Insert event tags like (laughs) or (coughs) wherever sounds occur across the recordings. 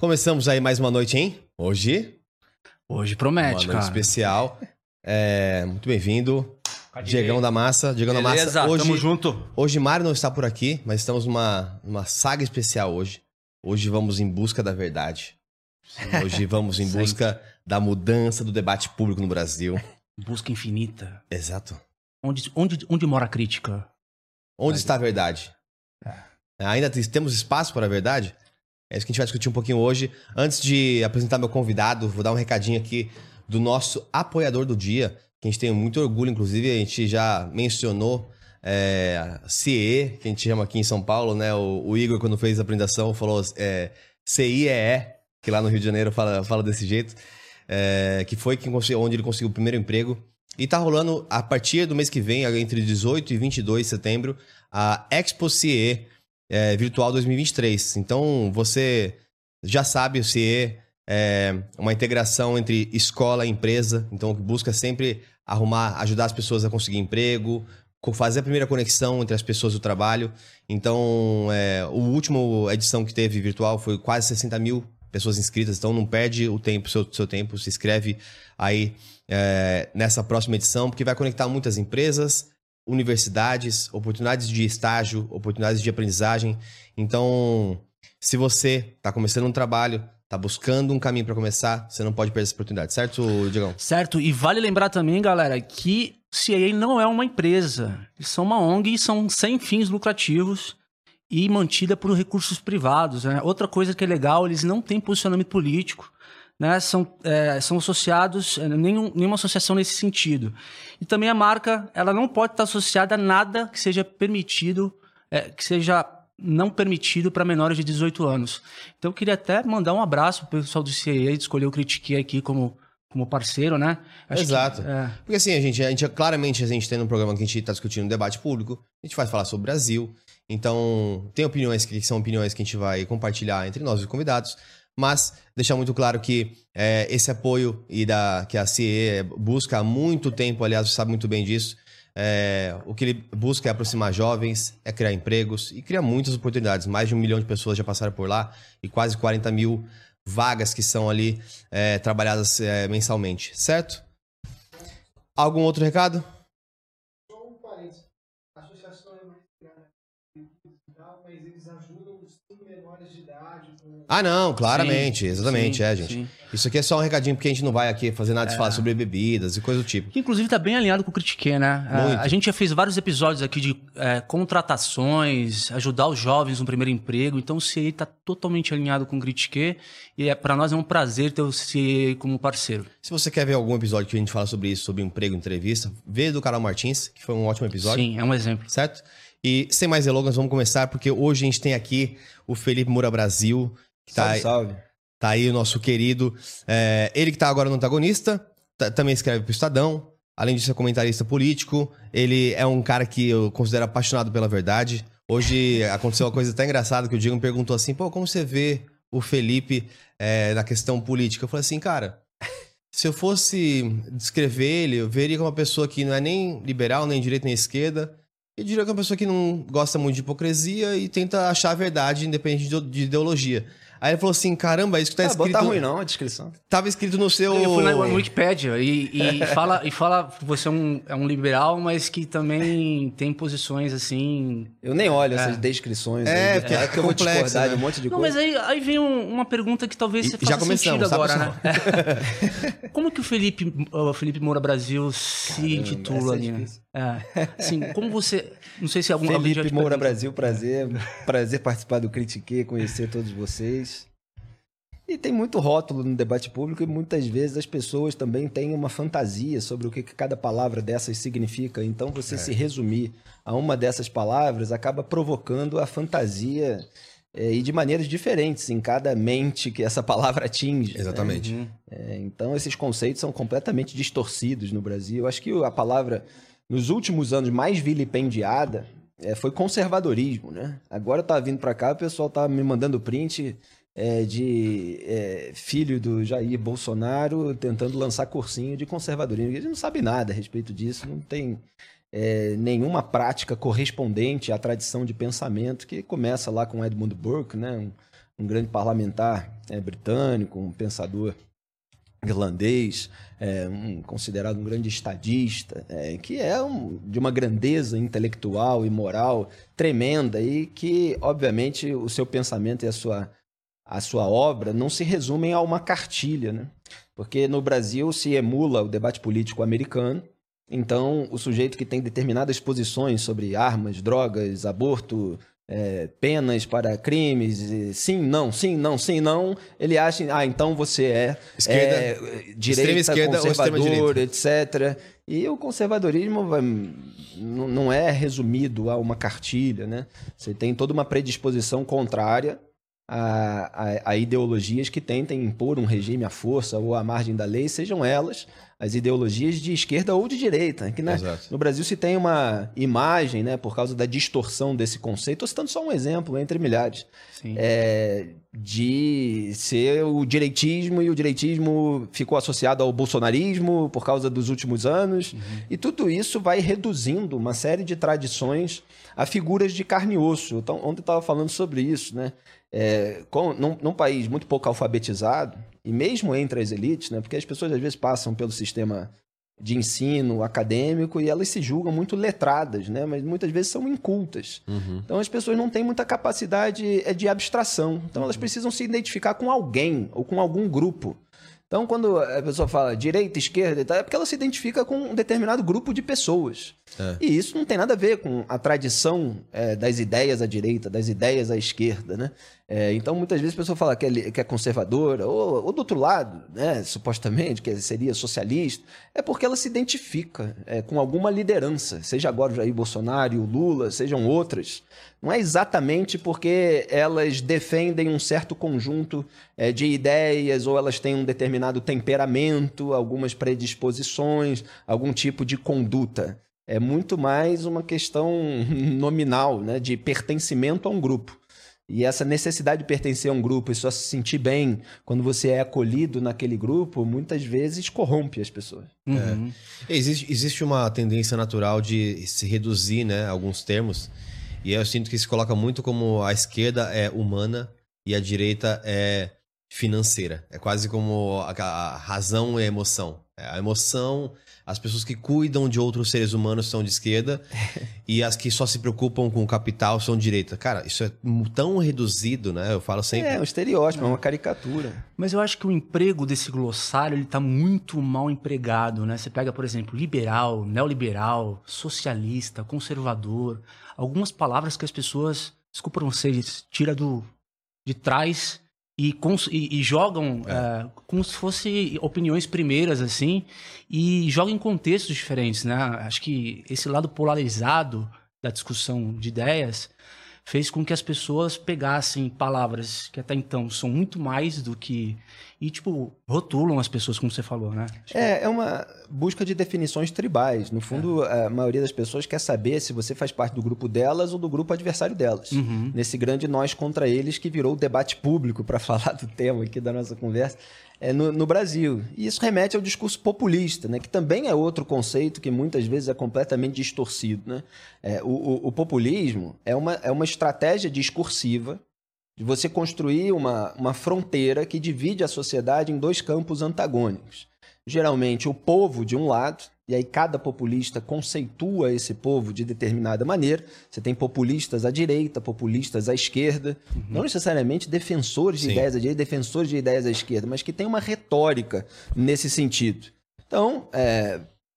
Começamos aí mais uma noite, hein? Hoje, Hoje uma promete, noite cara. especial. É, muito bem-vindo, Diegão da Massa. Diegão da Beleza, Massa, hoje, tamo junto. hoje Mário não está por aqui, mas estamos numa, numa saga especial hoje. Hoje vamos em busca da verdade. Hoje vamos em (laughs) busca da mudança do debate público no Brasil. Busca infinita. Exato. Onde, onde, onde mora a crítica? Onde está a verdade? Ainda te- temos espaço para a verdade? É isso que a gente vai discutir um pouquinho hoje. Antes de apresentar meu convidado, vou dar um recadinho aqui do nosso apoiador do dia, que a gente tem muito orgulho, inclusive, a gente já mencionou é, CIE, que a gente chama aqui em São Paulo, né? O, o Igor, quando fez a apresentação, falou é, CIEE, que lá no Rio de Janeiro fala, fala desse jeito, é, que foi quem onde ele conseguiu o primeiro emprego. E tá rolando, a partir do mês que vem, entre 18 e 22 de setembro, a Expo CIE é, Virtual 2023. Então, você já sabe, o CIE é uma integração entre escola e empresa. Então, busca sempre arrumar, ajudar as pessoas a conseguir emprego, fazer a primeira conexão entre as pessoas do trabalho. Então, é, o último edição que teve virtual foi quase 60 mil pessoas inscritas. Então, não perde o tempo, seu, seu tempo. Se inscreve aí é, nessa próxima edição, porque vai conectar muitas empresas, universidades, oportunidades de estágio, oportunidades de aprendizagem. Então, se você está começando um trabalho, está buscando um caminho para começar, você não pode perder essa oportunidade, certo, Diegão? Certo? E vale lembrar também, galera, que CIA não é uma empresa. Eles são uma ONG e são sem fins lucrativos e mantida por recursos privados. Né? Outra coisa que é legal, eles não têm posicionamento político. Né? São, é, são associados, é, nenhum, nenhuma associação nesse sentido. E também a marca, ela não pode estar associada a nada que seja permitido, é, que seja não permitido para menores de 18 anos. Então eu queria até mandar um abraço pro pessoal do CIA, escolher o Critique aqui como, como parceiro, né? Acho que- Exato. é, Porque assim, a gente, a gente claramente a gente tem um programa que a gente está discutindo um debate público, a gente vai falar sobre o Brasil. Então, tem opiniões que são opiniões que a gente vai compartilhar entre nós e os convidados, mas deixar muito claro que é, esse apoio e da que a CIE busca há muito tempo, aliás, você sabe muito bem disso. é, o que ele busca é aproximar jovens, é criar empregos e criar muitas oportunidades. Mais de um milhão de pessoas já passaram por lá e quase 40 mil vagas que são ali é, trabalhadas é, mensalmente, certo? Algum outro recado? Só um parênteses. A associação é mais criada e tal, mas eles ajudam os menores de idade. Com... Ah, não, claramente, sim, exatamente, sim, é, gente. sim. Isso aqui é só um recadinho, porque a gente não vai aqui fazer nada de falar sobre bebidas e coisa do tipo. Que inclusive está bem alinhado com o Critique, né? É, Muito. A gente já fez vários episódios aqui de é, contratações, ajudar os jovens no primeiro emprego. Então o CIE está totalmente alinhado com o Critique e é, para nós é um prazer ter o CIE como parceiro. Se você quer ver algum episódio que a gente fala sobre isso, sobre emprego, entrevista, vê do canal Martins, que foi um ótimo episódio, Sim, é um exemplo. certo? E sem mais delongas, vamos começar, porque hoje a gente tem aqui o Felipe Moura Brasil, tá, Salve, salve. Tá aí o nosso querido. é, ele que tá agora no antagonista, tá- também escreve pro Estadão. Além de ser comentarista político, ele é um cara que eu considero apaixonado pela verdade. Hoje aconteceu uma coisa até engraçada que o Diego me perguntou assim: pô, como você vê o Felipe é, na questão política? Eu falei assim, cara, se eu fosse descrever ele, eu veria como uma pessoa que não é nem liberal, nem direita, nem esquerda. Eu diria que é uma pessoa que não gosta muito de hipocrisia e tenta achar a verdade independente de de ideologia. Aí ele falou assim: caramba, isso que tá Ah, escrito. bota ruim não, a descrição. Tava escrito no seu. Eu fui na Wikipédia e, e (laughs) fala, e fala que você é um, é um liberal, mas que também tem posições assim. Eu nem olho essas descrições. É, aí, porque é que eu vou complexo, discordar né? de um monte de Não, coisa. mas aí, aí vem um- uma pergunta que talvez E- você já faça começamos, sentido tá, agora, né? (laughs) Como que o Felipe, o Felipe Moura Brasil se Caramba, intitula essa é ali, né? É. Assim, como você. Não sei se algum Felipe te Moura. Brasil, prazer. prazer participar do Critique, conhecer todos vocês. E tem muito rótulo no debate público e muitas vezes as pessoas também têm uma fantasia sobre o que cada palavra dessas significa. Então você se resumir a uma dessas palavras acaba provocando a fantasia eh, e de maneiras diferentes em cada mente que essa palavra atinge. né? Exatamente. Uhum. É, então, esses conceitos são completamente distorcidos no Brasil. Eu acho que a palavra, nos últimos anos, mais vilipendiada é, foi conservadorismo, né? Agora tava vindo para cá, o pessoal tava me mandando print é, de é, filho do Jair Bolsonaro tentando lançar cursinho de conservadorismo. Eles não sabem nada a respeito disso, não tem é, nenhuma prática correspondente à tradição de pensamento que começa lá com Edmund Burke, né? Um, um grande parlamentar é, britânico, um pensador irlandês, é, um, considerado um grande estadista, é, que é um, de uma grandeza intelectual e moral tremenda e que, obviamente, o seu pensamento e a sua, a sua obra não se resumem a uma cartilha, né? Porque no Brasil se emula o debate político americano, então o sujeito que tem determinadas posições sobre armas, drogas, aborto, é, penas para crimes, sim, não, sim, não, sim, não, ele acha, ah, então você é, Esquerda, é direita, esquerda ou extrema conservador, etc. E o conservadorismo vai- não não é resumido a uma cartilha, né? Você tem toda uma predisposição contrária a, a- a ideologias que tentem impor um regime à força ou à margem da lei, sejam elas as ideologias de esquerda ou de direita. Que, né, no Brasil se tem uma imagem, né, por causa da distorção desse conceito, estou citando só um exemplo entre milhares, é, de ser o direitismo e o direitismo ficou associado ao bolsonarismo por causa dos últimos anos. E tudo isso vai reduzindo uma série de tradições a figuras de carne e osso. Então, ontem estava falando sobre isso, né? É, com, num, num país muito pouco alfabetizado, e mesmo entre as elites, né? Porque as pessoas às vezes passam pelo sistema de ensino acadêmico e elas se julgam muito letradas, né? Mas muitas vezes são incultas. Uhum. Então as pessoas não têm muita capacidade é, de abstração. Então elas precisam se identificar com alguém ou com algum grupo. Então quando a pessoa fala direita, esquerda, e tal, é porque ela se identifica com um determinado grupo de pessoas. É. E isso não tem nada a ver com a tradição é, das ideias à direita, das ideias à esquerda, né? É, então muitas vezes a pessoa fala que é, que é conservadora, ou, ou do outro lado, né? Supostamente, que seria socialista, é porque ela se identifica é, com alguma liderança, seja agora o Jair Bolsonaro, o Lula, sejam outras. Não é exatamente porque elas defendem um certo conjunto é, de ideias ou elas têm um determinado temperamento, algumas predisposições, algum tipo de conduta. É muito mais uma questão nominal, né, de pertencimento a um grupo. E essa necessidade de pertencer a um grupo e só se sentir bem quando você é acolhido naquele grupo, muitas vezes corrompe as pessoas. Uhum. Existe, existe uma tendência natural de se reduzir, né, alguns termos. E eu sinto que se coloca muito como a esquerda é humana e a direita é financeira. É quase como a, a razão e a emoção. É, A emoção, as pessoas que cuidam de outros seres humanos são de esquerda (laughs) e as que só se preocupam com o capital são de direita. Cara, isso é tão reduzido, né? Eu falo sempre. É um estereótipo, é uma caricatura. Mas eu acho que o emprego desse glossário ele tá muito mal empregado, né? Você pega, por exemplo, liberal, neoliberal, socialista, conservador, algumas palavras que as pessoas, desculpa não sei, tira do de trás e, e- jogam é, como se fosse opiniões primeiras assim e jogam em contextos diferentes, né? Acho que esse lado polarizado da discussão de ideias fez com que as pessoas pegassem palavras que até então são muito mais do que. E, tipo, rotulam as pessoas, como você falou, né? É, é uma busca de definições tribais. No fundo, a maioria das pessoas quer saber se você faz parte do grupo delas ou do grupo adversário delas. Uhum. Nesse grande nós contra eles que virou o debate público, para (laughs) falar do tema aqui da nossa conversa, é no, no Brasil. E isso remete ao discurso populista, né, que também é outro conceito que muitas vezes é completamente distorcido. Né? É, o, o- o populismo é uma, é uma estratégia discursiva de você construir uma, uma fronteira que divide a sociedade em dois campos antagônicos. Geralmente o povo de um lado, e aí cada populista conceitua esse povo de determinada maneira. Você tem populistas à direita, populistas à esquerda, não necessariamente defensores de Sim. ideias à direita, defensores de ideias à esquerda, mas que tem uma retórica nesse sentido. Então,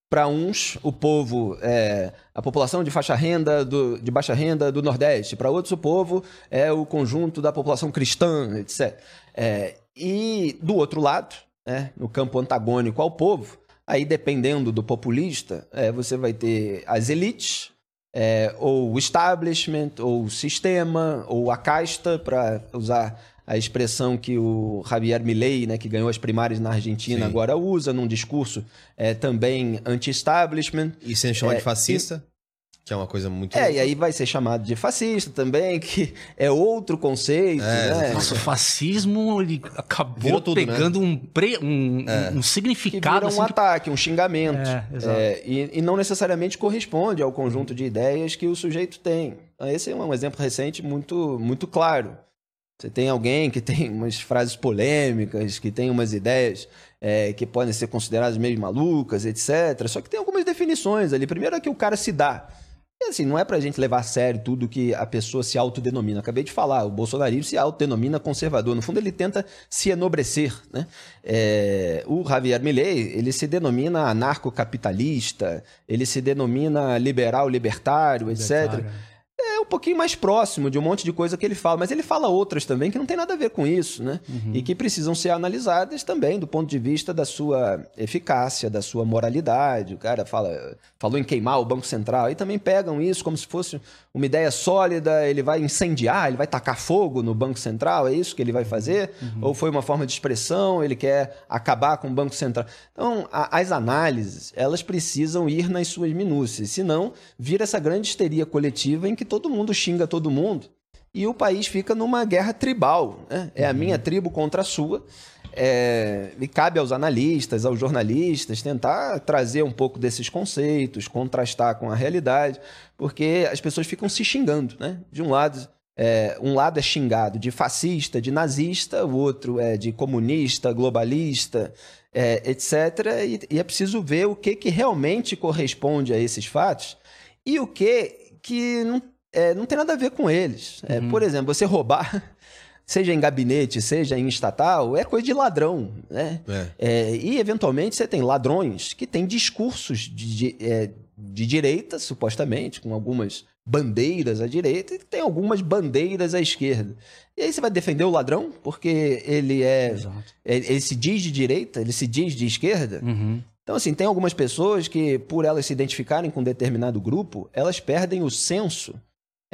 para uns, o povo é a população de faixa renda, do- de baixa renda do Nordeste. Para outros, o povo é o conjunto da população cristã, etc. É, e do outro lado, né, no campo antagônico ao povo, aí dependendo do populista, é, você vai ter as elites, é, ou o establishment, ou o sistema, ou a casta, para usar a expressão que o Javier Milei, né, que ganhou as primárias na Argentina, Sim. agora usa num discurso é, também anti-establishment. E sendo chamado É, de fascista, que é uma coisa muito. É, e aí vai ser chamado de fascista também, (laughs) que é outro conceito, É, né? Nossa, o fascismo, ele acabou tudo, né? pegando um, pre- um, um Que vira significado um assim, que- ataque, um xingamento. É, exato. É, e, e não necessariamente corresponde ao conjunto de ideias que o sujeito tem. Então, Esse é um exemplo recente muito, muito claro. Você tem alguém que tem umas frases polêmicas, que tem umas ideias é, que podem ser consideradas meio malucas, etc. Só que tem algumas definições ali. Primeiro é que o cara se dá. Assim, não é pra gente levar a sério tudo que a pessoa se autodenomina. Acabei de falar, o bolsonarismo se autodenomina conservador. No fundo, ele tenta se enobrecer. Né? É, o Javier Milei, ele se denomina anarcocapitalista, ele se denomina liberal, libertário, etc. Pouquinho mais próximo de um monte de coisa que ele fala, mas ele fala outras também que não tem nada a ver com isso, né? E que precisam ser analisadas também do ponto de vista da sua eficácia, da sua moralidade. O cara fala, falou em queimar o Banco Central, aí também pegam isso como se fosse uma ideia sólida, ele vai incendiar, ele vai tacar fogo no Banco Central, é isso que ele vai fazer? Ou foi uma forma de expressão, ele quer acabar com o Banco Central? Então, a- as análises, elas precisam ir nas suas minúcias, senão vira essa grande histeria coletiva em que todo mundo xinga todo mundo e o país fica numa guerra tribal. Né? É a minha tribo contra a sua. É, e cabe aos analistas, aos jornalistas, tentar trazer um pouco desses conceitos, contrastar com a realidade, porque as pessoas ficam se xingando. Né? De um lado, é, um lado é xingado de fascista, de nazista, o outro é de comunista, globalista, é, etc. E, e é preciso ver o que, que realmente corresponde a esses fatos e o que, que não, é, não tem nada a ver com eles. É, por exemplo, você roubar, (laughs) seja em gabinete, seja em estatal, é coisa de ladrão. Né? É. É, e, eventualmente, você tem ladrões que têm discursos de, de, é, de direita, supostamente, com algumas bandeiras à direita, e tem algumas bandeiras à esquerda. E aí você vai defender o ladrão porque ele é. Ele, ele se diz de direita, ele se diz de esquerda. Uhum. Então, assim, tem algumas pessoas que, por elas se identificarem com um determinado grupo, elas perdem o senso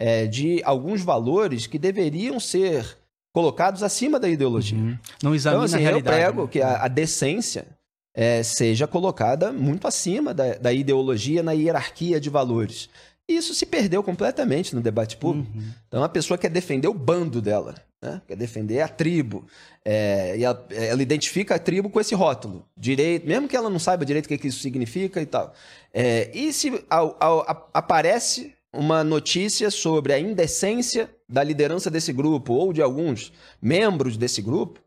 é, de alguns valores que deveriam ser colocados acima da ideologia. Uhum. Não Então, examina assim, a eu realidade. prego né? que a, a decência é, seja colocada muito acima da, da ideologia na hierarquia de valores. E isso se perdeu completamente no debate público. Uhum. Então, a pessoa quer defender o bando dela, né? quer defender a tribo. É, e ela, ela identifica a tribo com esse rótulo, direito, mesmo que ela não saiba direito o que, que isso significa e tal. É, e se ao- ao- a- aparece uma notícia sobre a indecência da liderança desse grupo ou de alguns membros desse grupo,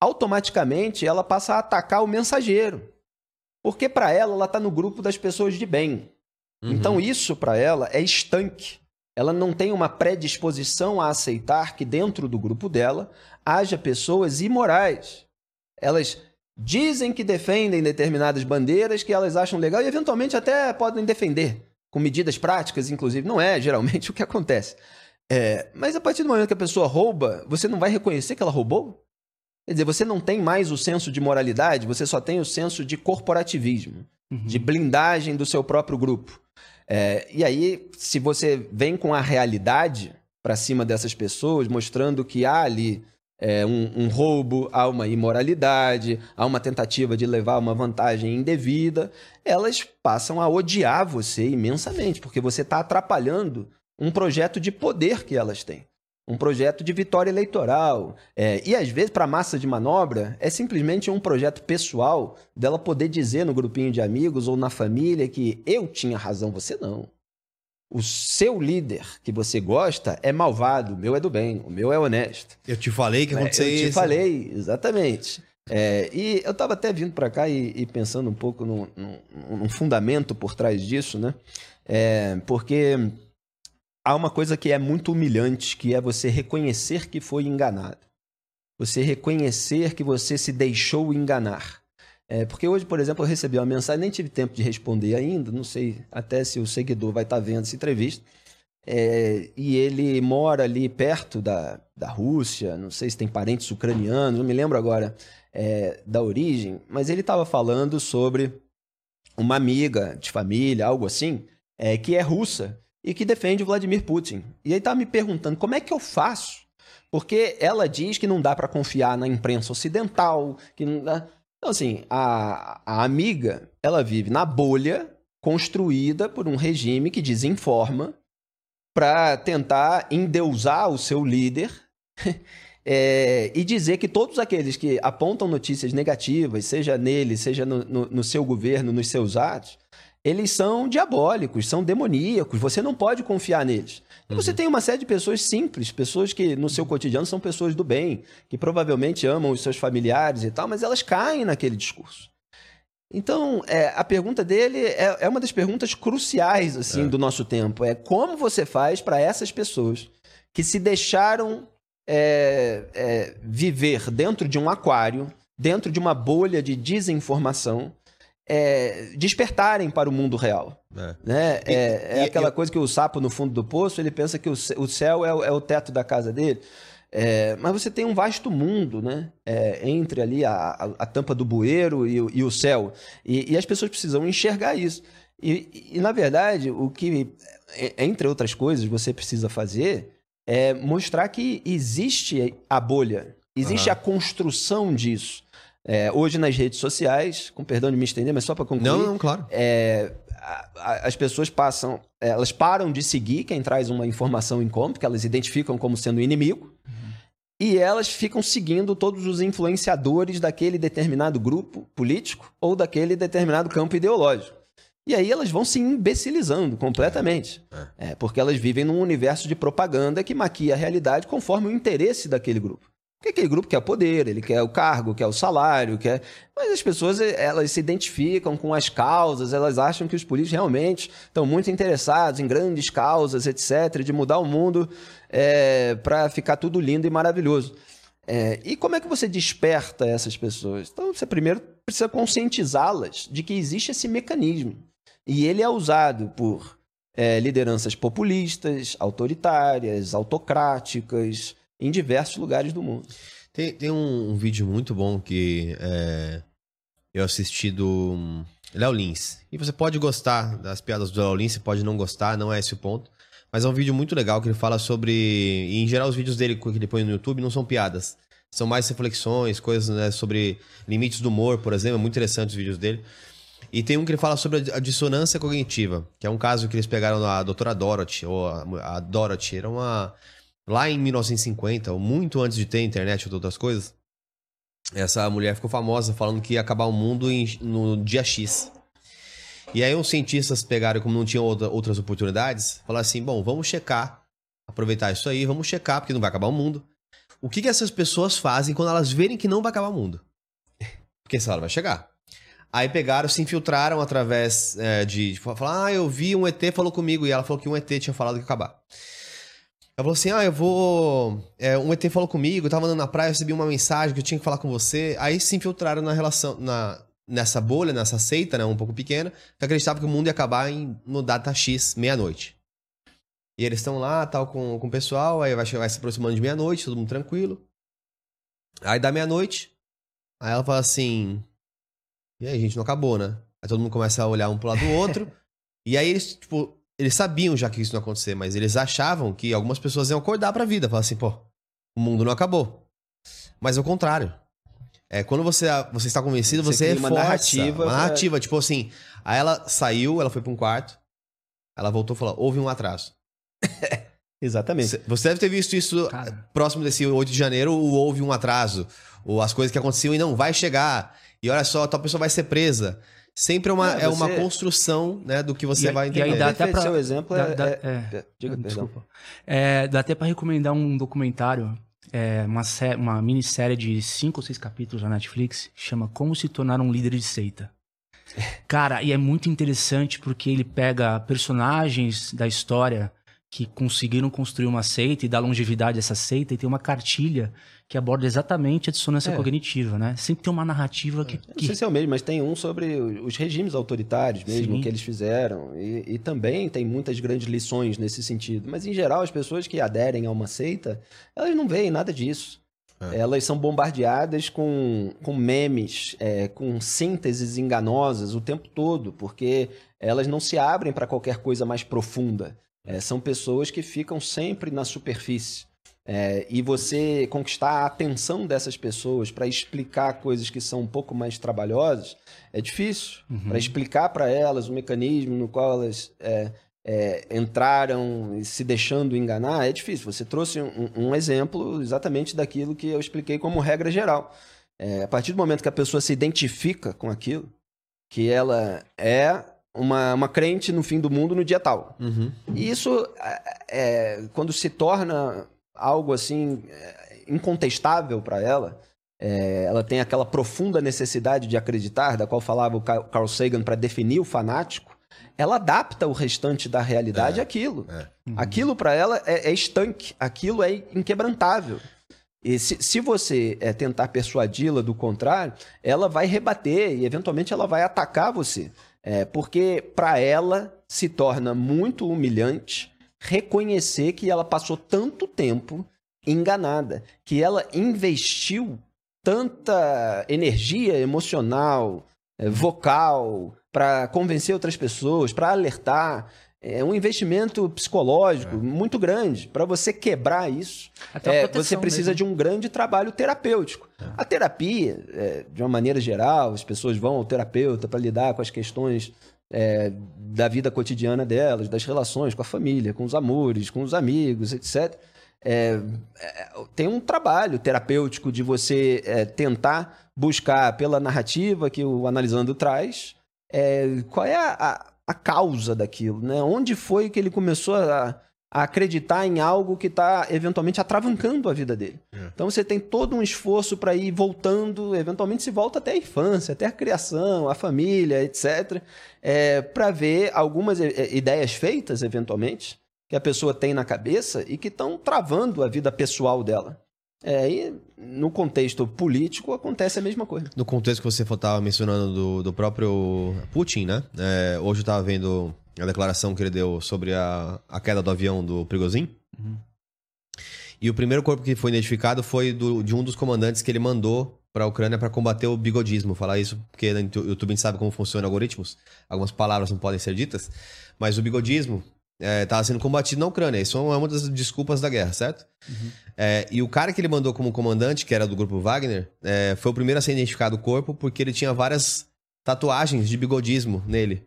automaticamente ela passa a atacar o mensageiro. Porque para ela, ela está no grupo das pessoas de bem. Então isso para ela é estanque. Ela não tem uma predisposição a aceitar que dentro do grupo dela haja pessoas imorais. Elas dizem que defendem determinadas bandeiras que elas acham legal e eventualmente até podem defender com medidas práticas, inclusive. Não é geralmente (laughs) o que acontece. É, mas a partir do momento que a pessoa rouba, você não vai reconhecer que ela roubou? Quer dizer, você não tem mais o senso de moralidade, você só tem o senso de corporativismo, de blindagem do seu próprio grupo. É, e aí, se você vem com a realidade para cima dessas pessoas, mostrando que há ali é, um, um roubo, há uma imoralidade, há uma tentativa de levar uma vantagem indevida, elas passam a odiar você imensamente, porque você está atrapalhando um projeto de poder que elas têm. Um projeto de vitória eleitoral. É, e às vezes, para a massa de manobra, é simplesmente um projeto pessoal dela poder dizer no grupinho de amigos ou na família que eu tinha razão, você não. O seu líder que você gosta é malvado, o meu é do bem, o meu é honesto. Eu te falei que É, aconteceu eu te isso. falei, exatamente. É, e eu estava até vindo para cá e, e pensando um pouco num fundamento por trás disso, né? É, porque há uma coisa que é muito humilhante, que é você reconhecer que foi enganado. Você reconhecer que você se deixou enganar. É, porque hoje, por exemplo, eu recebi uma mensagem, nem tive tempo de responder ainda, não sei até se o seguidor vai estar vendo essa entrevista. É, e ele mora ali perto da, da Rússia, não sei se tem parentes ucranianos, não me lembro agora é, da origem, mas ele estava falando sobre uma amiga de família, algo assim, é, que é russa e que defende Vladimir Putin. E aí estava me perguntando como é que eu faço? Porque ela diz que não dá para confiar na imprensa ocidental, que não dá. Então, assim, a, a amiga, ela vive na bolha construída por um regime que desinforma para tentar endeusar o seu líder é, (laughs) e dizer que todos aqueles que apontam notícias negativas, seja nele, seja no, no- no seu governo, nos seus atos, eles são diabólicos, são demoníacos, você não pode confiar neles. E você tem uma série de pessoas simples, pessoas que no seu cotidiano são pessoas do bem, que provavelmente amam os seus familiares e tal, mas elas caem naquele discurso. Então, é, a pergunta dele é, é uma das perguntas cruciais assim do nosso tempo. É como você faz para essas pessoas que se deixaram é, é, viver dentro de um aquário, dentro de uma bolha de desinformação, é, despertarem para o mundo real. É. Né? E- É, é e- aquela e- coisa que o sapo no fundo do poço, ele pensa que o céu é o, é o teto da casa dele. É, mas você tem um vasto mundo, né? É, entre ali a, a, a tampa do bueiro e, o- e o céu. E, as pessoas precisam enxergar isso. E, na verdade, o que, e- entre outras coisas, você precisa fazer é mostrar que existe a bolha, existe Aham. a construção disso. É, hoje nas redes sociais, com perdão de me estender, mas só para concluir, Não, não, claro. é, a- a- as pessoas passam, elas param de seguir quem traz uma informação em conta, que elas identificam como sendo inimigo, e elas ficam seguindo todos os influenciadores daquele determinado grupo político ou daquele determinado campo ideológico. E aí elas vão se imbecilizando completamente. É, porque elas vivem num universo de propaganda que maquia a realidade conforme o interesse daquele grupo. Porque aquele grupo quer poder, ele quer o cargo, quer o salário, quer. Mas as pessoas eh, elas se identificam com as causas, elas acham que os políticos realmente estão muito interessados em grandes causas, etc., de mudar o mundo para ficar tudo lindo e maravilhoso. É, e como é que você desperta essas pessoas? Então, você primeiro precisa conscientizá-las de que existe esse mecanismo. E ele é usado por é, lideranças populistas, autoritárias, autocráticas, em diversos lugares do mundo. Tem, tem um, um vídeo muito bom que é, eu assisti do hum, Léo Lins. E você pode gostar das piadas do Léo Lins, você pode não gostar, não é esse o ponto. Mas é um vídeo muito legal que ele fala sobre. E em geral, os vídeos dele que ele põe no YouTube não são piadas. São mais reflexões, coisas né, sobre limites do humor, por exemplo. É muito interessante os vídeos dele. E tem um que ele fala sobre a dissonância cognitiva, que é um caso que eles pegaram a doutora Dorothy, ou a, a Dorothy, era uma. Lá em 1950, ou muito antes de ter internet ou outras coisas, essa mulher ficou famosa falando que ia acabar o mundo em- no dia X. E aí uns cientistas pegaram, como não tinham outra- outras oportunidades, falaram assim, bom, vamos checar, aproveitar isso aí, vamos checar, porque não vai acabar o mundo. O que, que essas pessoas fazem quando elas verem que não vai acabar o mundo? (laughs) Porque essa hora vai chegar. Aí pegaram, se infiltraram através é, de, de falar, ah, eu vi um ET falou comigo, e ela falou que um ET tinha falado que ia acabar. Ela falou assim: Ah, eu vou. é, um ET falou comigo, eu tava andando na praia, eu recebi uma mensagem que eu tinha que falar com você. Aí se infiltraram na relação, na, nessa bolha, nessa seita, né, um pouco pequena, que acreditava que o mundo ia acabar em, no data X, meia-noite. E eles estão lá, tal, com, com o pessoal, aí vai, vai se aproximando de meia-noite, todo mundo tranquilo. Aí dá meia-noite, aí ela fala assim: E aí, gente, não acabou, né? Aí todo mundo começa a olhar um pro lado do outro. (laughs) e aí eles, tipo, eles sabiam já que isso não ia acontecer, mas eles achavam que algumas pessoas iam acordar pra vida. Falar assim, pô, o mundo não acabou. Mas é o contrário. É, quando você, você está convencido, Você você, cria uma reforça. narrativa Uma pra- narrativa, tipo assim. Aí ela saiu, ela foi pra um quarto. Ela voltou e falou: houve um atraso. (laughs) Exatamente. Você- deve ter visto isso Cara. próximo desse 8 de janeiro, o houve um atraso. Ou as coisas que aconteciam e não vai chegar. E olha só, tal pessoa vai ser presa. Sempre é uma, É, é uma você- construção né, do que você E vai e aí entender. dá até pra- seu exemplo Dá- é, dá- é- é. é- Diga. Desculpa. É, dá até pra recomendar um documentário, é, uma, sé- uma minissérie de cinco ou seis capítulos na Netflix, chama Como se tornar um líder de seita. (laughs) Cara, e é muito interessante porque ele pega personagens da história que conseguiram construir uma seita e dar longevidade a essa seita e tem uma cartilha que aborda exatamente a dissonância É. cognitiva, né? Sempre tem uma narrativa que, Não que sei se é o mesmo, mas tem um sobre os regimes autoritários mesmo Sim. que eles fizeram. E, e também tem muitas grandes lições nesse sentido. Mas, em geral, as pessoas que aderem a uma seita, elas não veem nada disso. É. Elas são bombardeadas com, com memes, é, com sínteses enganosas o tempo todo, porque elas não se abrem para qualquer coisa mais profunda. É, são pessoas que ficam sempre na superfície. É, e você conquistar a atenção dessas pessoas para explicar coisas que são um pouco mais trabalhosas é difícil. Uhum. Para explicar para elas o mecanismo no qual elas é, é, entraram se deixando enganar é difícil. Você trouxe um, um exemplo exatamente daquilo que eu expliquei como regra geral. É, a partir do momento que a pessoa se identifica com aquilo, que ela é uma, uma crente no fim do mundo no dia tal. Uhum. E isso, é, é, quando se torna algo assim é, incontestável para ela, é, ela tem aquela profunda necessidade de acreditar, da qual falava o Ca- Carl Sagan para definir o fanático. Ela adapta o restante da realidade É, àquilo. é. Aquilo para ela é, é estanque, aquilo é inquebrantável. E se, se você é, tentar persuadi-la do contrário, ela vai rebater e eventualmente ela vai atacar você. É, porque para ela se torna muito humilhante reconhecer que ela passou tanto tempo enganada, que ela investiu tanta energia emocional, eh, vocal, para convencer outras pessoas, para alertar. É um investimento psicológico muito grande. Para você quebrar isso, é, você precisa mesmo. de um grande trabalho terapêutico. A terapia, é, de uma maneira geral, as pessoas vão ao terapeuta para lidar com as questões é, da vida cotidiana delas, das relações com a família, com os amores, com os amigos, etc. É, é, tem um trabalho terapêutico de você é, tentar buscar pela narrativa que o Analisando traz é, qual é a, a, a causa daquilo, né? Onde foi que ele começou a, a acreditar em algo que está eventualmente atravancando a vida dele. Então você tem todo um esforço para ir voltando, eventualmente se volta até a infância, até a criação, a família, etc. É, para ver algumas eh, ideias feitas, eventualmente, que a pessoa tem na cabeça e que estão travando a vida pessoal dela. É, e no contexto político acontece a mesma coisa. No contexto que você estava mencionando do, do próprio Putin, né? É, hoje eu estava vendo a declaração que ele deu sobre a, a queda do avião do Prigozhin. E o primeiro corpo que foi identificado foi do- de um dos comandantes que ele mandou para a Ucrânia para combater o bigodismo. Falar isso porque no YouTube a gente sabe como funciona algoritmos. Algumas palavras não podem ser ditas. Mas o bigodismo estava sendo combatido na Ucrânia. Isso é uma das desculpas da guerra, certo? É, e o cara que ele mandou como comandante, que era do grupo Wagner, é, foi o primeiro a ser identificado o corpo porque ele tinha várias tatuagens de bigodismo nele.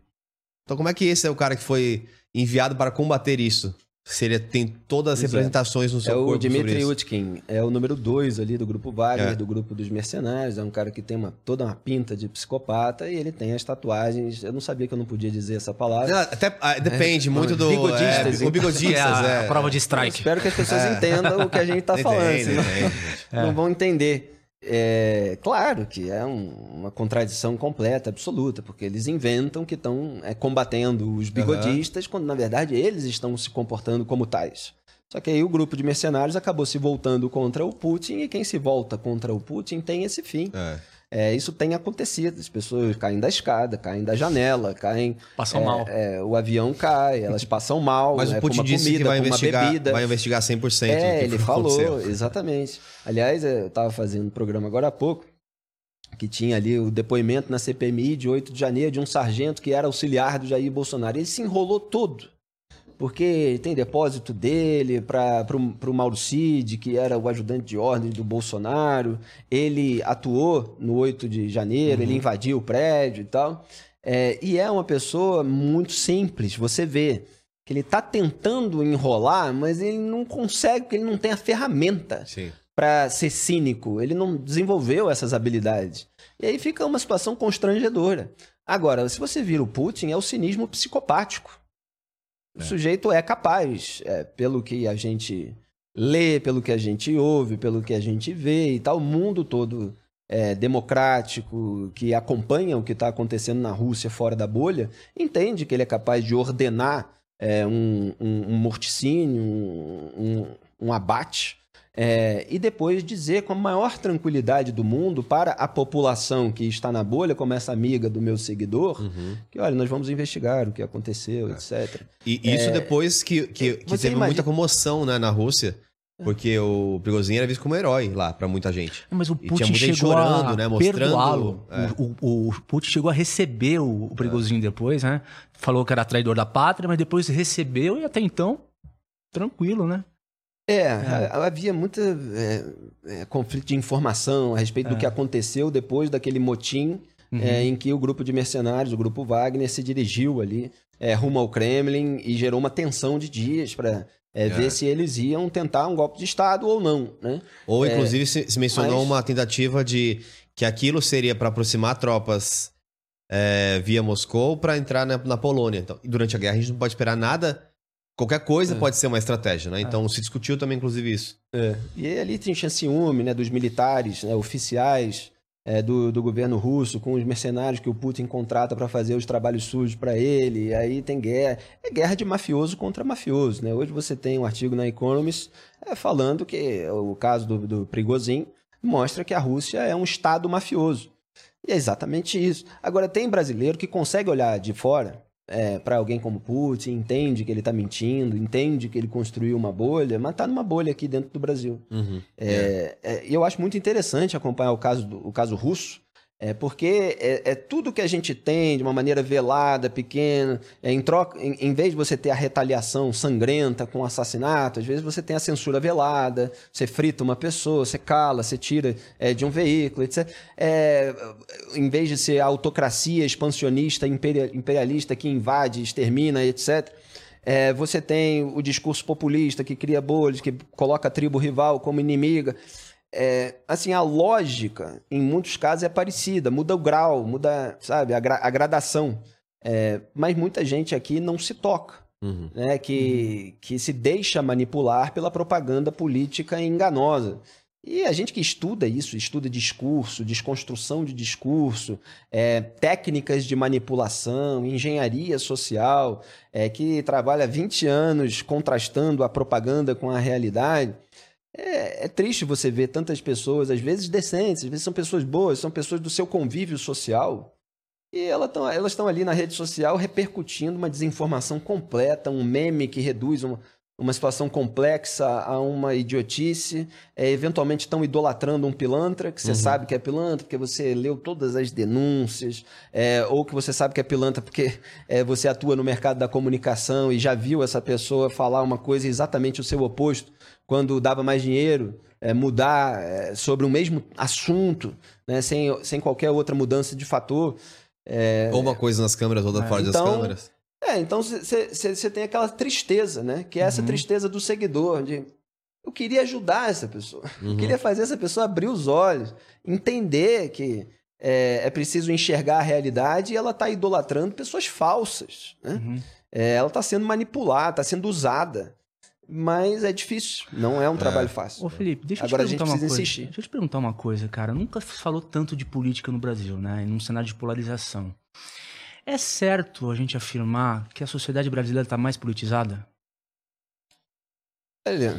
Então, como é que esse é o cara que foi enviado para combater isso? Se ele tem todas as Pois é. representações no seu É o corpo sobre Dmitry isso. Utkin, é o número dois ali do grupo Wagner, É. do grupo dos mercenários. É um cara que tem uma, toda uma pinta de psicopata e ele tem as tatuagens. Eu não sabia que eu não podia dizer essa palavra. Ah, Até, ah, depende muito do... (laughs) Bigodistas, é, então. o bigodistas, Que é a, é. a prova de Eu strike. espero que as pessoas entendam o que a gente está (laughs) Entende, falando, senão entende. (laughs) não vão entender. É, claro que é um- uma contradição completa, absoluta, porque eles inventam que estão é, combatendo os bigodistas, quando na verdade eles estão se comportando como tais. Só que aí o grupo de mercenários acabou se voltando contra o Putin, e quem se volta contra o Putin tem esse fim. É. É, isso tem acontecido, as pessoas caem da escada, caem da janela, caem. Passam é, mal. é, o avião cai, elas passam mal. Mas é, o com Putin uma disse que comida, vai com uma investigar, bebida. vai investigar 100% do que É, ele falou, aconteceu. exatamente. Aliás, eu estava fazendo um programa agora há pouco, que tinha ali o depoimento na CPMI de 8 de janeiro de um sargento que era auxiliar do Jair Bolsonaro. Ele se enrolou todo. Porque tem depósito dele para o Mauro Cid, que era o ajudante de ordem do Bolsonaro. Ele atuou no 8 de janeiro, ele invadiu o prédio e tal. É, e é uma pessoa muito simples. Você vê que ele está tentando enrolar, mas ele não consegue, porque ele não tem a ferramenta para ser cínico. Ele não desenvolveu essas habilidades. E aí fica uma situação constrangedora. Agora, se você vira o Putin, é o cinismo psicopático. O sujeito é capaz, é, pelo que a gente lê, pelo que a gente ouve, pelo que a gente vê e tal, o mundo todo é, democrático, que acompanha o que está acontecendo na Rússia fora da bolha, entende que ele é capaz de ordenar é, um, um, um morticínio, um, um, um abate, é, e depois dizer com a maior tranquilidade do mundo para a população que está na bolha, como essa amiga do meu seguidor, Uhum. que olha, nós vamos investigar o que aconteceu, etc. E isso depois que, que, que É. Teve imagina- muita comoção né, na Rússia, porque o Prigozhin era visto como herói lá pra muita gente. Mas o tinha Putin muita gente chegou chorando, a né, mostrando- perdoá-lo. é. O, o, o Putin chegou a receber o, o Prigozhin depois, né? Falou que era traidor da pátria, mas depois recebeu e até então, tranquilo, né? É, a- havia muita é, é, conflito de informação a respeito do que aconteceu depois daquele motim é, em que o grupo de mercenários, o grupo Wagner, se dirigiu ali é, rumo ao Kremlin e gerou uma tensão de dias para ver se eles iam tentar um golpe de Estado ou não, né? Ou, inclusive, se, se mencionou mas- uma tentativa de que aquilo seria pra aproximar tropas é, via Moscou para entrar na, na Polônia. Então, durante a guerra a gente não pode esperar nada. Qualquer coisa É. pode ser uma estratégia, né? Então se discutiu também, inclusive, isso. É. E ali tinha ciúme né, dos militares, né, oficiais é, do, do governo russo, com os mercenários que o Putin contrata para fazer os trabalhos sujos para ele. E aí tem guerra. É guerra de mafioso contra mafioso. Né? Hoje você tem um artigo na Economist é, falando que o caso do, do Prigozhin mostra que a Rússia é um estado mafioso. E é exatamente isso. Agora, tem brasileiro que consegue olhar de fora para alguém como Putin, entende que ele está mentindo, entende que ele construiu uma bolha, mas está numa bolha aqui dentro do Brasil. Uhum. É, é, e eu acho muito interessante acompanhar o caso, do- o caso russo, é, porque é, é tudo que a gente tem de uma maneira velada, pequena, é, em, troca, em, em vez de você ter a retaliação sangrenta com assassinato, às vezes você tem a censura velada, você frita uma pessoa, você cala, você tira é, de um veículo, etc. É, em vez de ser a autocracia expansionista, imperia- imperialista que invade, extermina, etc. É, você tem o discurso populista que cria bolhas, que coloca a tribo rival como inimiga. É, assim, a lógica, em muitos casos, é parecida. Muda o grau, muda, sabe, a, gra- a gradação. É, mas muita gente aqui não se toca, Uhum. né? Que, que se deixa manipular pela propaganda política enganosa. E a gente que estuda isso, estuda discurso, desconstrução de discurso, é, técnicas de manipulação, engenharia social, é, que trabalha 20 anos contrastando a propaganda com a realidade. É, é triste você ver tantas pessoas, às vezes decentes, às vezes são pessoas boas, são pessoas do seu convívio social, e elas estão ali na rede social repercutindo uma desinformação completa, um meme que reduz uma, uma situação complexa a uma idiotice, é, eventualmente estão idolatrando um pilantra, que você sabe que é pilantra, porque você leu todas as denúncias, é, ou que você sabe que é pilantra porque é, você atua no mercado da comunicação e já viu essa pessoa falar uma coisa exatamente o seu oposto, quando dava mais dinheiro, é, mudar é, sobre o mesmo assunto, né, sem, sem qualquer outra mudança de fator. É, Ou uma coisa nas câmeras, outra fora das então, câmeras. é, então você tem aquela tristeza, né? Que é essa tristeza do seguidor, de eu queria ajudar essa pessoa. (laughs) Eu queria fazer essa pessoa abrir os olhos, entender que é, é preciso enxergar a realidade e ela está idolatrando pessoas falsas. Né? Uhum. É, ela está sendo manipulada, está sendo usada. Mas é difícil, não é um trabalho fácil. Ô, Felipe, deixa Agora eu a te gente perguntar uma precisa coisa. insistir. Deixa eu te perguntar uma coisa, cara. Nunca se falou tanto de política no Brasil, né? Num cenário de polarização. É certo a gente afirmar que a sociedade brasileira está mais politizada? Olha,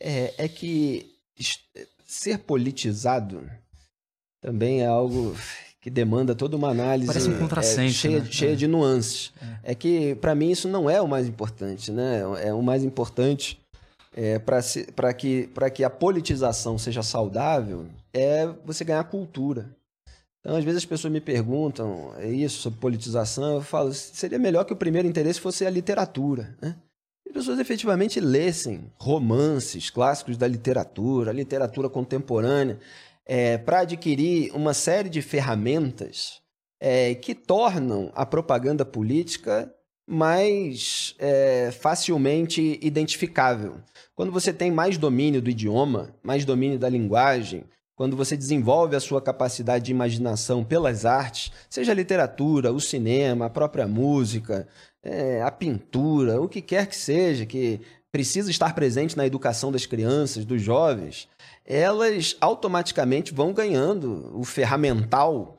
é, é que ser politizado também é algo que demanda toda uma análise Parece um é, cheia, né? cheia É. de nuances. É, que, para mim, isso não é o mais importante. Né? É o mais importante é, para que, pra que a politização seja saudável é você ganhar cultura. Então, às vezes as pessoas me perguntam é isso sobre politização, eu falo, seria melhor que o primeiro interesse fosse a literatura, né? Que as pessoas efetivamente lessem romances clássicos da literatura, literatura contemporânea, para adquirir uma série de ferramentas é, que tornam a propaganda política mais é, facilmente identificável. Quando você tem mais domínio do idioma, mais domínio da linguagem, quando você desenvolve a sua capacidade de imaginação pelas artes, seja a literatura, o cinema, a própria música, é, a pintura, o que quer que seja, que precisa estar presente na educação das crianças, dos jovens, elas automaticamente vão ganhando o ferramental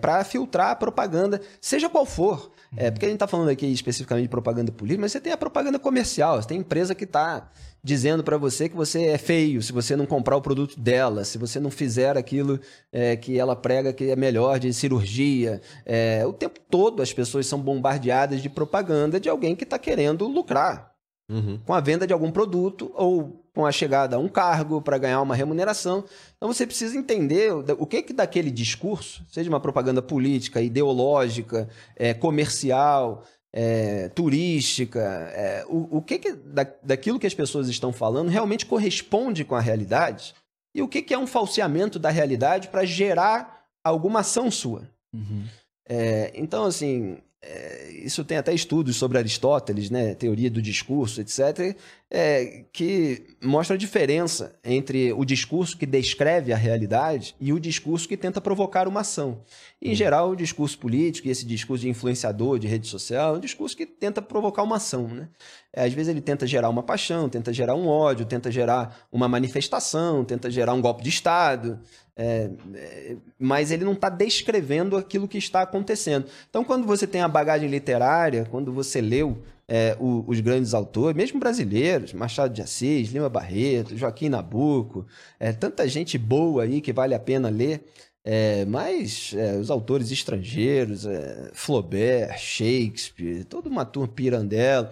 para filtrar a propaganda, seja qual for. É, porque a gente está falando aqui especificamente de propaganda política, mas você tem a propaganda comercial, você tem empresa que está dizendo para você que você é feio se você não comprar o produto dela, se você não fizer aquilo é, que ela prega que é melhor de cirurgia. É, o tempo todo as pessoas são bombardeadas de propaganda de alguém que está querendo lucrar Uhum. com a venda de algum produto ou com a chegada a um cargo para ganhar uma remuneração. Então você precisa entender o que que daquele discurso, seja uma propaganda política, ideológica, é, comercial, é, turística, é, o, o que, que da, daquilo que as pessoas estão falando realmente corresponde com a realidade e o que, que é um falseamento da realidade para gerar alguma ação sua. Uhum. É, então, assim, é, isso tem até estudos sobre Aristóteles, né, teoria do discurso, etc., é, que mostra a diferença entre o discurso que descreve a realidade e o discurso que tenta provocar uma ação. Em geral, o discurso político e esse discurso de influenciador de rede social é um discurso que tenta provocar uma ação. Né? É, às vezes ele tenta gerar uma paixão, tenta gerar um ódio, tenta gerar uma manifestação, tenta gerar um golpe de Estado. É, é, mas ele não está descrevendo aquilo que está acontecendo. Então, quando você tem a bagagem literária, quando você leu é, o, os grandes autores, mesmo brasileiros, Machado de Assis, Lima Barreto, Joaquim Nabuco, é, tanta gente boa aí que vale a pena ler, é, mas é, os autores estrangeiros, Flaubert, Shakespeare, toda uma turma Pirandello,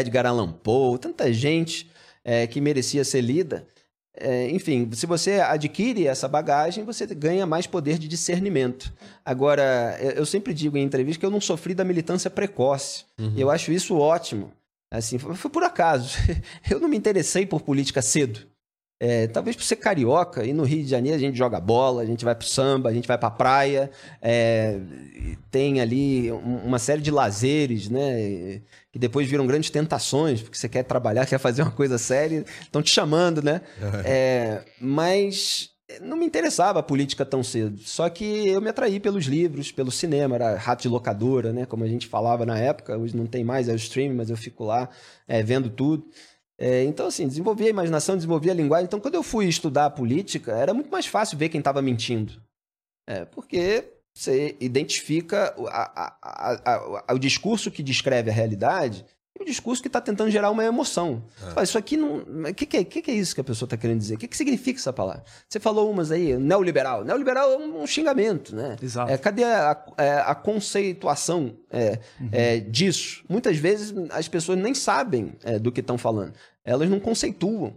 Edgar Allan Poe, tanta gente que merecia ser lida, é, enfim, se você adquire essa bagagem, você ganha mais poder de discernimento. Agora, eu sempre digo em entrevista que eu não sofri da militância precoce. Uhum. Eu acho isso ótimo. Assim, foi, foi por acaso. (laughs) Eu não me interessei por política cedo. É, talvez por ser carioca, e no Rio de Janeiro a gente joga bola, a gente vai pro samba, a gente vai pra praia, é, tem ali uma série de lazeres, né? Que depois viram grandes tentações, porque você quer trabalhar, (laughs) quer fazer uma coisa séria, estão te chamando, né? É, mas não me interessava a política tão cedo. Só que eu me atraí pelos livros, pelo cinema, era rato de locadora, né? Como a gente falava na época, hoje não tem mais, é o streaming, mas eu fico lá é, vendo tudo. É, então, assim, desenvolvi a imaginação, desenvolvi a linguagem. Então, quando eu fui estudar política, era muito mais fácil ver quem estava mentindo. É, porque você identifica a, a, a, o discurso que descreve a realidade o discurso que está tentando gerar uma emoção. É. Fala, isso aqui não. O que, que, é, que, que é isso que a pessoa está querendo dizer? O que, que significa essa palavra? Você falou umas aí, neoliberal. Neoliberal é um, xingamento, né? Exato. É, cadê a, é, a conceituação é, uhum. é, disso? Muitas vezes as pessoas nem sabem é, do que estão falando. Elas não conceituam.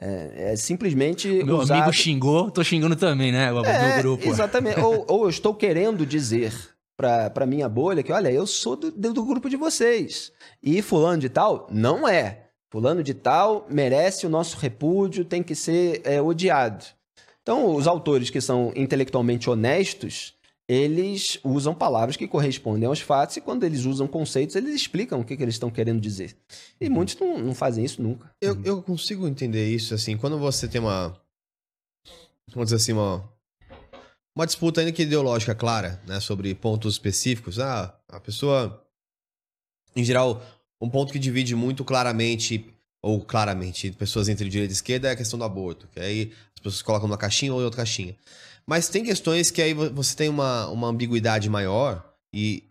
É, é, simplesmente. Meu usar... amigo xingou, tô xingando também, né? Do é, grupo. Exatamente. ou, ou eu estou querendo dizer para minha bolha que, olha, eu sou do, do grupo de vocês. E fulano de tal não é. Fulano de tal merece o nosso repúdio, tem que ser é, odiado. Então, os autores que são intelectualmente honestos, eles usam palavras que correspondem aos fatos e quando eles usam conceitos, eles explicam o que, que eles estão querendo dizer. E uhum. muitos não, não fazem isso nunca. Eu, eu consigo entender isso, assim, quando você tem uma... Vamos dizer assim, uma uma disputa ainda que ideológica clara, né, sobre pontos específicos. Ah, a pessoa, em geral, um ponto que divide muito claramente ou claramente pessoas entre direita e esquerda é a questão do aborto, que aí as pessoas colocam numa caixinha ou em outra caixinha. Mas tem questões que aí você tem uma, uma ambiguidade maior e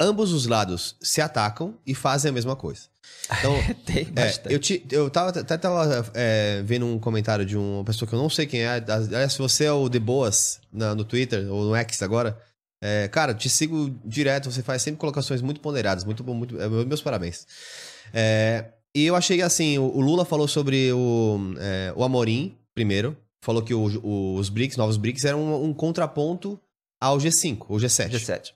ambos os lados se atacam e fazem a mesma coisa. (laughs) Então, Tem é, eu, te, eu tava, até tava é, vendo um comentário de uma pessoa que eu não sei quem é. Aliás, se você é o De Boas na, no Twitter ou no X agora, é, cara, te sigo direto. Você faz sempre colocações muito ponderadas. Muito bom, muito, é, meus parabéns. É, e eu achei assim: o, o Lula falou sobre o, é, o Amorim, primeiro. Falou que o, o, os BRICS, novos BRICS, eram um, um contraponto ao G5, o G7. G7.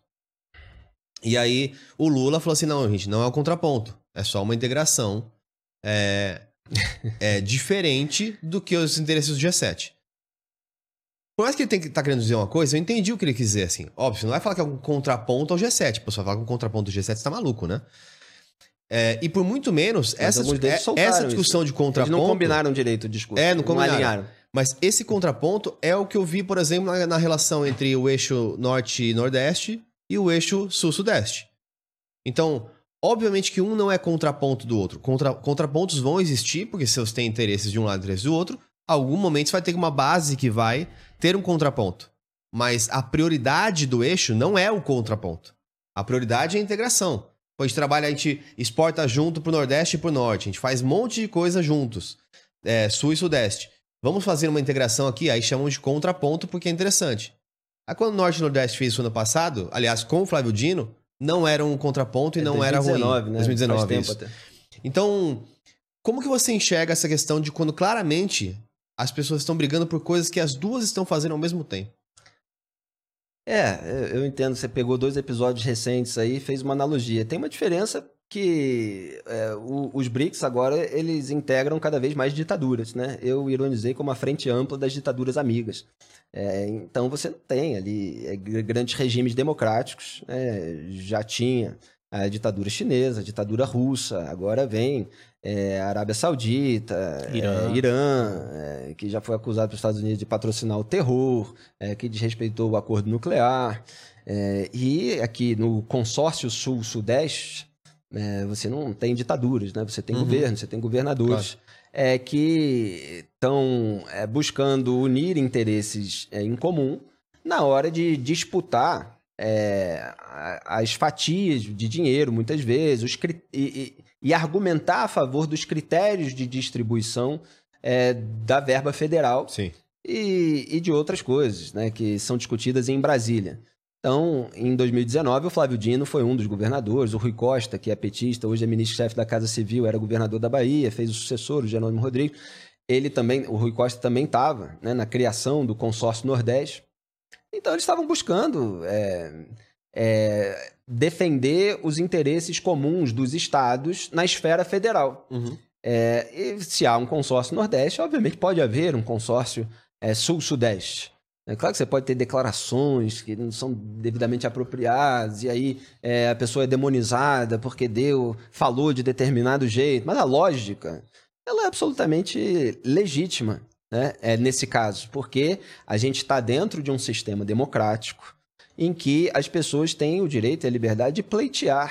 E aí o Lula falou assim: não, gente, não é o contraponto. É só uma integração é, é diferente do que os interesses do G7. Por mais que ele tenha, tá querendo dizer uma coisa, eu entendi o que ele quis dizer, assim. Óbvio, você não vai falar que é um contraponto ao G7. Pô, você vai falar que um contraponto do G7, você tá maluco, né? É, e por muito menos, essa, é, essa discussão isso. de contraponto... Eles não combinaram direito o discurso. É, não combinaram. Não alinharam. Mas esse contraponto é o que eu vi, por exemplo, na, na relação entre o eixo norte e nordeste e o eixo sul-sudeste. Então, Obviamente que um não é contraponto do outro. Contra, contrapontos vão existir, porque se você tem interesses de um lado e interesses do outro, algum momento você vai ter uma base que vai ter um contraponto. Mas a prioridade do eixo não é o contraponto. A prioridade é a integração. A gente trabalha, a gente exporta junto pro Nordeste e pro Norte. A gente faz um monte de coisa juntos. É, sul e Sudeste. Vamos fazer uma integração aqui, aí chamam de contraponto porque é interessante. Aí quando o Norte e o Nordeste fez isso ano passado, aliás, com o Flávio Dino, não era um contraponto e é não 2019, era ruim. Né? 2019, Faz tempo até. Então, como que você enxerga essa questão de quando claramente as pessoas estão brigando por coisas que as duas estão fazendo ao mesmo tempo? É, eu entendo. Você pegou dois episódios recentes aí e fez uma analogia. Tem uma diferença que é, o- os BRICS agora eles integram cada vez mais ditaduras, né? Eu ironizei como a frente ampla das ditaduras amigas. É, então você tem ali é, gr- grandes regimes democráticos, né? já tinha a ditadura chinesa, a ditadura russa, agora vem é, a Arábia Saudita, Irã. é, Irã é, que já foi acusado pelos Estados Unidos de patrocinar o terror, é, que desrespeitou o acordo nuclear. É, e aqui no consórcio sul-sudeste, é, você não tem ditaduras, né? Você tem Uhum. governo, você tem governadores é, que estão é, buscando unir interesses é, em comum na hora de disputar é, as fatias de dinheiro, muitas vezes, os e, e- e argumentar a favor dos critérios de distribuição é, da verba federal Sim. e, e de outras coisas, né, que são discutidas em Brasília. Então, em 2019, o Flávio Dino foi um dos governadores, o Rui Costa, que é petista, hoje é ministro-chefe da Casa Civil, era governador da Bahia, fez o sucessor, o Jerônimo Rodrigues. Ele também, o Rui Costa também estava né, na criação do consórcio Nordeste. Então, eles estavam buscando é, é, defender os interesses comuns dos estados na esfera federal. Uhum. É, e se há um consórcio Nordeste, obviamente pode haver um consórcio é, Sul-Sudeste. É claro que você pode ter declarações que não são devidamente apropriadas, e aí é, a pessoa é demonizada porque deu, falou de determinado jeito, mas a lógica ela é absolutamente legítima né, é, nesse caso, porque a gente está dentro de um sistema democrático em que as pessoas têm o direito e a liberdade de pleitear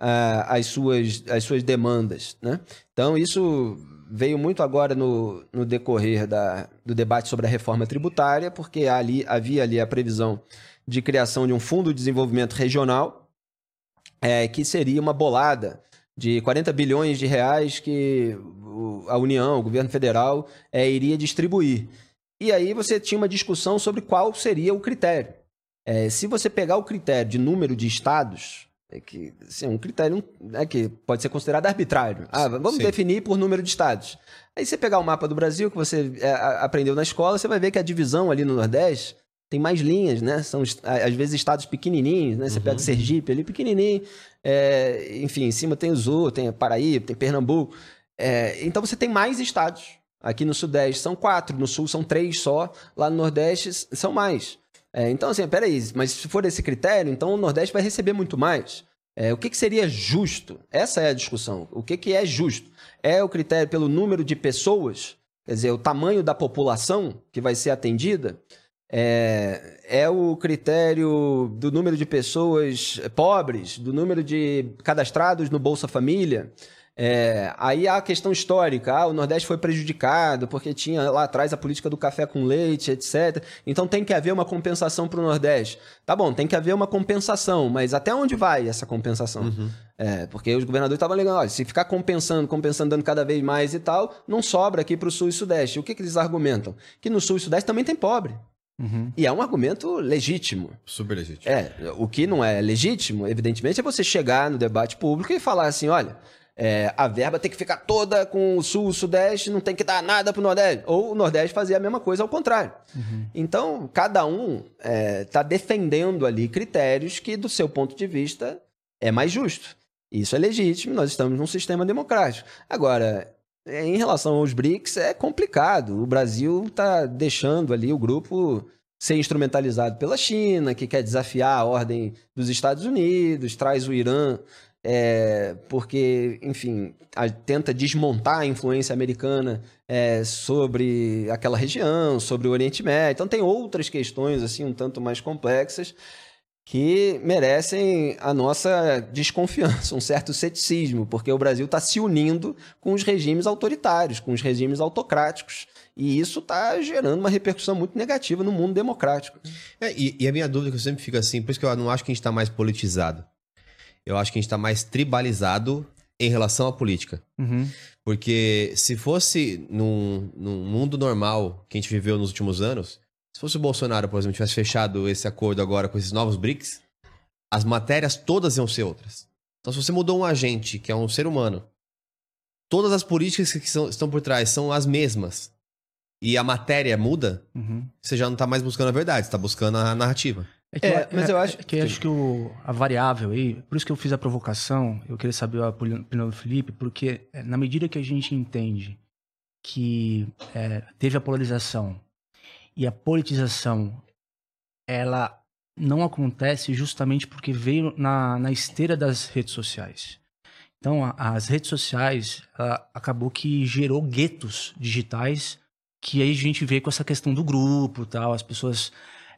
ah, as, suas, as suas demandas. Né? Então, isso veio muito agora no, no decorrer da, do debate sobre a reforma tributária, porque ali, havia ali a previsão de criação de um fundo de desenvolvimento regional, é, que seria uma bolada de 40 bilhões de reais que a União, o governo federal, é, iria distribuir. E aí você tinha uma discussão sobre qual seria o critério. É, se você pegar o critério de número de estados, é que assim, é um critério né, que pode ser considerado arbitrário. Ah, vamos Sim. definir por número de estados. Aí você pegar o mapa do Brasil que você é, aprendeu na escola, você vai ver que a divisão ali no Nordeste tem mais linhas, né? São às vezes estados pequenininhos, né? Você Uhum. pega Sergipe ali pequenininho, é, enfim, em cima tem o Zul, tem Paraíba, tem Pernambuco. É, então você tem mais estados. Aqui no Sudeste são quatro, no Sul são três só, lá no Nordeste são mais. É, então, assim, peraí, mas se for esse critério, então o Nordeste vai receber muito mais. É, o que, que seria justo? Essa é a discussão. O que, que é justo? É o critério pelo número de pessoas, quer dizer, o tamanho da população que vai ser atendida? É, é o critério do número de pessoas pobres, do número de cadastrados no Bolsa Família? É, aí há a questão histórica. Ah, o Nordeste foi prejudicado porque tinha lá atrás a política do café com leite, etc. Então tem que haver uma compensação para o Nordeste. Tá bom, tem que haver uma compensação, mas até onde vai essa compensação? Uhum. É, porque os governadores estavam ligando, olha, se ficar compensando, compensando, dando cada vez mais e tal, não sobra aqui para o Sul e Sudeste. O que, que eles argumentam? Que no Sul e Sudeste também tem pobre. Uhum. E é um argumento legítimo. Super legítimo. É, o que não é legítimo, evidentemente, é você chegar no debate público e falar assim: olha, é, a verba tem que ficar toda com o sul, o sudeste, não tem que dar nada pro Nordeste. Ou o Nordeste fazer a mesma coisa ao contrário. Então, cada um está defendendo ali critérios que, do seu ponto de vista, é mais justo. Isso é legítimo, nós estamos num sistema democrático. Agora, é, em relação aos BRICS, é complicado. O Brasil está deixando ali o grupo ser instrumentalizado pela China, que quer desafiar a ordem dos Estados Unidos, traz o Irã, é, porque, enfim, a- tenta desmontar a influência americana é, sobre aquela região, sobre o Oriente Médio. Então tem outras questões assim um tanto mais complexas que merecem a nossa desconfiança, (laughs) um certo ceticismo, porque o Brasil está se unindo com os regimes autoritários, com os regimes autocráticos. E isso está gerando uma repercussão muito negativa no mundo democrático. É, e, e a minha dúvida que eu sempre fico assim, por isso que eu não acho que a gente tá mais politizado. Eu acho que a gente tá mais tribalizado em relação à política. Uhum. Porque se fosse num, num mundo normal que a gente viveu nos últimos anos, se fosse o Bolsonaro, por exemplo, tivesse fechado esse acordo agora com esses novos BRICS, as matérias todas iam ser outras. Então, se você mudou um agente, que é um ser humano, todas as políticas que são- estão por trás são as mesmas, e a matéria muda, Uhum. você já não tá mais buscando a verdade, você tá buscando a narrativa. É, que É, eu, mas eu acho- é que eu acho que o, a variável aí, por isso que eu fiz a provocação, eu queria saber a opinião do Felipe, porque é, na medida que a gente entende que é, teve a polarização e a politização, ela não acontece justamente porque veio na, na esteira das redes sociais. Então, a- as redes sociais acabou que gerou guetos digitais que aí a gente vê com essa questão do grupo, tal. As pessoas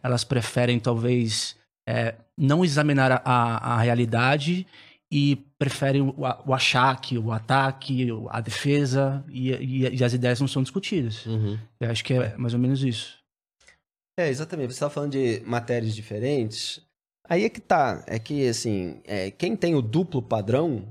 elas preferem talvez é, não examinar a, a, realidade e preferem o, o achaque, o ataque, a defesa e, e- e as ideias não são discutidas. Uhum. Eu acho que é mais ou menos isso. É, exatamente. Você estava falando de matérias diferentes. Aí é que tá. É que, assim, é, quem tem o duplo padrão,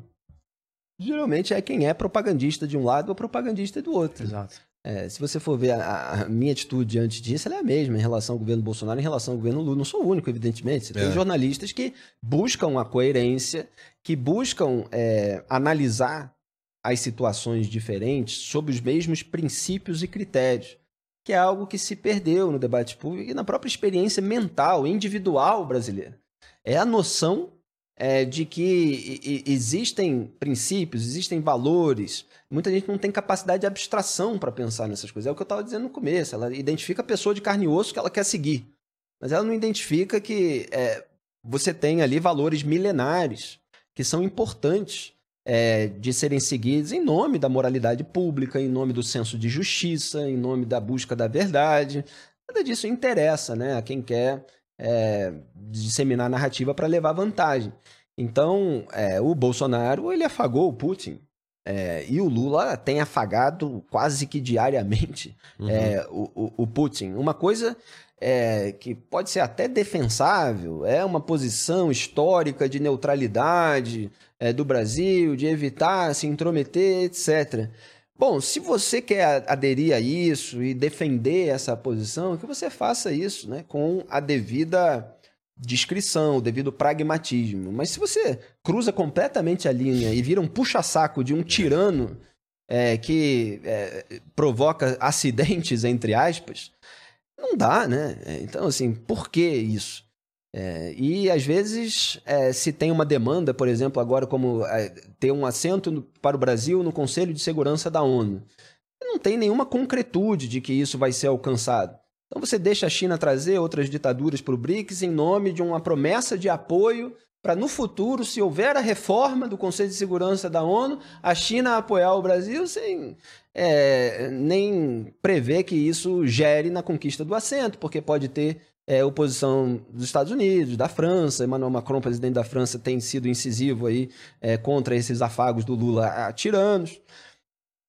geralmente é quem é propagandista de um lado ou propagandista do outro. Exato. É, se você for ver a, a minha atitude antes disso, ela é a mesma em relação ao governo Bolsonaro, em relação ao governo Lula. Não sou o único, evidentemente. Você tem É. jornalistas que buscam a coerência, que buscam é, analisar as situações diferentes sob os mesmos princípios e critérios, que é algo que se perdeu no debate público e na própria experiência mental, individual brasileira. É a noção é, de que existem princípios, existem valores. Muita gente não tem capacidade de abstração para pensar nessas coisas. É o que eu estava dizendo no começo. Ela identifica a pessoa de carne e osso que ela quer seguir. Mas ela não identifica que é, você tem ali valores milenares que são importantes é, de serem seguidos em nome da moralidade pública, em nome do senso de justiça, em nome da busca da verdade. Nada disso interessa né, a quem quer é, disseminar narrativa para levar vantagem. Então, é, o Bolsonaro ele afagou o Putin. é, e o Lula tem afagado quase que diariamente Uhum. é, o, o- o Putin. Uma coisa é, que pode ser até defensável, é uma posição histórica de neutralidade é, do Brasil, de evitar se intrometer, etc. Bom, se você quer aderir a isso e defender essa posição, que você faça isso né, com a devida discrição, o devido pragmatismo. Mas se você cruza completamente a linha e vira um puxa-saco de um tirano é, que é, provoca acidentes, (laughs) entre aspas, não dá, né? Então, assim, por que isso? É, e às vezes é, se tem uma demanda, por exemplo, agora como é, ter um assento no- para o Brasil no Conselho de Segurança da ONU. Não tem nenhuma concretude de que isso vai ser alcançado. Então você deixa a China trazer outras ditaduras para o BRICS em nome de uma promessa de apoio para no futuro, se houver a reforma do Conselho de Segurança da ONU, a China apoiar o Brasil sem é, nem prever que isso gere na conquista do assento, porque pode ter é, oposição dos Estados Unidos, da França. Emmanuel Macron, presidente da França, tem sido incisivo aí é, contra esses afagos do Lula a tiranos.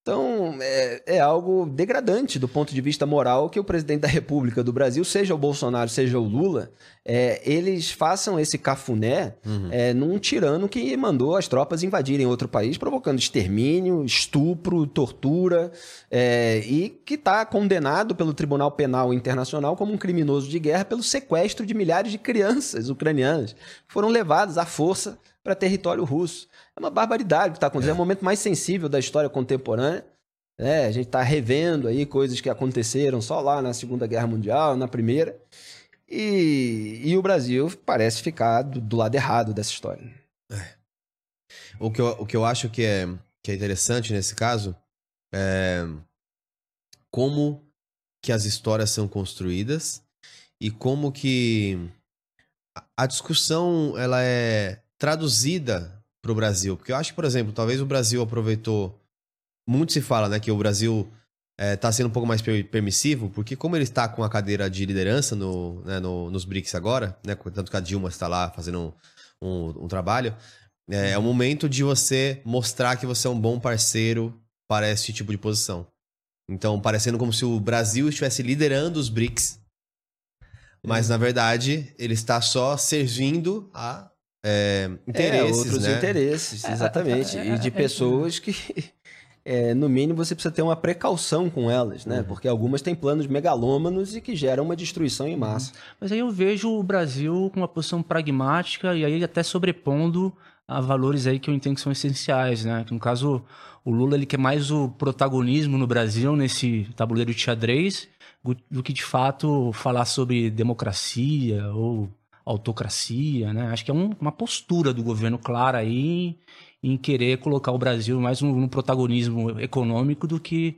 Então, é, é algo degradante do ponto de vista moral que o presidente da República do Brasil, seja o Bolsonaro, seja o Lula, é, eles façam esse cafuné Uhum. é, num tirano que mandou as tropas invadirem outro país, provocando extermínio, estupro, tortura, é, e que está condenado pelo Tribunal Penal Internacional como um criminoso de guerra pelo sequestro de milhares de crianças ucranianas que foram levadas à força para território russo. É uma barbaridade o que está acontecendo. É. o momento mais sensível da história contemporânea. né? a gente está revendo aí coisas que aconteceram só lá na Segunda Guerra Mundial, na Primeira. E, e o Brasil parece ficar do, do lado errado dessa história. O que eu, o que eu acho que é, que é interessante nesse caso é como que as histórias são construídas e como que a- a discussão ela é traduzida para o Brasil. Porque eu acho que, por exemplo, talvez o Brasil aproveitou. Muito se fala né, que o Brasil está sendo um pouco mais per- permissivo, porque como ele está com a cadeira de liderança no, né, no- nos BRICS agora, né, tanto que a Dilma está lá fazendo um, um- um trabalho, é, é o momento de você mostrar que você é um bom parceiro para esse tipo de posição. Então, parecendo como se o Brasil estivesse liderando os BRICS, mas na verdade ele está só servindo a é, interesses, é, outros né? interesses, exatamente. é, e de é, pessoas que, é, no mínimo, você precisa ter uma precaução com elas, né? Uhum. Porque algumas têm planos megalômanos e que geram uma destruição em massa. Mas aí eu vejo o Brasil com uma posição pragmática e aí até sobrepondo a valores aí que eu entendo que são essenciais, né? Que no caso, o Lula ele quer mais o protagonismo no Brasil nesse tabuleiro de xadrez do- do que de fato falar sobre democracia ou autocracia, né? Acho que é um- uma postura do governo clara aí em querer colocar o Brasil mais no, no protagonismo econômico do que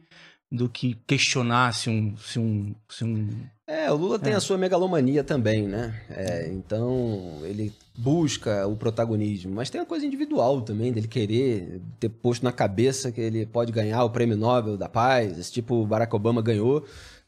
do que questionar se um se um, se um É, o Lula tem É. a sua megalomania também, né? É, então, ele busca o protagonismo, mas tem a coisa individual também, dele querer ter posto na cabeça que ele pode ganhar o prêmio Nobel da Paz, esse tipo Barack Obama ganhou,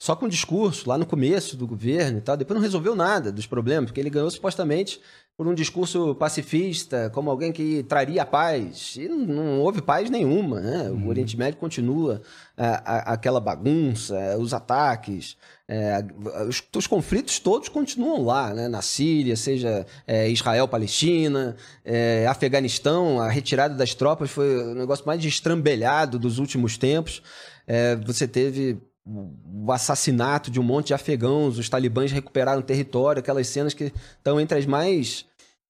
só com discurso lá no começo do governo e tal, depois não resolveu nada dos problemas, porque ele ganhou supostamente por um discurso pacifista, como alguém que traria a paz, e não, não houve paz nenhuma, né? O Oriente Médio continua a- a- aquela bagunça, os ataques, é, os, os conflitos todos continuam lá, né? Na Síria, seja é, Israel-Palestina, é, Afeganistão, a retirada das tropas foi o negócio mais destrambelhado dos últimos tempos. É, você teve o assassinato de um monte de afegãos, os talibãs recuperaram território, aquelas cenas que estão entre as mais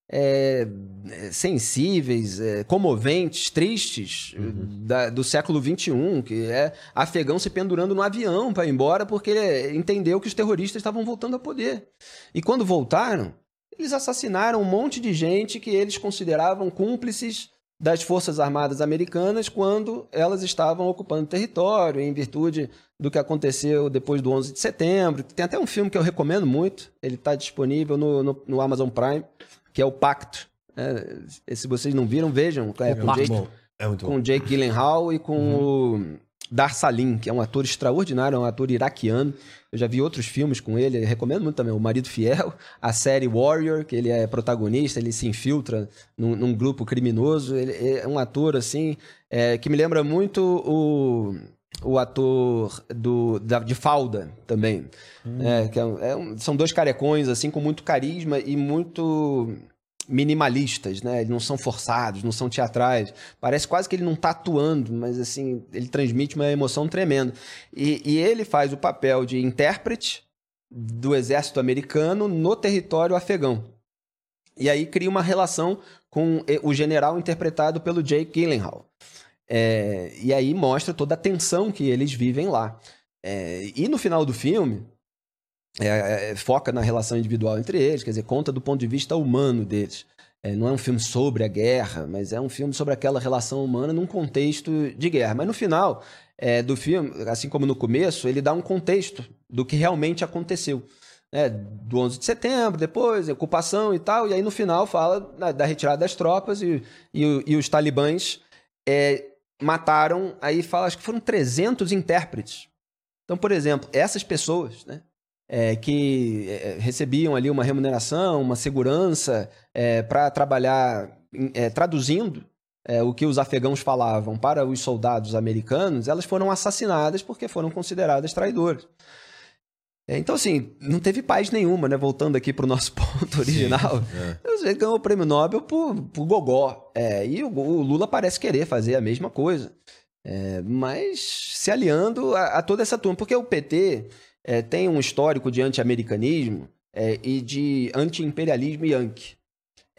é, sensíveis, é, comoventes, tristes da- do século XXI, que é afegão se pendurando no avião para ir embora porque ele entendeu que os terroristas estavam voltando ao poder. E quando voltaram, eles assassinaram um monte de gente que eles consideravam cúmplices das Forças Armadas Americanas quando elas estavam ocupando território, em virtude do que aconteceu depois do 11 de setembro. Tem até um filme que eu recomendo muito, ele está disponível no, no, no Amazon Prime, que é o Pacto. É, se vocês não viram, vejam. É, com, Pacto. Jake, Bom, é muito bom. com o Jake Gyllenhaal e com o Dar Salim, que é um ator extraordinário, é um ator iraquiano. Eu já vi outros filmes com ele, recomendo muito também. O Marido Fiel, a série Warrior, que ele é protagonista, ele se infiltra num, num grupo criminoso. Ele é um ator, assim, é, que me lembra muito o, o ator do, da- de Falda também. É, que é um- é um- são dois carecões, assim, com muito carisma e muito minimalistas, né? Eles não são forçados, não são teatrais. Parece quase que ele não tá atuando, mas assim, ele transmite uma emoção tremenda. E, e ele faz o papel de intérprete do exército americano no território afegão. E aí cria uma relação com eh, o general interpretado pelo Jake Gyllenhaal. É, e aí mostra toda a tensão que eles vivem lá. É, e no final do filme, é, é, foca na relação individual entre eles, quer dizer, conta do ponto de vista humano deles. É, não é um filme sobre a guerra, mas é um filme sobre aquela relação humana num contexto de guerra. Mas no final é, do filme, assim como no começo, ele dá um contexto do que realmente aconteceu. né, do 11 de setembro, depois, ocupação e tal, e aí no final fala da, da retirada das tropas e, e, e os talibãs é, mataram, aí fala, acho que foram 300 intérpretes. Então, por exemplo, essas pessoas, né, é, que é, recebiam ali uma remuneração, uma segurança para trabalhar é, traduzindo é, o que os afegãos falavam para os soldados americanos, elas foram assassinadas porque foram consideradas traidoras. É, então, assim, não teve paz nenhuma, né? Voltando aqui para o nosso (laughs) ponto original. É. Ele ganhou o prêmio Nobel por, por gogó. É, e o, o Lula parece querer fazer a mesma coisa. É, mas se aliando a, a toda essa turma. Porque o PT é, tem um histórico de anti-americanismo é, e de anti-imperialismo yankee.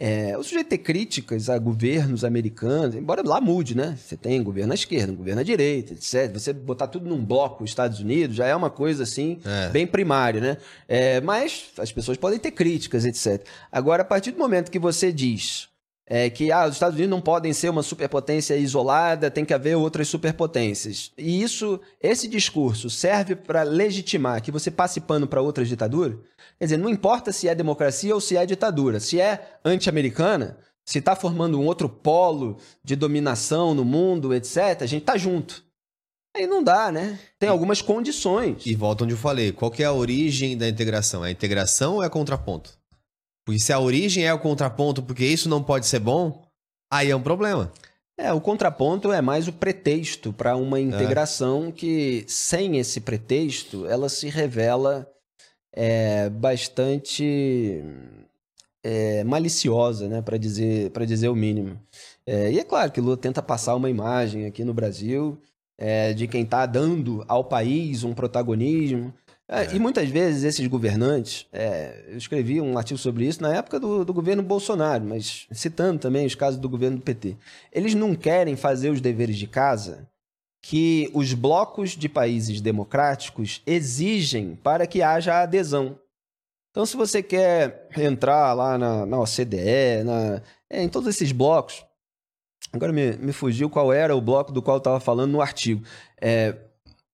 É, o sujeito ter críticas a governos americanos, embora lá mude, né? Você tem governo à esquerda, governo à direita, etc. Você botar tudo num bloco, os Estados Unidos, já é uma coisa assim, É. bem primária, né? É, mas as pessoas podem ter críticas, etc. Agora, a partir do momento que você diz é, que ah, os Estados Unidos não podem ser uma superpotência isolada, tem que haver outras superpotências. E isso, esse discurso serve para legitimar que você passe pano para outras ditaduras? Quer dizer, não importa se é democracia ou se é ditadura. Se é anti-americana, se está formando um outro polo de dominação no mundo, etc., a gente tá junto. Aí não dá, né? Tem algumas condições. E volta onde eu falei. Qual que é a origem da integração? É a integração ou é contraponto? Porque se a origem é o contraponto porque isso não pode ser bom, aí é um problema. É, o contraponto é mais o pretexto para uma integração que, sem esse pretexto, ela se revela é, bastante é, maliciosa, né, para dizer, pra dizer o mínimo. É, e é claro que Lula tenta passar uma imagem aqui no Brasil é, de quem está dando ao país um protagonismo. É, E muitas vezes esses governantes, é, eu escrevi um artigo sobre isso na época do, do governo Bolsonaro, mas citando também os casos do governo do PT. Eles não querem fazer os deveres de casa que os blocos de países democráticos exigem para que haja adesão. Então, se você quer entrar lá na, na OCDE, na, é, em todos esses blocos, agora me, me fugiu qual era o bloco do qual eu estava falando no artigo. É,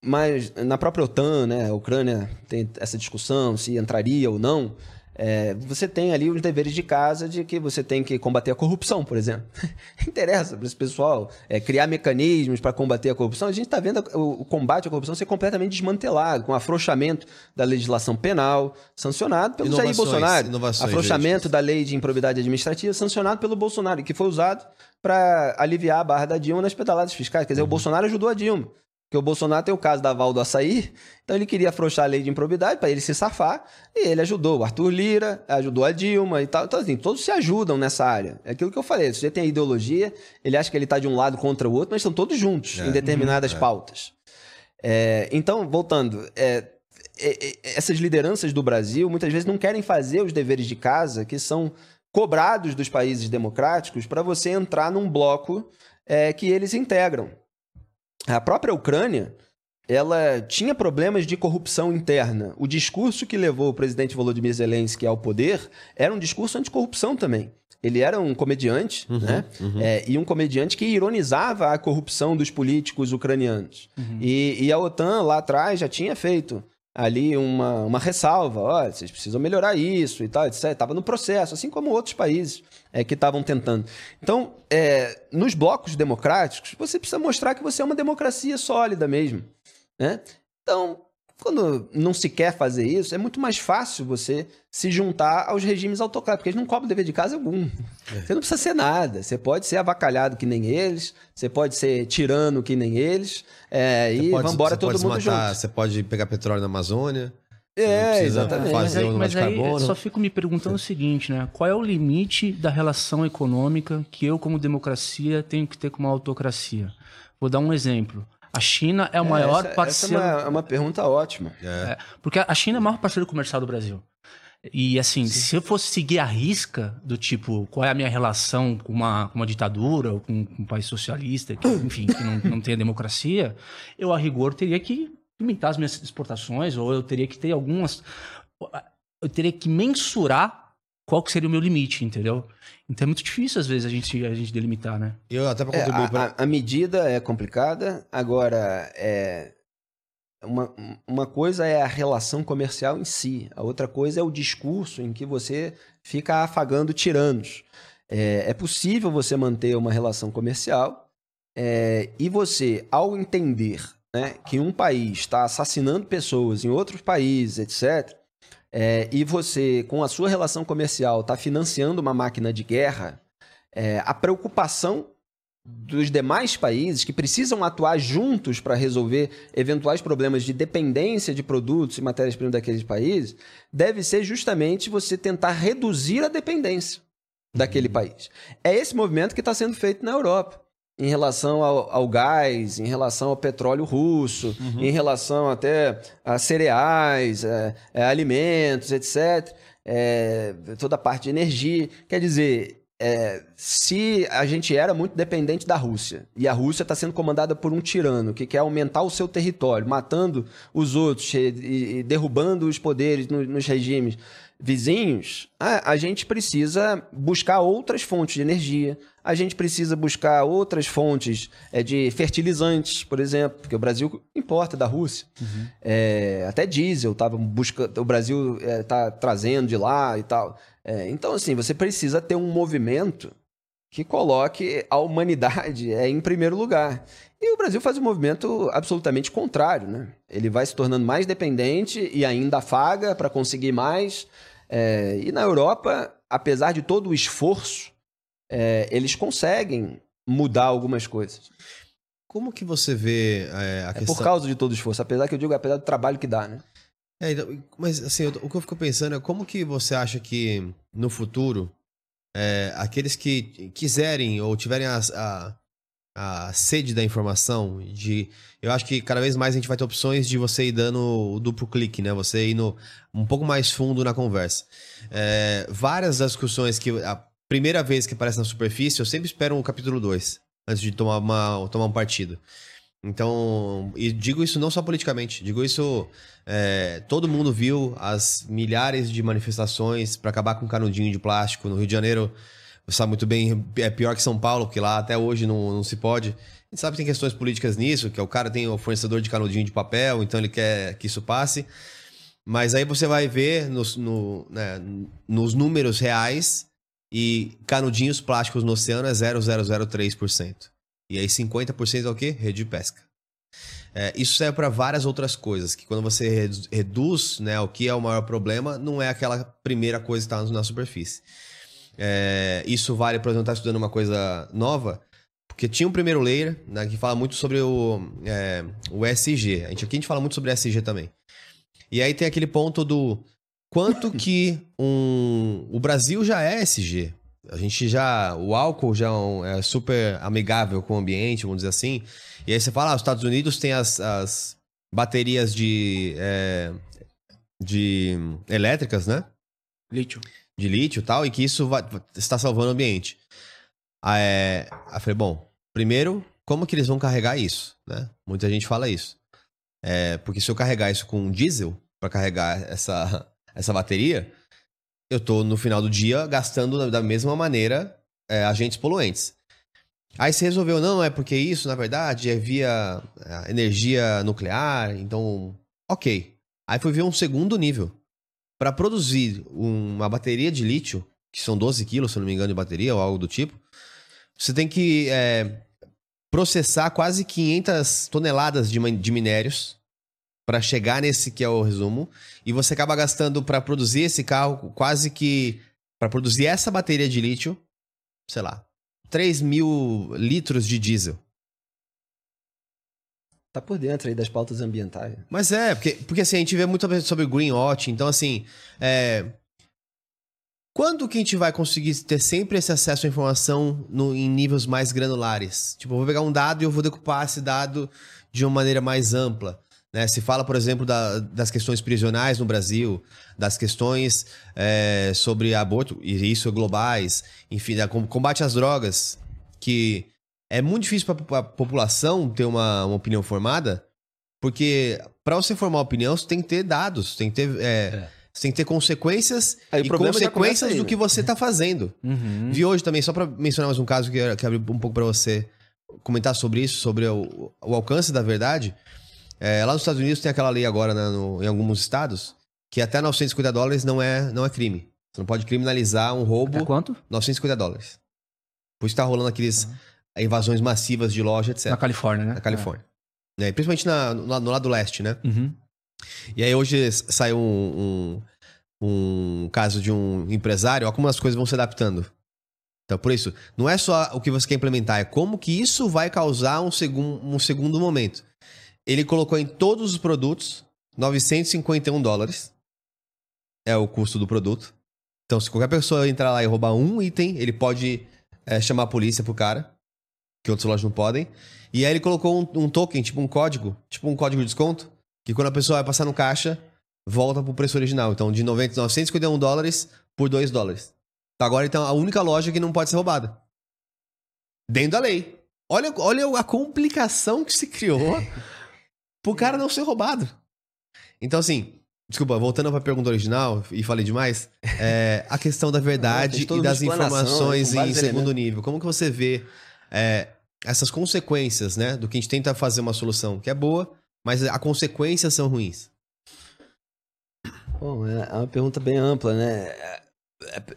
mas na própria OTAN, né, a Ucrânia tem essa discussão se entraria ou não. É, você tem ali os deveres de casa de que você tem que combater a corrupção, por exemplo. (laughs) Interessa para esse pessoal é, criar mecanismos para combater a corrupção. A gente está vendo o, o, combate à corrupção ser completamente desmantelado, com afrouxamento da legislação penal, sancionado pelo Jair Bolsonaro. Afrouxamento da lei de improbidade administrativa, sancionado pelo Bolsonaro, que foi usado para aliviar a barra da Dilma nas pedaladas fiscais. Quer dizer, uhum. o Bolsonaro ajudou a Dilma. Porque o Bolsonaro tem o caso da Val do Açaí, então ele queria afrouxar a lei de improbidade para ele se safar, e ele ajudou o Arthur Lira, ajudou a Dilma e tal. Então, assim, todos se ajudam nessa área. É aquilo que eu falei, se você tem a ideologia, ele acha que ele está de um lado contra o outro, mas estão todos juntos é, em determinadas uhum, é. pautas. É, então, voltando, é, é, é, essas lideranças do Brasil muitas vezes não querem fazer os deveres de casa que são cobrados dos países democráticos para você entrar num bloco que eles integram. A própria Ucrânia, ela tinha problemas de corrupção interna. O discurso que levou o presidente Volodymyr Zelensky ao poder era um discurso anticorrupção também. Ele era um comediante, uhum, né? Uhum. É, e um comediante que ironizava a corrupção dos políticos ucranianos. Uhum. E, e, a OTAN lá atrás já tinha feito ali uma, uma ressalva, olha, vocês precisam melhorar isso e tal, etc. Estava no processo, assim como outros países é, que estavam tentando. Então, é, nos blocos democráticos, você precisa mostrar que você é uma democracia sólida mesmo. Né? Então, quando não se quer fazer isso, é muito mais fácil você se juntar aos regimes autocráticos, porque eles não cobram dever de casa algum. É. Você não precisa ser nada. Você pode ser avacalhado que nem eles, você pode ser tirano que nem eles, é, e vamos embora todo mundo matar, junto. Você pode pegar petróleo na Amazônia. É, exatamente. Fazer mas aí, mas aí só fico me perguntando o seguinte, né? Qual é o limite da relação econômica que eu, como democracia, tenho que ter com uma autocracia? Vou dar um exemplo. A China é o é, maior essa, parceiro. Essa é uma, é uma pergunta ótima. É. É, porque a China é o maior parceiro comercial do Brasil. E assim, Sim. se eu fosse seguir a risca do tipo, qual é a minha relação com uma, com uma ditadura ou com, com um país socialista, que, enfim, que não, não tenha democracia, eu a rigor teria que limitar as minhas exportações, ou eu teria que ter algumas. Eu teria que mensurar qual que seria o meu limite, entendeu? Então é muito difícil, às vezes, a gente, a gente delimitar, né? Eu até para contribuir. É, a, pra... a, medida é complicada, agora é. Uma, uma coisa é a relação comercial em si, a outra coisa é o discurso em que você fica afagando tiranos. É, é possível você manter uma relação comercial é, e você, ao entender né, que um país está assassinando pessoas em outros países, etc., é, e você, com a sua relação comercial, está financiando uma máquina de guerra, é, a preocupação dos demais países que precisam atuar juntos para resolver eventuais problemas de dependência de produtos e matérias-primas daqueles países deve ser justamente você tentar reduzir a dependência daquele país. É esse movimento que está sendo feito na Europa em relação ao, ao, gás, em relação ao petróleo russo, uhum. em relação até a cereais, é, é, alimentos, etc. É, toda a parte de energia. Quer dizer, é, se a gente era muito dependente da Rússia e a Rússia está sendo comandada por um tirano que quer aumentar o seu território, matando os outros e, e derrubando os poderes no, nos regimes vizinhos, a, a gente precisa buscar outras fontes de energia, a gente precisa buscar outras fontes é, de fertilizantes, por exemplo, porque o Brasil importa da Rússia. Uhum. É, até diesel tava buscando, o Brasil está é, trazendo de lá e tal. É, então, assim, você precisa ter um movimento que coloque a humanidade é, em primeiro lugar. E o Brasil faz um movimento absolutamente contrário, né? Ele vai se tornando mais dependente e ainda afaga para conseguir mais. É, e na Europa, apesar de todo o esforço, é, eles conseguem mudar algumas coisas. Como que você vê é, a é questão... por causa de todo o esforço, apesar que eu digo, apesar do trabalho que dá, né? É, então, mas assim, o que eu fico pensando é como que você acha que no futuro é, aqueles que quiserem ou tiverem a, a, a, sede da informação, de eu acho que cada vez mais a gente vai ter opções de você ir dando o duplo clique, né? Você ir no, um pouco mais fundo na conversa. É, várias das discussões que a primeira vez que aparece na superfície, eu sempre espero o capítulo 2 antes de tomar, uma, tomar um partido. Então, e digo isso não só politicamente, digo isso. é, todo mundo viu as milhares de manifestações para acabar com canudinho de plástico. No Rio de Janeiro, sabe muito bem, é pior que São Paulo, porque lá até hoje não, não se pode. A gente sabe que tem questões políticas nisso, que o cara tem o fornecedor de canudinho de papel, então ele quer que isso passe. Mas aí você vai ver nos, no, né, nos números reais e canudinhos plásticos no oceano é 0,003%. E aí 50% é o quê? Rede de pesca. É, isso serve para várias outras coisas, que quando você redu- reduz né, o que é o maior problema, não é aquela primeira coisa que está na superfície. É, isso vale, por exemplo, estar estudando uma coisa nova, porque tinha um primeiro layer né, que fala muito sobre o, é, o SG. A gente, aqui a gente fala muito sobre SG também. E aí tem aquele ponto do quanto (laughs) que um, o Brasil já é SG. A gente já. O álcool já é um- é super amigável com o ambiente, vamos dizer assim. E aí você fala, ah, os Estados Unidos tem as, as baterias de. é, de elétricas, né? Lítio. de lítio e tal, e que isso vai, está salvando o ambiente. Ah, é, aí eu falei, bom, primeiro, como que eles vão carregar isso, né? Muita gente fala isso. É, porque se eu carregar isso com diesel, para carregar essa, essa bateria, eu tô no final do dia gastando da, mesma maneira é, agentes poluentes. Aí você resolveu, não, é porque isso, na verdade, é via é, energia nuclear, então, ok. Aí fui ver um segundo nível. Para produzir uma bateria de lítio, que são 12 quilos, se não me engano, de bateria ou algo do tipo, você tem que é, processar quase 500 toneladas de, de minérios para chegar nesse que é o resumo. E você acaba gastando para produzir esse carro quase que. Para produzir essa bateria de lítio, sei lá, 3 mil litros de diesel. Tá por dentro aí das pautas ambientais. Mas é, porque, porque assim, a gente vê muito sobre greenwashing, então assim, é... Quando que a gente vai conseguir ter sempre esse acesso à informação no- em níveis mais granulares? Tipo, eu vou pegar um dado e eu vou decupar esse dado de uma maneira mais ampla. Né? Se fala, por exemplo, da- das questões prisionais no Brasil, das questões é, sobre aborto, e isso globais, enfim, da com- combate às drogas, que é muito difícil para a população ter uma, uma opinião formada, porque para você formar uma opinião, você tem que ter dados, tem que ter, é, você tem que ter consequências Aí e consequências aí, do né? que você está fazendo. Uhum. Vi hoje também, só para mencionar mais um caso que eu quero abrir um pouco para você comentar sobre isso, sobre o, o alcance da verdade. É, lá nos Estados Unidos tem aquela lei agora, né, no- em alguns estados, que até 950 dólares não é, não é crime. Você não pode criminalizar um roubo É quanto? 950 dólares. Por isso tá rolando aqueles invasões massivas de loja, etc. Na Califórnia, né? Na Califórnia. É, principalmente na- no, no lado leste, né? É. Uhum. E aí hoje saiu um, um, um caso de um empresário, olha como as coisas vão se adaptando. Então, por isso, não é só o que você quer implementar, é como que isso vai causar um, segun, um segundo momento. Ele colocou em todos os produtos 951 dólares. É o custo do produto. Então, se qualquer pessoa entrar lá e roubar um item, ele pode é, chamar a polícia pro cara, que outras lojas não podem. E aí ele colocou um, um token, tipo um código, tipo um código de desconto, que quando a pessoa vai passar no caixa, volta pro preço original. Então, de 90, 951 dólares por 2 dólares. Agora, então, a única loja que não pode ser roubada. Dentro da lei. Olha, olha a complicação que se criou (laughs) pro cara não ser roubado. Então, assim, desculpa, voltando pra pergunta original, e falei demais, é, a questão da (laughs) verdade e das informações em segundo elementos. nível. Como que você vê é, essas consequências, né, do que a gente tenta fazer uma solução que é boa, mas as consequências são ruins? Bom, é é uma pergunta bem ampla, né? É-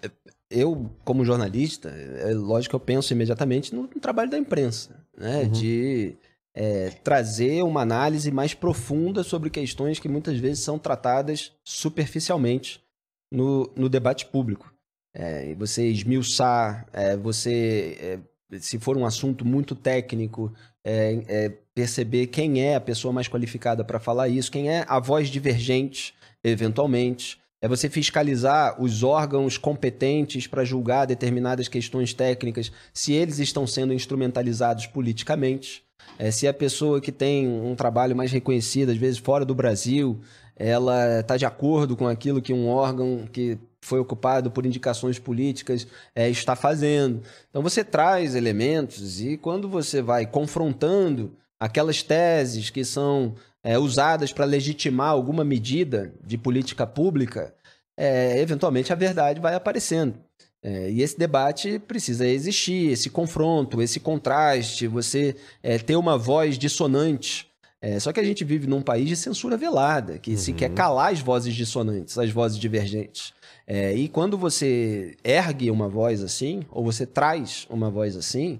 é- Eu, como jornalista, é lógico que eu penso imediatamente no, no trabalho da imprensa, né? Uhum. De é, trazer uma análise mais profunda sobre questões que muitas vezes são tratadas superficialmente no, no debate público. É, você esmiuçar, é, você, é, se for um assunto muito técnico, é, é, perceber quem é a pessoa mais qualificada para falar isso, quem é a voz divergente, eventualmente. É você fiscalizar os órgãos competentes para julgar determinadas questões técnicas, se eles estão sendo instrumentalizados politicamente. É, se a pessoa que tem um trabalho mais reconhecido, às vezes fora do Brasil, ela está de acordo com aquilo que um órgão que foi ocupado por indicações políticas é, está fazendo. Então você traz elementos e quando você vai confrontando aquelas teses que são é, usadas para legitimar alguma medida de política pública, é, eventualmente a verdade vai aparecendo. É, e esse debate precisa existir, esse confronto, esse contraste, você é, ter uma voz dissonante. É, só que a gente vive num país de censura velada, que se quer calar as vozes dissonantes, as vozes divergentes. É, e quando você ergue uma voz assim, ou você traz uma voz assim,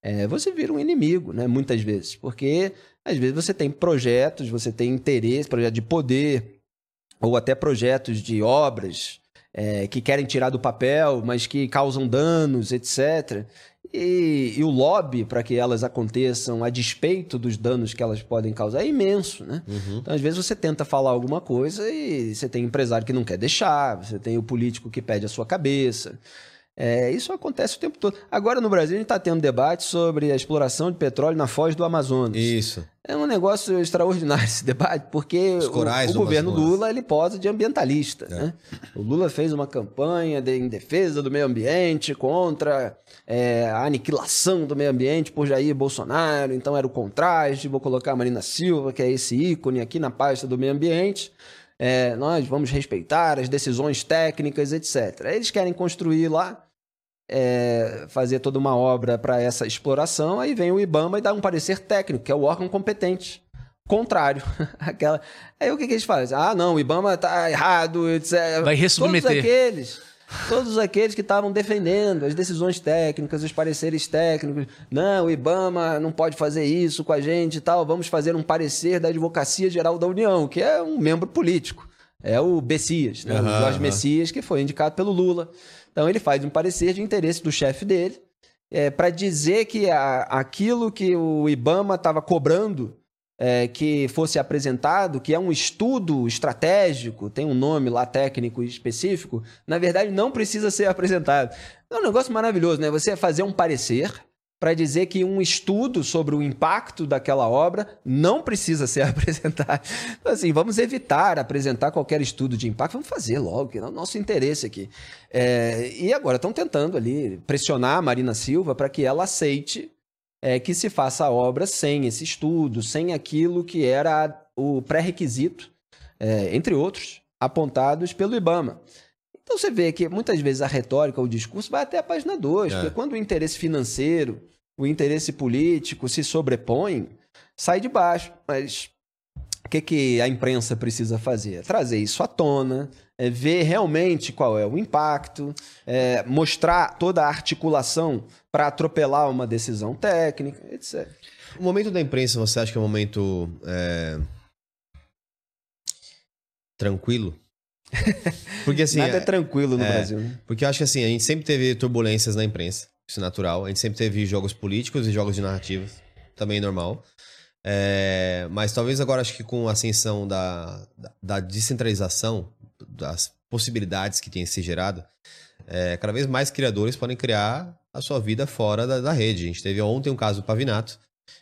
é, você vira um inimigo, né? Muitas vezes. Porque às vezes você tem projetos, você tem interesse, projeto de poder, ou até projetos de obras é, que querem tirar do papel, mas que causam danos, etc. E, e o lobby para que elas aconteçam a despeito dos danos que elas podem causar é imenso, né? Uhum. Então, às vezes, você tenta falar alguma coisa e você tem empresário que não quer deixar, você tem o político que pede a sua cabeça. É, isso acontece o tempo todo. Agora, no Brasil, a gente está tendo debate sobre a exploração de petróleo na foz do Amazonas. Isso. É um negócio extraordinário (laughs) esse debate, porque o, o governo Amazonas. Lula ele posa de ambientalista. É. Né? O Lula fez uma campanha de- em defesa do meio ambiente, contra é, a aniquilação do meio ambiente por Jair Bolsonaro. Então era o contraste. Vou colocar a Marina Silva, que é esse ícone aqui na pasta do meio ambiente. É, nós vamos respeitar as decisões técnicas, etc. Eles querem construir lá é, fazer toda uma obra para essa exploração, aí vem o IBAMA e dá um parecer técnico, que é o órgão competente. Contrário. (laughs) Aquela... Aí o que, que eles fazem? Ah, não, o IBAMA tá errado, etc. Vai ressubmeter. Todos aqueles, todos aqueles que estavam defendendo as decisões técnicas, os pareceres técnicos. Não, o IBAMA não pode fazer isso com a gente e tal. Vamos fazer um parecer da Advocacia Geral da União, que é um membro político. É o Bessias, né? o Aham, Jorge aham. Messias, que foi indicado pelo Lula. Então ele faz um parecer de interesse do chefe dele é, para dizer que a- aquilo que o IBAMA estava cobrando é, que fosse apresentado, que é um estudo estratégico, tem um nome lá técnico específico, na verdade não precisa ser apresentado. É um negócio maravilhoso, né? Você fazer um parecer para dizer que um estudo sobre o impacto daquela obra não precisa ser (laughs) apresentado. Então, assim, vamos evitar apresentar qualquer estudo de impacto, vamos fazer logo, que é o nosso interesse aqui. É, e agora estão tentando ali pressionar a Marina Silva para que ela aceite é, que se faça a obra sem esse estudo, sem aquilo que era o pré-requisito, é, entre outros, apontados pelo IBAMA. Então você vê que muitas vezes a retórica, o discurso vai até a página 2, É. porque quando o interesse financeiro, o interesse político se sobrepõem, sai de baixo. Mas o que, que a imprensa precisa fazer? Trazer isso à tona, é, ver realmente qual é o impacto, é, mostrar toda a articulação para atropelar uma decisão técnica, etc. O momento da imprensa, você acha que é um momento é, tranquilo? (laughs) Porque assim, Nada é é- tranquilo no é. Brasil. Né? porque eu acho que assim, a gente sempre teve turbulências na imprensa, isso é natural. A gente sempre teve jogos políticos e jogos de narrativas, também é normal. É, mas talvez agora acho que com a ascensão da, da, da descentralização, das possibilidades que tem se gerado, é, cada vez mais criadores podem criar a sua vida fora da, da rede. A gente teve ontem um caso do Pavinato.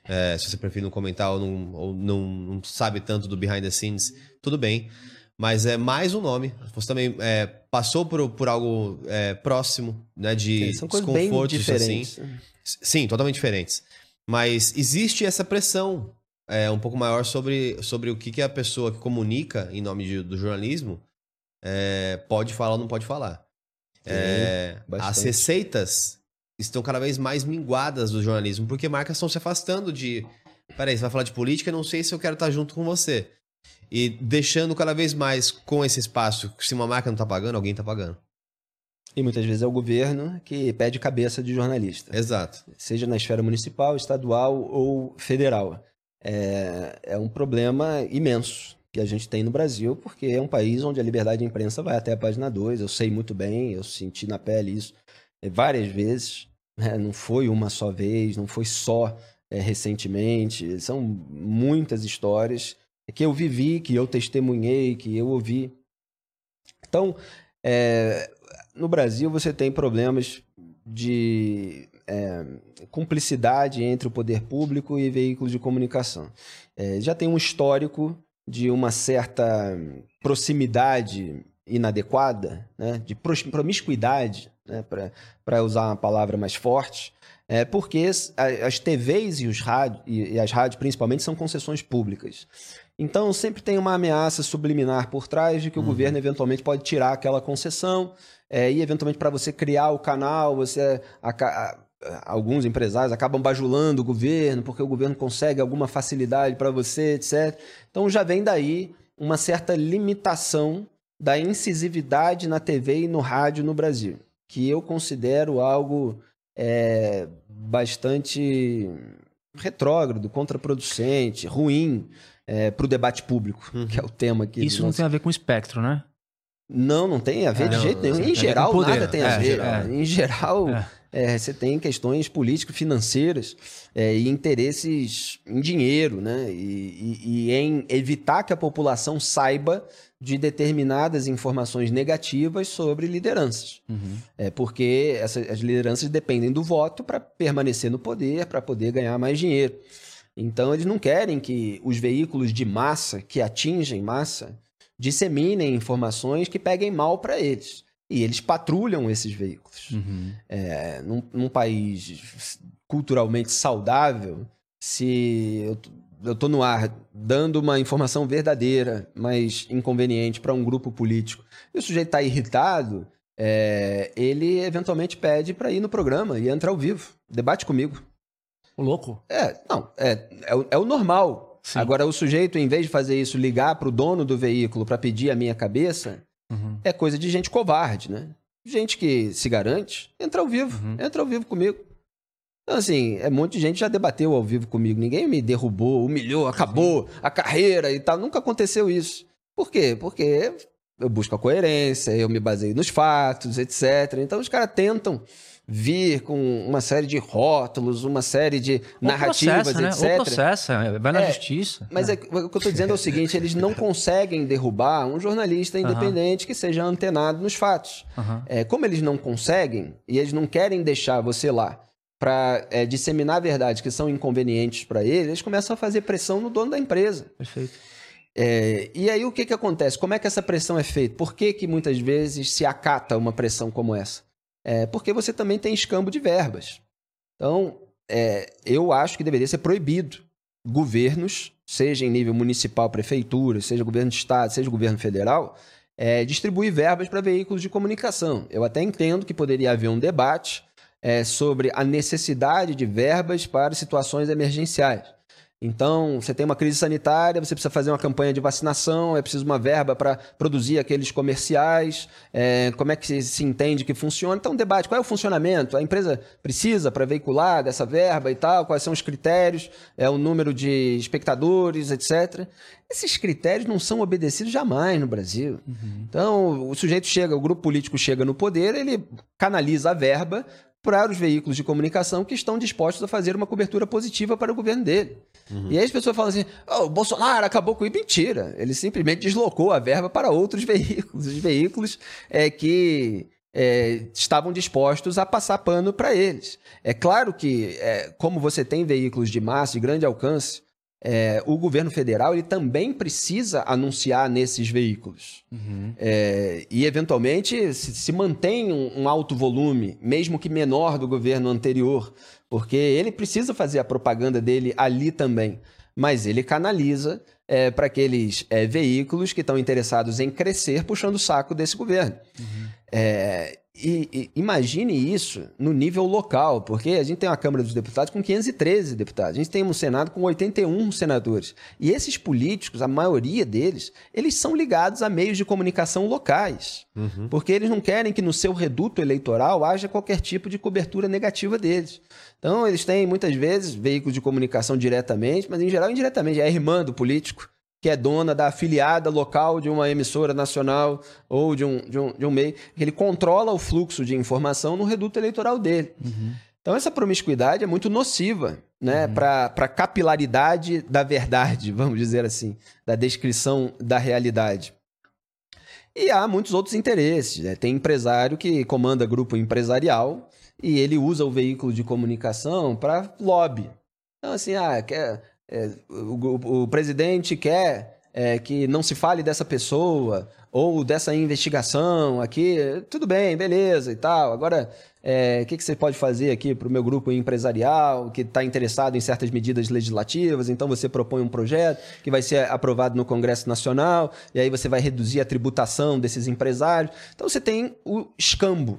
É, se você prefere não comentar ou, não, ou não, não sabe tanto do behind the scenes, tudo bem. Mas é mais um nome. Você também é, passou por, por algo é, próximo, né? De São coisas bem assim. diferentes. Sim, totalmente diferentes. Mas existe essa pressão é, um pouco maior sobre, sobre o que, que a pessoa que comunica em nome de- do jornalismo é, pode falar ou não pode falar. É, as receitas estão cada vez mais minguadas do jornalismo, porque marcas estão se afastando de. Peraí, você vai falar de política? Eu não sei se eu quero estar junto com você. E deixando cada vez mais com esse espaço, se uma marca não tá pagando, alguém tá pagando. E muitas vezes é o governo que pede cabeça de jornalista. Exato. seja na esfera municipal, estadual ou federal. É, é um problema imenso que a gente tem no Brasil, porque é um país onde a liberdade de imprensa vai até a página 2. Eu sei muito bem, eu senti na pele isso é, várias vezes. né? Não foi uma só vez, não foi só é, recentemente. São muitas histórias que eu vivi, que eu testemunhei, que eu ouvi. Então, é, no Brasil você tem problemas de é, cumplicidade entre o poder público e veículos de comunicação. É, já tem um histórico de uma certa proximidade inadequada, né, de promiscuidade né, para usar uma palavra mais forte, é porque as, TVs e, os rádio, e as rádios, principalmente, são concessões públicas. Então, sempre tem uma ameaça subliminar por trás de que o Uhum. governo eventualmente pode tirar aquela concessão é, e, eventualmente, para você criar o canal, você aca- a- alguns empresários acabam bajulando o governo porque o governo consegue alguma facilidade para você, etc. Então, já vem daí uma certa limitação da incisividade na TV e no rádio no Brasil, que eu considero algo é, bastante retrógrado, contraproducente, ruim para o debate público, Uhum. que é o tema aqui. Isso não nosso- tem a ver com espectro, né? Não, não tem a ver É, de não, jeito nenhum. a Em ver geral, nada tem a É, ver. é. Em geral, É. é, você tem questões político-financeiras é, e interesses em dinheiro, né? E, e- e em evitar que a população saiba de determinadas informações negativas sobre lideranças. Uhum. É porque essa- as lideranças dependem do voto para permanecer no poder, para poder ganhar mais dinheiro. Então, eles não querem que os veículos de massa, que atingem massa, disseminem informações que peguem mal para eles. E eles patrulham esses veículos. Uhum. É, num, num país culturalmente saudável, se eu, tô no ar dando uma informação verdadeira, mas inconveniente para um grupo político, e o sujeito está irritado, é, ele eventualmente pede para ir no programa e entra ao vivo. Debate comigo. O louco. É, não, é, é, o, é o normal. Sim. Agora, o sujeito, em vez de fazer isso, ligar para o dono do veículo para pedir a minha cabeça, Uhum. é coisa de gente covarde, né? Gente que se garante, entra ao vivo, Uhum. entra ao vivo comigo. Então, assim, é um monte de gente já debateu ao vivo comigo. Ninguém me derrubou, humilhou, acabou a carreira e tal. Nunca aconteceu isso. Por quê? Porque eu busco a coerência, eu me baseio nos fatos, etc. Então, os caras tentam vir com uma série de rótulos, uma série de Ou narrativas, processa, né? etc. Ou processa, vai na É, justiça. Mas é, o que eu estou dizendo é o seguinte: eles não (laughs) conseguem derrubar um jornalista independente que seja antenado nos fatos. Aham. É, como eles não conseguem e eles não querem deixar você lá para disseminar verdades que são inconvenientes para eles, eles começam a fazer pressão no dono da empresa. Perfeito. É, e aí o que, que acontece? Como é que essa pressão é feita? Por que, que muitas vezes se acata uma pressão como essa? É, porque você também tem escambo de verbas. Então, é, eu acho que deveria ser proibido governos, seja em nível municipal, prefeitura, seja governo de estado, seja governo federal, é, distribuir verbas para veículos de comunicação. Eu até entendo que poderia haver um debate é, sobre a necessidade de verbas para situações emergenciais. Então, você tem uma crise sanitária, você precisa fazer uma campanha de vacinação, é preciso uma verba para produzir aqueles comerciais, é, como é que se, entende que funciona. Então, um debate, qual é o funcionamento? A empresa precisa para veicular dessa verba e tal, quais são os critérios, é o número de espectadores, etc. Esses critérios não são obedecidos jamais no Brasil. Então, o sujeito chega, o grupo político chega no poder, ele canaliza a verba para os veículos de comunicação que estão dispostos a fazer uma cobertura positiva para o governo dele. E aí as pessoas falam assim: "Oh, o Bolsonaro acabou com isso. Mentira. Ele simplesmente deslocou a verba para outros (laughs) veículos, os veículos é, que é, estavam dispostos a passar pano para eles. É claro que, é, como você tem veículos de massa, de grande alcance, é, o governo federal ele também precisa anunciar nesses veículos. É, e, eventualmente, se, se mantém um, um alto volume, mesmo que menor do governo anterior, porque ele precisa fazer a propaganda dele ali também. Mas ele canaliza para aqueles é, veículos que estão interessados em crescer, puxando o saco desse governo. É, e, e imagine isso no nível local, porque a gente tem uma Câmara dos Deputados com 513 deputados, a gente tem um Senado com 81 senadores. E esses políticos, a maioria deles, eles são ligados a meios de comunicação locais, porque eles não querem que no seu reduto eleitoral haja qualquer tipo de cobertura negativa deles. Então, eles têm muitas vezes veículos de comunicação diretamente, mas em geral indiretamente, é a irmã do político que é dona da afiliada local de uma emissora nacional ou de um, de um, de um meio, que ele controla o fluxo de informação no reduto eleitoral dele. Então, essa promiscuidade é muito nociva né, para a capilaridade da verdade, (laughs) vamos dizer assim, da descrição da realidade. E há muitos outros interesses. Né? Tem empresário que comanda grupo empresarial e ele usa o veículo de comunicação para lobby. Então, assim, ah, quer, é, o, o- presidente quer é, que não se fale dessa pessoa ou dessa investigação aqui, tudo bem, beleza e tal. Agora, é, o que, que você pode fazer aqui para o meu grupo empresarial que está interessado em certas medidas legislativas? Então você propõe um projeto que vai ser aprovado no Congresso Nacional e aí você vai reduzir a tributação desses empresários. Então você tem o escambo,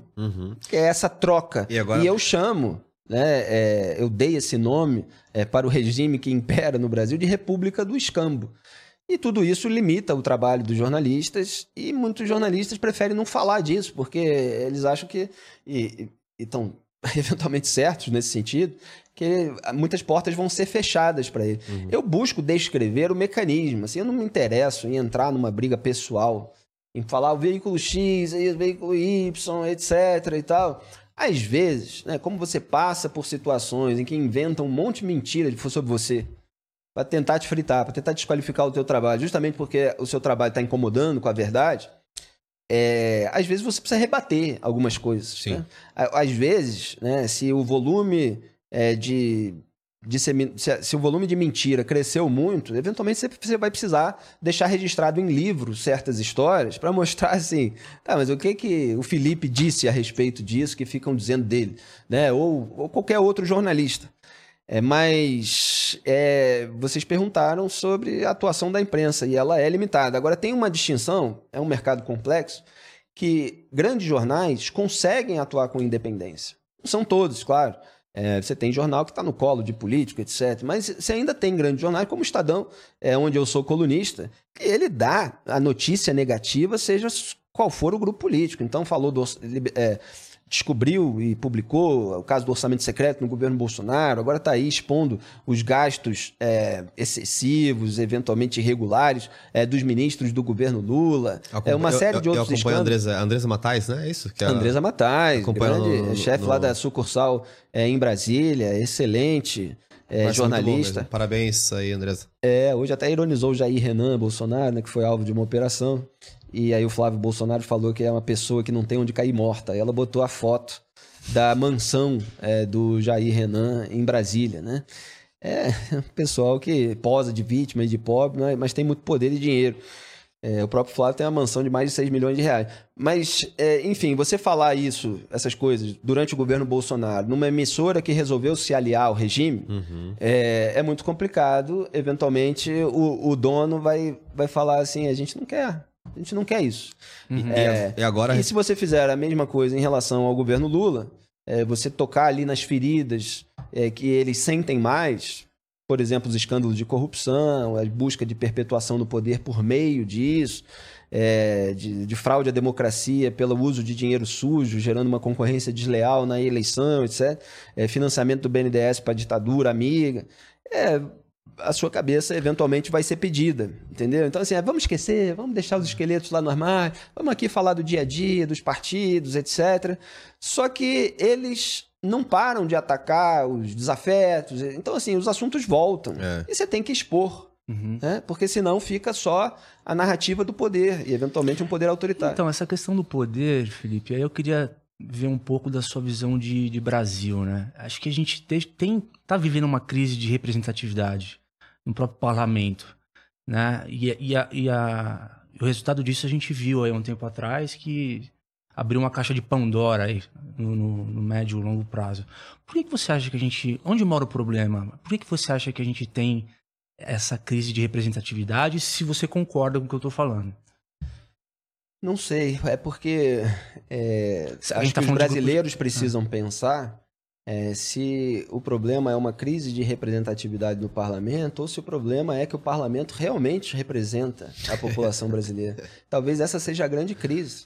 que é essa troca. E agora- eu chamo, né, é, eu dei esse nome é, para o regime que impera no Brasil de República do Escambo. E tudo isso limita o trabalho dos jornalistas e muitos jornalistas preferem não falar disso, porque eles acham que, e estão (laughs) eventualmente certos nesse sentido, que muitas portas vão ser fechadas para ele. Eu busco descrever o mecanismo, assim, eu não me interesso em entrar numa briga pessoal, em falar o veículo X, o veículo Y, etc e tal. Às vezes, né, como você passa por situações em que inventam um monte de mentira sobre você, para tentar te fritar, para tentar desqualificar o teu trabalho, justamente porque o seu trabalho está incomodando com a verdade, é, às vezes você precisa rebater algumas coisas. Sim. né? Às vezes, né, se o volume é, de, se, se o volume de mentira cresceu muito, eventualmente você, você vai precisar deixar registrado em livro certas histórias para mostrar assim, tá, mas o que que o Felipe disse a respeito disso que ficam dizendo dele, né? Ou, ou qualquer outro jornalista. É, mas é, vocês perguntaram sobre a atuação da imprensa e ela é limitada. Agora tem uma distinção, é um mercado complexo, que grandes jornais conseguem atuar com independência. Não são todos, claro. É, você tem jornal que está no colo de político, etc. Mas você ainda tem grandes jornais, como o Estadão, é, onde eu sou colunista, que ele dá a notícia negativa, seja qual for o grupo político. Então, falou do, é, descobriu e publicou o caso do orçamento secreto no governo Bolsonaro, agora está aí expondo os gastos é, excessivos, eventualmente irregulares, é, dos ministros do governo Lula. É uma Eu- série de eu, outros Eu acompanho a. Andresa, Andresa Matais, né? É isso? Que é a- Andresa Matais, grande chefe no- lá da sucursal é, em Brasília, excelente é, jornalista. Parabéns aí, Andresa. É, hoje até ironizou o Jair Renan Bolsonaro, né, que foi alvo de uma operação. E aí o Flávio Bolsonaro falou que é uma pessoa que não tem onde cair morta. Ela botou a foto da mansão é, do Jair Renan em Brasília, né? É (laughs) um pessoal que posa de vítima e de pobre, né, mas tem muito poder e dinheiro. É, o próprio Flávio tem uma mansão de mais de 6 milhões de reais. Mas, é, enfim, você falar isso, essas coisas, durante o governo Bolsonaro, numa emissora que resolveu se aliar ao regime, é, é muito complicado. Eventualmente, o, o dono vai, vai falar assim: a gente não quer. A gente não quer isso. É, E agora. e se você fizer a mesma coisa em relação ao governo Lula, é, você tocar ali nas feridas é, que eles sentem mais, por exemplo, os escândalos de corrupção, a busca de perpetuação do poder por meio disso, é, de, de fraude à democracia pelo uso de dinheiro sujo, gerando uma concorrência desleal na eleição, etc. É, financiamento do BNDES para ditadura amiga. É, a sua cabeça eventualmente vai ser pedida, entendeu? Então, assim, é, vamos esquecer, vamos deixar os esqueletos lá no armário, vamos aqui falar do dia a dia, dos partidos, etc. Só que eles não param de atacar os desafetos. Então, assim, os assuntos voltam. É. E você tem que expor, Uhum. né? Porque senão fica só a narrativa do poder e, eventualmente, um poder autoritário. Então, essa questão do poder, Felipe, aí eu queria ver um pouco da sua visão de, de Brasil, né? Acho que a gente te- tem, tá vivendo uma crise de representatividade no próprio parlamento, né? E, e, a, e a- o resultado disso a gente viu aí um tempo atrás que abriu uma caixa de Pandora aí no, no- no médio e longo prazo. Por que, que você acha que a gente... Onde mora o problema? Por que, que você acha que a gente tem essa crise de representatividade se você concorda com o que eu tô falando? Não sei, é porque é, acho tá que os falando de brasileiros precisam pensar é, se o problema é uma crise de representatividade no parlamento ou se o problema é que o parlamento realmente representa a população brasileira. (laughs) Talvez essa seja a grande crise.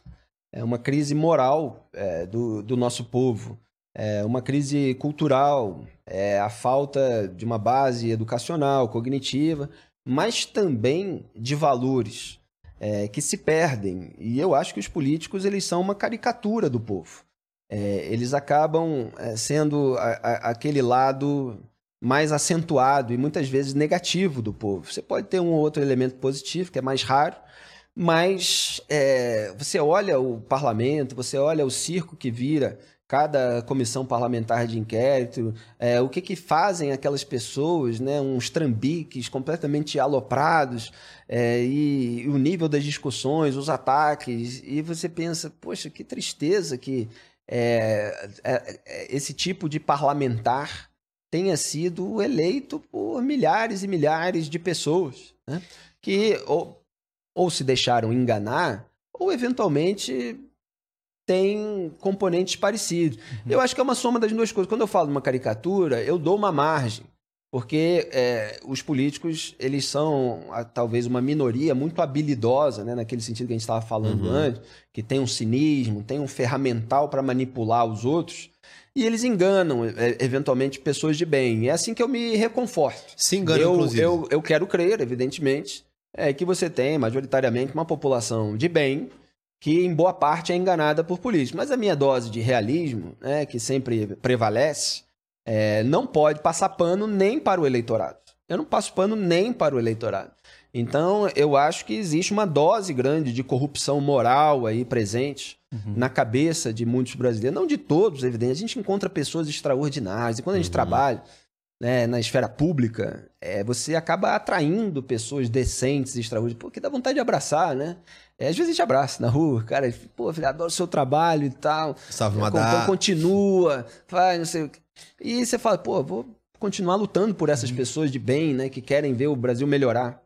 É uma crise moral é, do, do nosso povo, é uma crise cultural, é a falta de uma base educacional, cognitiva, mas também de valores é, que se perdem. E eu acho que os políticos eles são uma caricatura do povo. É, eles acabam é, sendo a- a- aquele lado mais acentuado e muitas vezes negativo do povo. Você pode ter um ou outro elemento positivo, que é mais raro, mas é, você olha o parlamento, você olha o circo que vira cada comissão parlamentar de inquérito, é, o que, que fazem aquelas pessoas, né, uns trambiques completamente aloprados, é, e, e, o nível das discussões, os ataques, e você pensa, poxa, que tristeza que é, é, é esse tipo de parlamentar tenha sido eleito por milhares e milhares de pessoas, né, que ou, ou se deixaram enganar, ou eventualmente tem componentes parecidos. Uhum. Eu acho que é uma soma das duas coisas. Quando eu falo de uma caricatura, eu dou uma margem. Porque é, os políticos, eles são talvez uma minoria muito habilidosa, né, naquele sentido que a gente estava falando uhum. antes, que tem um cinismo, tem um ferramental para manipular os outros, e eles enganam, é, eventualmente, pessoas de bem. É assim que eu me reconforto. Se engana, eu, inclusive. Eu, eu quero crer, evidentemente, é que você tem, majoritariamente, uma população de bem, que em boa parte é enganada por políticos. Mas a minha dose de realismo, né, que sempre prevalece, é, não pode passar pano nem para o eleitorado. Eu não passo pano nem para o eleitorado. Então, eu acho que existe uma dose grande de corrupção moral aí presente uhum. na cabeça de muitos brasileiros. Não de todos, evidente. A gente encontra pessoas extraordinárias. E quando a gente uhum. trabalha né, na esfera pública, é, você acaba atraindo pessoas decentes, extraordinárias, porque dá vontade de abraçar, né? É, às vezes a gente abraça na rua, cara, pô, filho, adoro o seu trabalho e tal. Salve, é, Então continua, faz, não sei o que. E você fala, pô, vou continuar lutando por essas uhum. pessoas de bem, né, que querem ver o Brasil melhorar.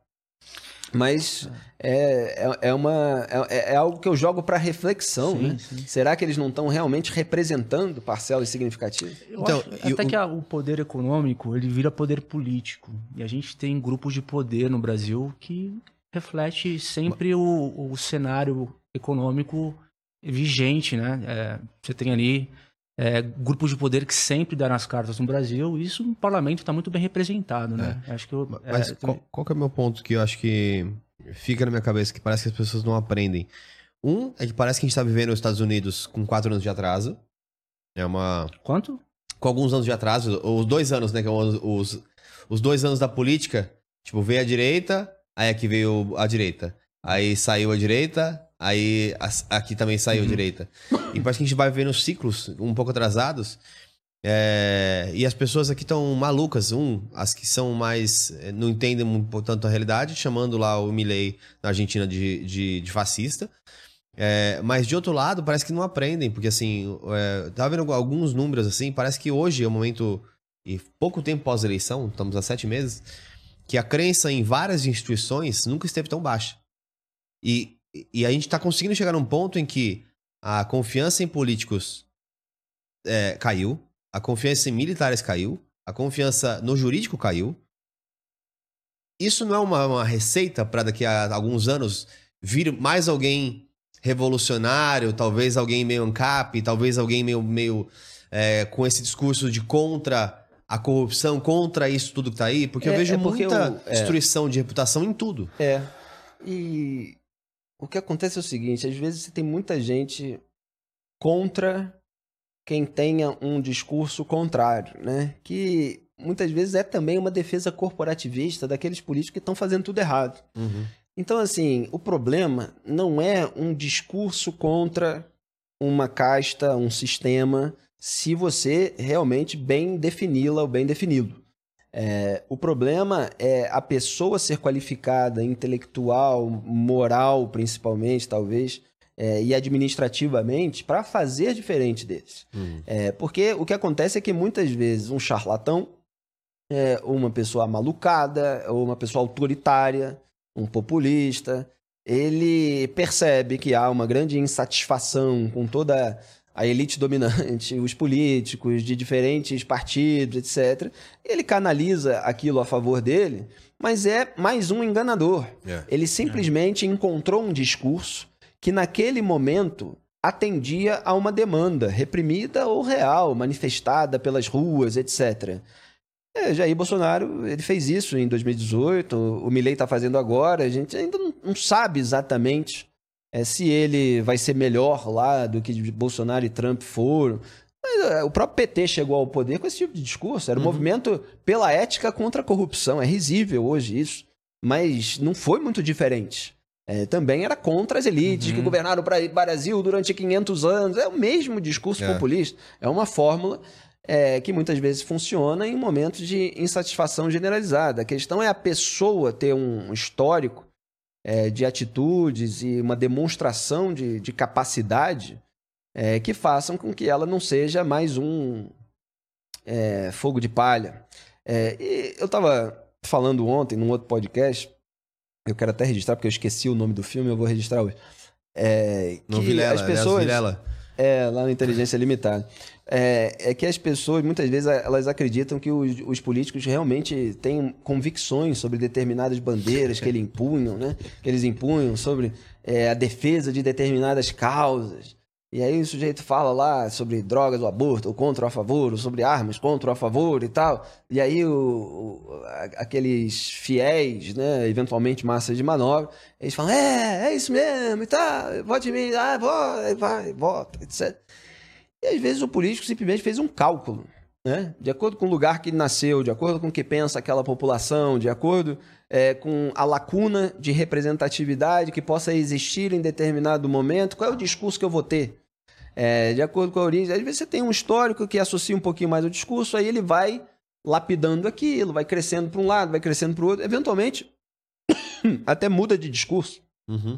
Mas é, é, é uma, é, é algo que eu jogo para reflexão, sim, né? Sim. Será que eles não estão realmente representando parcelas significativas? Eu então, acho, até que a, o poder econômico ele vira poder político. E a gente tem grupos de poder no Brasil que reflete sempre o, o cenário econômico vigente, né? É, você tem ali é, grupos de poder que sempre dão as cartas no Brasil, e isso no parlamento está muito bem representado, né? É. Acho que eu, Mas é, qual, qual, que é o meu ponto que eu acho que fica na minha cabeça, que parece que as pessoas não aprendem? Um, é que parece que a gente está vivendo nos Estados Unidos com quatro anos de atraso. É uma... Quanto? Com alguns anos de atraso, os dois anos, né? Que é os, os, os dois anos da política. Tipo, veio a direita, Aí aqui veio a direita. Aí saiu a direita, aí aqui também saiu uhum. a direita. E parece que a gente vai vendo ciclos um pouco atrasados. É, e as pessoas aqui estão malucas. Um, as que são mais. Eh, não entendem tanto a realidade, chamando lá o Milley na Argentina de, de, de fascista. É, mas de outro lado, parece que não aprendem, porque assim, é, tava vendo alguns números assim, parece que hoje é o momento, e pouco tempo pós-eleição, estamos há sete meses, que a crença em várias instituições nunca esteve tão baixa. E, e a gente está conseguindo chegar num ponto em que a confiança em políticos é, caiu, a confiança em militares caiu, a confiança no jurídico caiu. Isso não é uma, uma receita para daqui a alguns anos vir mais alguém revolucionário, talvez alguém meio ANCAP, talvez alguém meio, meio é, com esse discurso de contra a corrupção contra isso tudo que tá aí? Porque é, eu vejo é porque muita eu, é. destruição de reputação em tudo. É. E o que acontece é o seguinte: às vezes você tem muita gente contra quem tenha um discurso contrário, né? Que muitas vezes é também uma defesa corporativista daqueles políticos que estão fazendo tudo errado. Uhum. Então, assim, o problema não é um discurso contra uma casta, um sistema se você realmente bem defini-la ou bem definido. É, o problema é a pessoa ser qualificada intelectual, moral, principalmente, talvez, é, e administrativamente para fazer diferente deles. Uhum. É, porque o que acontece é que muitas vezes um charlatão, é, uma pessoa malucada, ou uma pessoa autoritária, um populista, ele percebe que há uma grande insatisfação com toda a elite dominante, os políticos de diferentes partidos, etc. Ele canaliza aquilo a favor dele, mas é mais um enganador. Yeah. É. Ele simplesmente yeah. encontrou um discurso que naquele momento atendia a uma demanda reprimida ou real, manifestada pelas ruas, etc. É, Jair Bolsonaro ele fez isso em 2018, o Milley está fazendo agora, a gente ainda não sabe exatamente é, se ele vai ser melhor lá do que Bolsonaro e Trump foram. Mas, é, o próprio PT chegou ao poder com esse tipo de discurso. Era um uhum. movimento pela ética contra a corrupção. É risível hoje isso. Mas não foi muito diferente. é, também era contra as elites que governaram o Brasil durante 500 anos. É o mesmo discurso É. populista. É uma fórmula é, que muitas vezes funciona em momentos de insatisfação generalizada. A questão é a pessoa ter um histórico é, de atitudes e uma demonstração de, de capacidade é, que façam com que ela não seja mais um é, fogo de palha. É, e eu estava falando ontem num outro podcast, eu quero até registrar porque eu esqueci o nome do filme, eu vou registrar hoje. É, No que Vilela, as aliás, pessoas Vilela. é, lá no Inteligência Limitada. É, é que as pessoas, muitas vezes, elas acreditam que os, os políticos realmente têm convicções sobre determinadas bandeiras que eles impunham, né? Que eles impunham sobre é, a defesa de determinadas causas. E aí o sujeito fala lá sobre drogas ou aborto, ou contra ou a favor, ou sobre armas, contra ou a favor e tal. E aí o, o- aqueles fiéis, né, eventualmente massa de manobra, eles falam, é, é isso mesmo e tal, vote em mim, ah, vai, vai, vota, etc. E às vezes o político simplesmente fez um cálculo, né? De acordo com o lugar que ele nasceu, de acordo com o que pensa aquela população, de acordo é, com a lacuna de representatividade que possa existir em determinado momento, qual é o discurso que eu vou ter? É, de acordo com a origem, às vezes você tem um histórico que associa um pouquinho mais o discurso, aí ele vai lapidando aquilo, vai crescendo para um lado, vai crescendo para o outro, eventualmente (coughs) até muda de discurso. Uhum.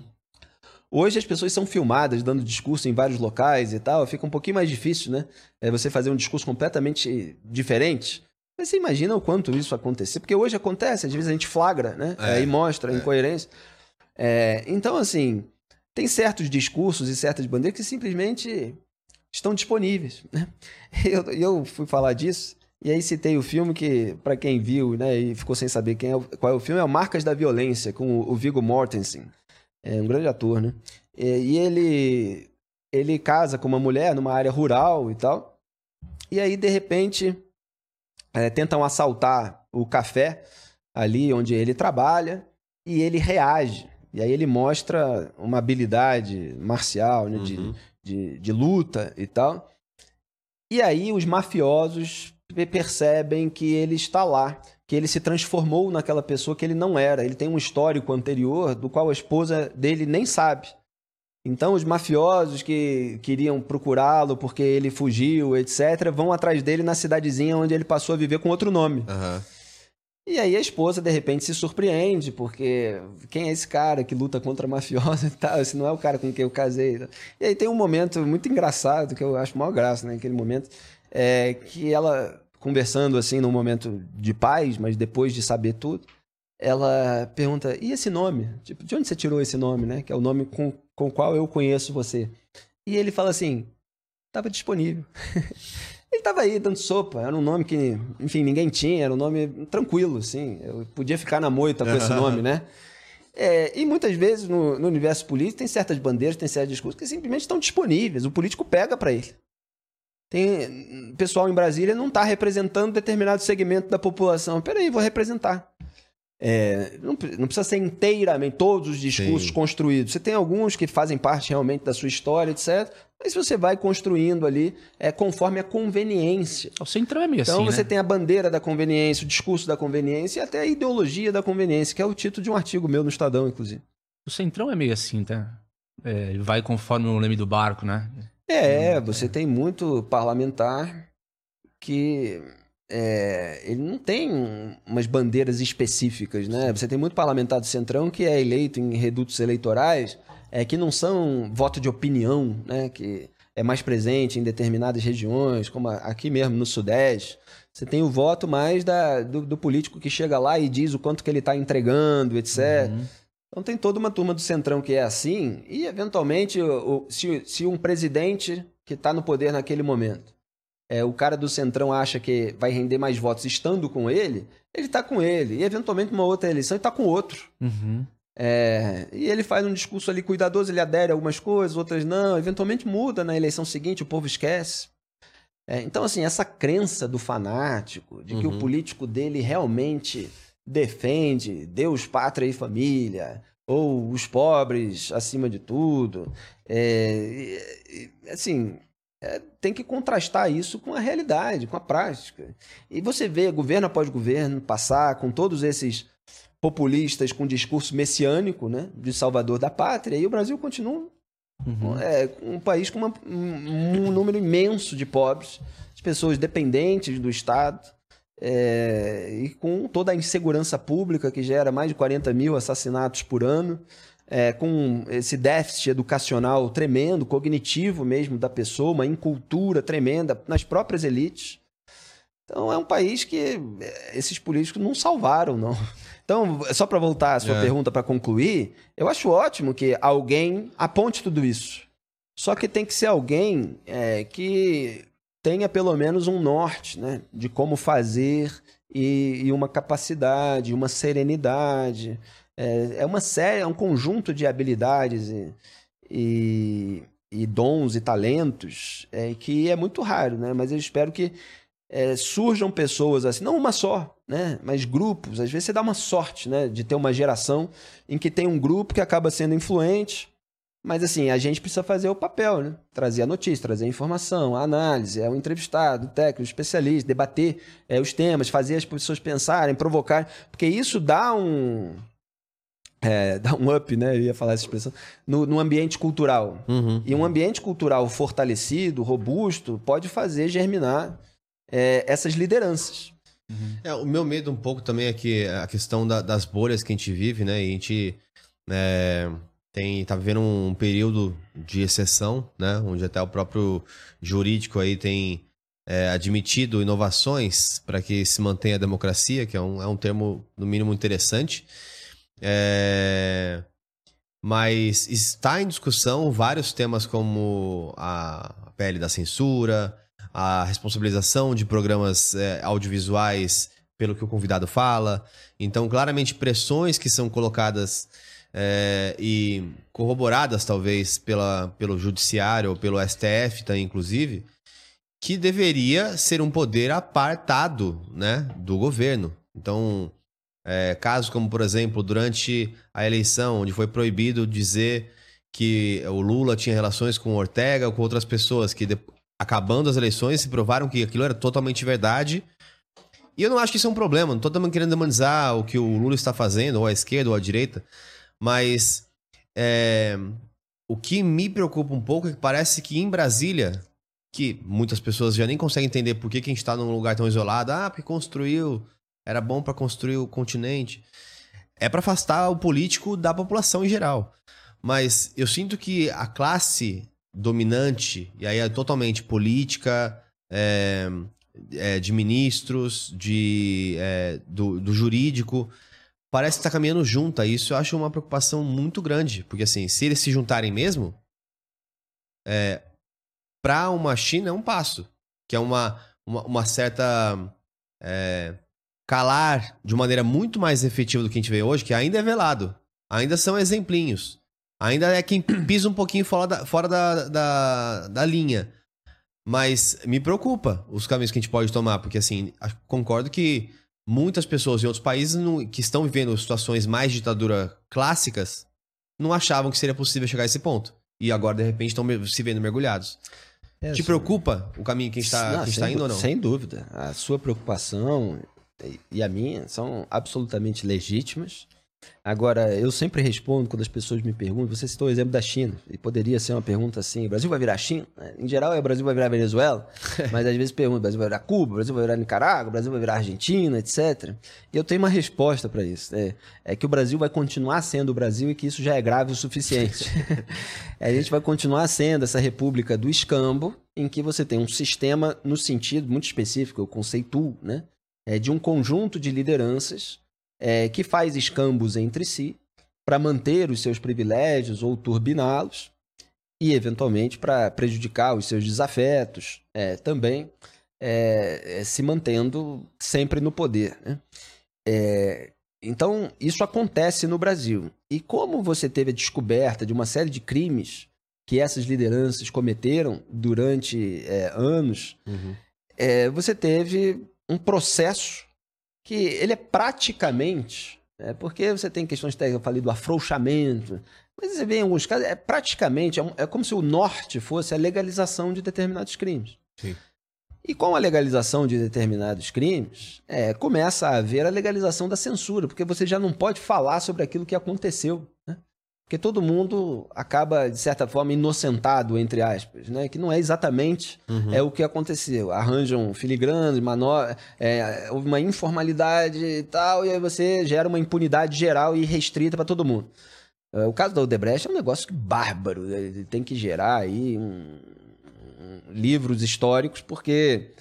Hoje as pessoas são filmadas dando discurso em vários locais e tal, fica um pouquinho mais difícil, né? É você fazer um discurso completamente diferente. Mas você imagina o quanto isso acontecer? Porque hoje acontece, às vezes a gente flagra, né? É, Aí mostra a incoerência. É, então, assim, tem certos discursos e certas bandeiras que simplesmente estão disponíveis, (laughs) né? Eu, eu fui falar disso e aí citei o filme que, para quem viu, né, e ficou sem saber quem é, qual é o filme, é o Marcas da Violência, com o, o Viggo Mortensen. É um grande ator, né? E, ele ele casa com uma mulher numa área rural e tal. E aí, de repente, é, tentam assaltar o café ali onde ele trabalha e ele reage. E aí ele mostra uma habilidade marcial, né, de, Uhum. de, de luta e tal. E aí os mafiosos pe- percebem que ele está lá, que ele se transformou naquela pessoa que ele não era. Ele tem um histórico anterior do qual a esposa dele nem sabe. Então os mafiosos que queriam procurá-lo porque ele fugiu, etc., vão atrás dele na cidadezinha onde ele passou a viver com outro nome. Aham. E aí a esposa, de repente, se surpreende, porque quem é esse cara que luta contra mafioso e tal? Esse não é o cara com quem eu casei. E aí tem um momento muito engraçado, que eu acho maior graça, né? Aquele momento, é, que ela, conversando assim, num momento de paz, mas depois de saber tudo, ela pergunta, e esse nome? Tipo, de onde você tirou esse nome, né? Que é o nome com, com o qual eu conheço você. E ele fala assim, estava disponível. (laughs) Ele estava aí dando sopa, era um nome que, enfim, ninguém tinha, era um nome tranquilo, assim. Eu podia ficar na moita com esse (laughs) nome, né? É, e muitas vezes no, no universo político tem certas bandeiras, tem certos discursos que simplesmente estão disponíveis, o político pega para ele. Tem pessoal em Brasília não está representando determinado segmento da população. Peraí, vou representar. É, não, não precisa ser inteiramente todos os discursos Sim. construídos. Você tem alguns que fazem parte realmente da sua história, etc. Mas você vai construindo ali é, conforme a conveniência. O Centrão é meio Então assim, você né? tem a bandeira da conveniência, o discurso da conveniência e até a ideologia da conveniência, que é o título de um artigo meu no Estadão, inclusive. O Centrão é meio assim, tá? É, ele vai conforme o leme do barco, né? É, você tem muito parlamentar que é, ele não tem umas bandeiras específicas, né? Você tem muito parlamentar do Centrão que é eleito em redutos eleitorais é, que não são voto de opinião, né? Que é mais presente em determinadas regiões, como aqui mesmo no Sudeste. Você tem o voto mais da, do, do político que chega lá e diz o quanto que ele está entregando, etc. Uhum. Então tem toda uma turma do Centrão que é assim, e eventualmente, se, se um presidente que está no poder naquele momento, é, o cara do Centrão acha que vai render mais votos estando com ele, ele está com ele. E eventualmente, numa outra eleição, ele está com outro. Uhum. É, e ele faz um discurso ali cuidadoso, ele adere a algumas coisas, outras não. Eventualmente muda na eleição seguinte, o povo esquece. É, então, assim, essa crença do fanático, de que Uhum. o político dele realmente defende Deus, pátria e família, ou os pobres acima de tudo, é, assim, é, tem que contrastar isso com a realidade, com a prática. E você vê governo após governo passar com todos esses populistas com discurso messiânico, né, de salvador da pátria, e o Brasil continua Uhum. é, um país com uma- um, um número imenso de pobres, de pessoas dependentes do Estado, é, e com toda a insegurança pública que gera mais de 40 mil assassinatos por ano, é, com esse déficit educacional tremendo, cognitivo mesmo da pessoa, uma incultura tremenda nas próprias elites. Então é um país que é, esses políticos não salvaram, não. Então, só para voltar à sua É. pergunta para concluir, eu acho ótimo que alguém aponte tudo isso. Só que tem que ser alguém é, que tenha pelo menos um norte, né, de como fazer e, e uma capacidade, uma serenidade. É, é uma série, é um conjunto de habilidades e, e, e dons e talentos é, que é muito raro, né? Mas eu espero que é, surjam pessoas assim, não uma só, né? Mas grupos. Às vezes você dá uma sorte, né? De ter uma geração em que tem um grupo que acaba sendo influente. Mas assim, a gente precisa fazer o papel, né? Trazer a notícia, trazer a informação, a análise, é o entrevistado, o técnico, o especialista, debater é, os temas, fazer as pessoas pensarem, provocar, porque isso dá um é, (laughs) dá um up, né? Eu ia falar essa expressão no, no ambiente cultural. Uhum. E um ambiente cultural fortalecido, robusto, pode fazer germinar é, essas lideranças. É, o meu medo um pouco também é que a questão da- das bolhas que a gente vive, né? E a gente é, tem, tá vivendo um período de exceção, né? Onde até o próprio jurídico aí tem é, admitido inovações para que se mantenha a democracia, que é um, é um termo, no mínimo, interessante. É, mas está em discussão vários temas como a pele da censura, a responsabilização de programas é, audiovisuais pelo que o convidado fala. Então, claramente, pressões que são colocadas é, e corroboradas, talvez, pela, pelo judiciário ou pelo STF, tá, inclusive, que deveria ser um poder apartado né, do governo. Então, é, casos como, por exemplo, durante a eleição, onde foi proibido dizer que o Lula tinha relações com Ortega ou com outras pessoas, que de- acabando as eleições se provaram que aquilo era totalmente verdade. E eu não acho que isso é um problema, não tô também querendo demonizar o que o Lula está fazendo, ou a esquerda ou a direita, mas é, o que me preocupa um pouco é que parece que em Brasília, que muitas pessoas já nem conseguem entender por que, que a gente está num lugar tão isolado, ah, porque construiu, era bom para construir o continente, é para afastar o político da população em geral. Mas eu sinto que a classe dominante, e aí é totalmente política, é, é, de ministros, de, é, do, do jurídico, parece que está caminhando junto a isso. Eu acho uma preocupação muito grande, porque assim, se eles se juntarem mesmo, é, para uma China é um passo, que é uma, uma, uma certa é, calar de maneira muito mais efetiva do que a gente vê hoje, que ainda é velado, ainda são exemplinhos. Ainda é quem (clears throat) pisa um pouquinho fora da, fora da, da, da linha. Mas me preocupa os caminhos que a gente pode tomar, porque assim, concordo que muitas pessoas em outros países não- que estão vivendo situações mais ditadura clássicas não achavam que seria possível chegar a esse ponto. E agora, de repente, estão se vendo mergulhados. É, Te preocupa o caminho que a gente está tá indo ou não? Sem dúvida. A sua preocupação e a minha são absolutamente legítimas. Agora, eu sempre respondo quando as pessoas me perguntam, você citou o exemplo da China, e poderia ser uma pergunta assim, o Brasil vai virar China? Em geral, é o Brasil vai virar Venezuela, (laughs) mas às vezes pergunta, o Brasil vai virar Cuba, o Brasil vai virar Nicarágua, o Brasil vai virar Argentina, etc. E eu tenho uma resposta para isso, é, é que o Brasil vai continuar sendo o Brasil e que isso já é grave o suficiente. (laughs) a gente vai continuar sendo essa república do escambo, em que você tem um sistema, no sentido muito específico, eu conceituo, né? É, de um conjunto de lideranças é, que faz escambos entre si para manter os seus privilégios ou turbiná-los e, eventualmente, para prejudicar os seus desafetos é, também, é, é, se mantendo sempre no poder. né? É, então, isso acontece no Brasil. E como você teve a descoberta de uma série de crimes que essas lideranças cometeram durante é, anos, Uhum. você teve um processo que ele é praticamente, é, porque você tem questões técnicas, eu falei do afrouxamento, mas você vê em alguns casos, é praticamente, é, um- é como se o norte fosse a legalização de determinados crimes. Sim. E com a legalização de determinados crimes, é, começa a haver a legalização da censura, porque você já não pode falar sobre aquilo que aconteceu. Porque todo mundo acaba, de certa forma, inocentado, entre aspas, né? que não é exatamente Uhum. é o que aconteceu. Arranjam filigranas, manó... é, houve uma informalidade e tal, e aí você gera uma impunidade geral e restrita para todo mundo. É, O caso da Odebrecht é um negócio bárbaro. né? Ele tem que gerar aí um- um- livros históricos, porque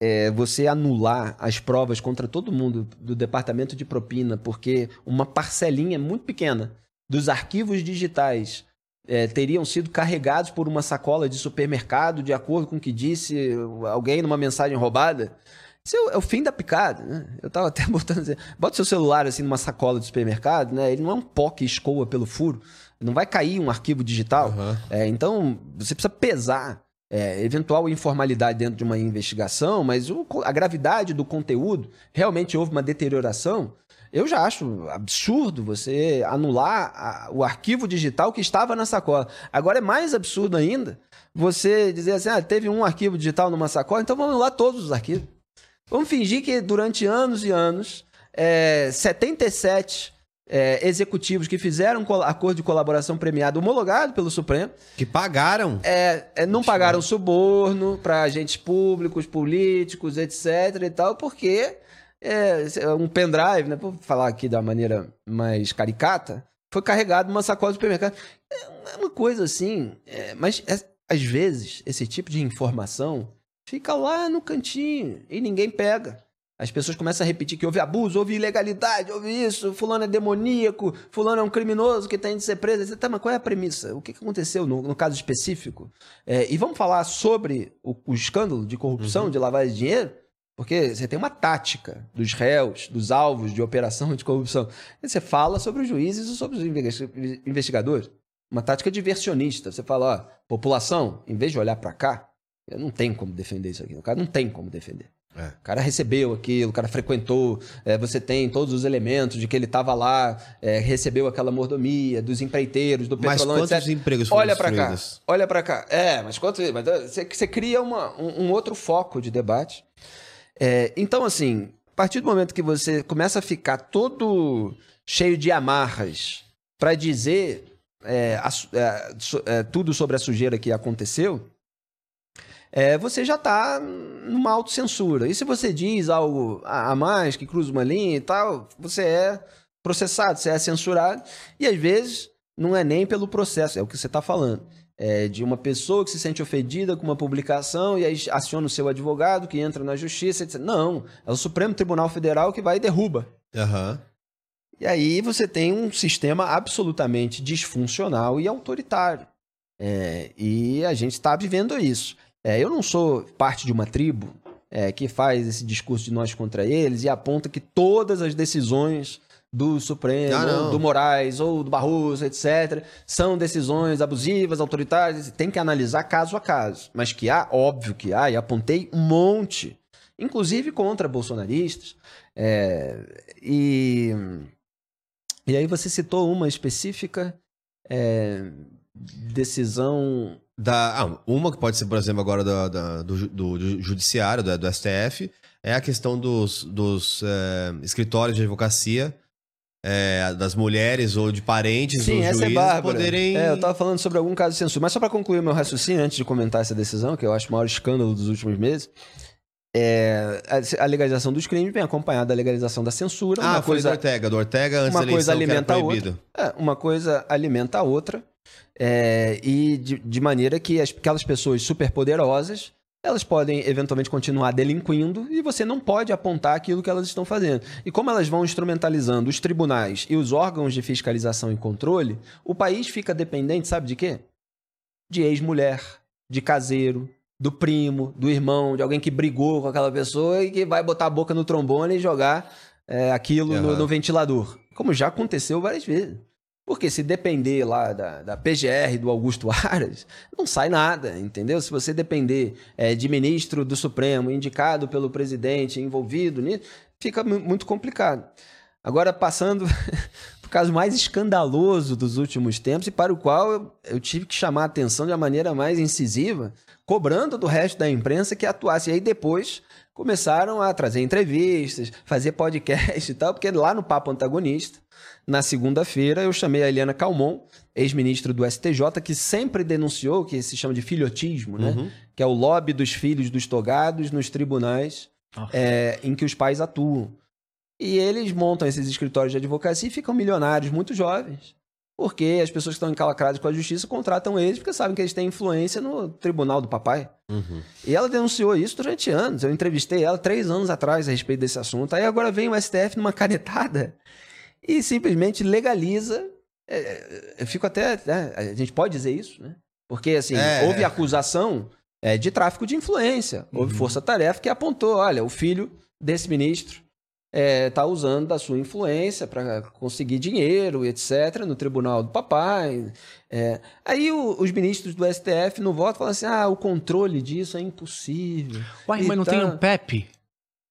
é, você anular as provas contra todo mundo do departamento de propina, porque uma parcelinha muito pequena dos arquivos digitais é, teriam sido carregados por uma sacola de supermercado, de acordo com o que disse alguém numa mensagem roubada. Isso é o, é fim da picada, né? Eu tava até (laughs) botando assim, bota seu celular assim numa sacola de supermercado, né? Ele não é um pó que escoa pelo furo, não vai cair um arquivo digital. Aham. É, então, você precisa pesar é, eventual informalidade dentro de uma investigação, mas o a gravidade do conteúdo, realmente houve uma deterioração. Eu já acho absurdo você anular a- o arquivo digital que estava na sacola. Agora é mais absurdo ainda você dizer assim: ah, teve um arquivo digital numa sacola, então vamos anular todos os arquivos. Vamos fingir que durante anos e anos, é, 77 é, executivos que fizeram acordo de colaboração premiado homologado pelo Supremo Que pagaram. é, é, não pagaram suborno para agentes públicos, políticos, etc e tal, porque é, um pendrive, né, por falar aqui da maneira mais caricata, foi carregado numa sacola de supermercado. É uma coisa assim, é, mas é, às vezes esse tipo de informação fica lá no cantinho e ninguém pega. As pessoas começam a repetir que houve abuso, houve ilegalidade, houve isso, fulano é demoníaco, fulano é um criminoso que tem de ser preso. etc. Tá, mas qual é a premissa? O que aconteceu no, no caso específico? É, e vamos falar sobre o, o escândalo de corrupção, de lavagem de dinheiro? Porque você tem uma tática dos réus, dos alvos de operação (laughs) de corrupção. Você fala sobre os juízes e sobre os investi- investigadores. Uma tática diversionista. Você fala, ó, população, em vez de olhar para cá, eu não tenho como defender isso aqui. O cara não tem como defender. É. O cara recebeu aquilo, o cara frequentou, é, você tem todos os elementos de que ele estava lá, é, recebeu aquela mordomia dos empreiteiros, do Mas petrolão, quantos etc. empregos foram Olha pra cá, olha pra cá. É, mas quanto mas você, você cria uma- um, um outro foco de debate. É, então, assim, a partir do momento que você começa a ficar todo cheio de amarras para dizer é, a é, é, tudo sobre a sujeira que aconteceu, é, você já está numa autocensura. E se você diz algo a mais, que cruza uma linha e tal, você é processado, você é censurado. E às vezes não é nem pelo processo, é o que você está falando. É de uma pessoa que se sente ofendida com uma publicação e aí aciona o seu advogado que entra na justiça e diz, não, é o Supremo Tribunal Federal que vai e derruba. Aham. E aí você tem um sistema absolutamente disfuncional e autoritário. É, e a gente está vivendo isso. É, eu não sou parte de uma tribo é, que faz esse discurso de nós contra eles e aponta que todas as decisões do Supremo, Ah, do Moraes ou do Barroso, etc., são decisões abusivas, autoritárias. Tem que analisar caso a caso. Mas que há, óbvio que há, e apontei um monte, inclusive contra bolsonaristas. É, e, e aí você citou uma específica é, decisão. Da, ah, uma que pode ser, por exemplo, agora da- da- do, do ju- judiciário, do, do STF, é a questão dos, dos é, escritórios de advocacia, é, das mulheres ou de parentes Sim, dos é juízes bárbara. poderem... É, eu tava falando sobre algum caso de censura. Mas só para concluir o meu raciocínio, antes de comentar essa decisão, que eu acho o maior escândalo dos últimos meses, é, a, legalização dos crimes vem acompanhada da legalização da censura. Ah, uma foi coisa do Ortega. Do Ortega antes uma da coisa alimenta a proibido. É, uma coisa alimenta a outra. é, e de, de maneira que as- aquelas pessoas superpoderosas elas podem eventualmente continuar delinquindo e você não pode apontar aquilo que elas estão fazendo. E como elas vão instrumentalizando os tribunais e os órgãos de fiscalização e controle, o país fica dependente, sabe de quê? De ex-mulher, de caseiro, do primo, do irmão, de alguém que brigou com aquela pessoa e que vai botar a boca no trombone e jogar é, aquilo no, Aham. no ventilador. Como já aconteceu várias vezes. Porque se depender lá da, da PGR do Augusto (laughs) Aras, não sai nada, entendeu? Se você depender é, de ministro do Supremo, indicado pelo presidente, envolvido nisso, fica mu- muito complicado. Agora, passando (laughs) o caso mais escandaloso dos últimos tempos e para o qual eu, eu tive que chamar a atenção de uma maneira mais incisiva, cobrando do resto da imprensa que atuasse. E aí depois começaram a trazer entrevistas, fazer podcast (laughs) e tal, porque lá no Papo Antagonista, na segunda-feira, eu chamei a Eliana Calmon, ex-ministro do STJ, que sempre denunciou que se chama de filhotismo, né? Uhum. Que é o lobby dos filhos dos togados nos tribunais é, em que os pais atuam. E eles montam esses escritórios de advocacia e ficam milionários muito jovens. Porque as pessoas que estão encalacradas com a justiça contratam eles porque sabem que eles têm influência no tribunal do papai. Uhum. E ela denunciou isso durante anos. Eu entrevistei ela três anos atrás a respeito desse assunto. Aí agora vem o STF numa (laughs) canetada e simplesmente legaliza. é, é, eu fico até. né, a gente pode dizer isso, né? Porque, assim, É. houve acusação é, de tráfico de influência. Houve Uhum. força-tarefa que apontou: olha, o filho desse ministro está usando da sua influência para conseguir dinheiro, etc., no tribunal do papai. É, aí o- os ministros do STF no voto falam assim: ah, o controle disso é impossível. Uai, mas não tem tá- um PEP?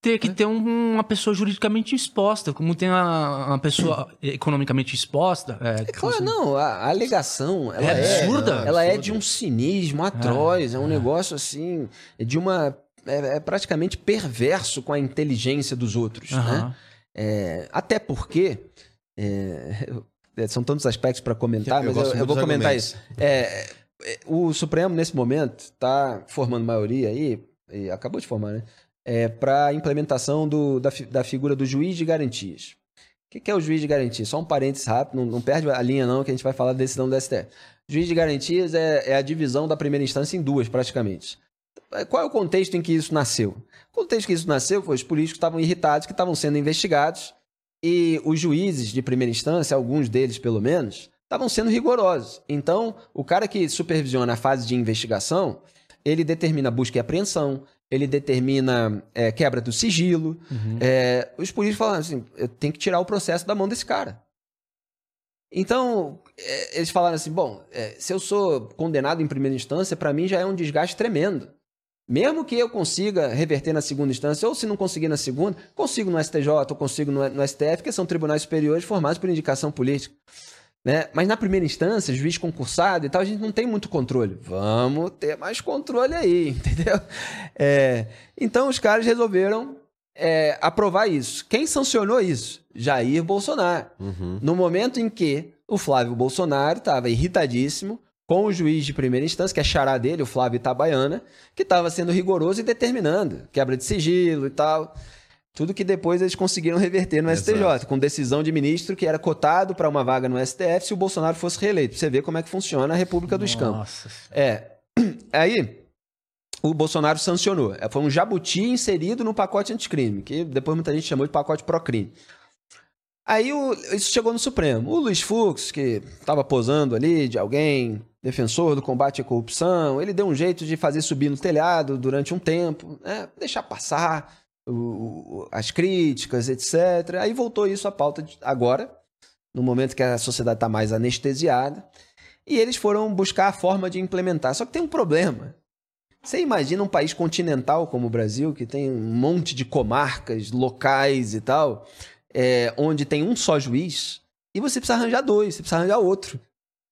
Tem que ter um- uma pessoa juridicamente exposta, como tem a- uma pessoa economicamente exposta. É, É claro, não, a, a alegação ela É é, absurda. ela é absurda. de um cinismo atroz, é, um negócio assim, de uma. É, é praticamente perverso com a inteligência dos outros. Né? Aham. É, até porque. é, (laughs) é, são tantos aspectos para comentar, Eu mas eu, eu vou comentar argumentos. isso. É, o Supremo, nesse momento, está formando maioria aí, e acabou de formar, né? É, para a implementação do- da, da figura do juiz de garantias. O que, que é o juiz de garantias? Só um parênteses rápido, não, não perde a linha não, que a gente vai falar da decisão do STF. Juiz de garantias é, é a divisão da primeira instância em duas, praticamente. Qual é o contexto em que isso nasceu? O contexto que isso nasceu foi os políticos estavam irritados, que estavam sendo investigados, e os juízes de primeira instância, alguns deles pelo menos, estavam sendo rigorosos. Então, o cara que supervisiona a fase de investigação, ele determina busca e apreensão, ele determina é, quebra do sigilo. Uhum. É, os políticos falaram assim: eu tenho que tirar o processo da mão desse cara. Então, é, eles falaram assim: bom, é, se eu sou condenado em primeira instância, para mim já é um desgaste tremendo. Mesmo que eu consiga reverter na segunda instância, ou se não conseguir na segunda, consigo no STJ ou consigo no, STF, que são tribunais superiores formados por indicação política. Né? Mas na primeira instância, juiz concursado e tal, a gente não tem muito controle. Vamos ter mais controle aí, (laughs) entendeu? É, então os caras resolveram é, aprovar isso. Quem sancionou isso? Jair Bolsonaro. Uhum. No momento em que o Flávio Bolsonaro estava irritadíssimo com o juiz de primeira instância, que é xará dele, o Flávio Itabaiana, que estava sendo rigoroso e determinando quebra de sigilo e tal. Tudo que depois eles conseguiram reverter no Exato. STJ, com decisão de ministro que era cotado para uma vaga no STF se o Bolsonaro fosse reeleito. Pra você ver como é que funciona a República do Escampo. Nossa. É. (clears throat) Aí, o Bolsonaro sancionou. É, Foi um jabuti inserido no pacote anticrime, que depois muita gente chamou de pacote pró-crime. Aí o- isso chegou no Supremo. O Luiz Fux, que estava posando ali de alguém, defensor do combate à corrupção, ele deu um jeito de fazer subir no telhado durante um tempo, né? deixar passar o- as críticas, etc. Aí voltou isso à pauta de- agora, no momento que a sociedade está mais anestesiada. E eles foram buscar a forma de implementar. Só que tem um problema. Você imagina um país continental como o Brasil, que tem um monte de comarcas, locais e tal, é, onde tem um só juiz, e você precisa arranjar dois, você precisa arranjar outro.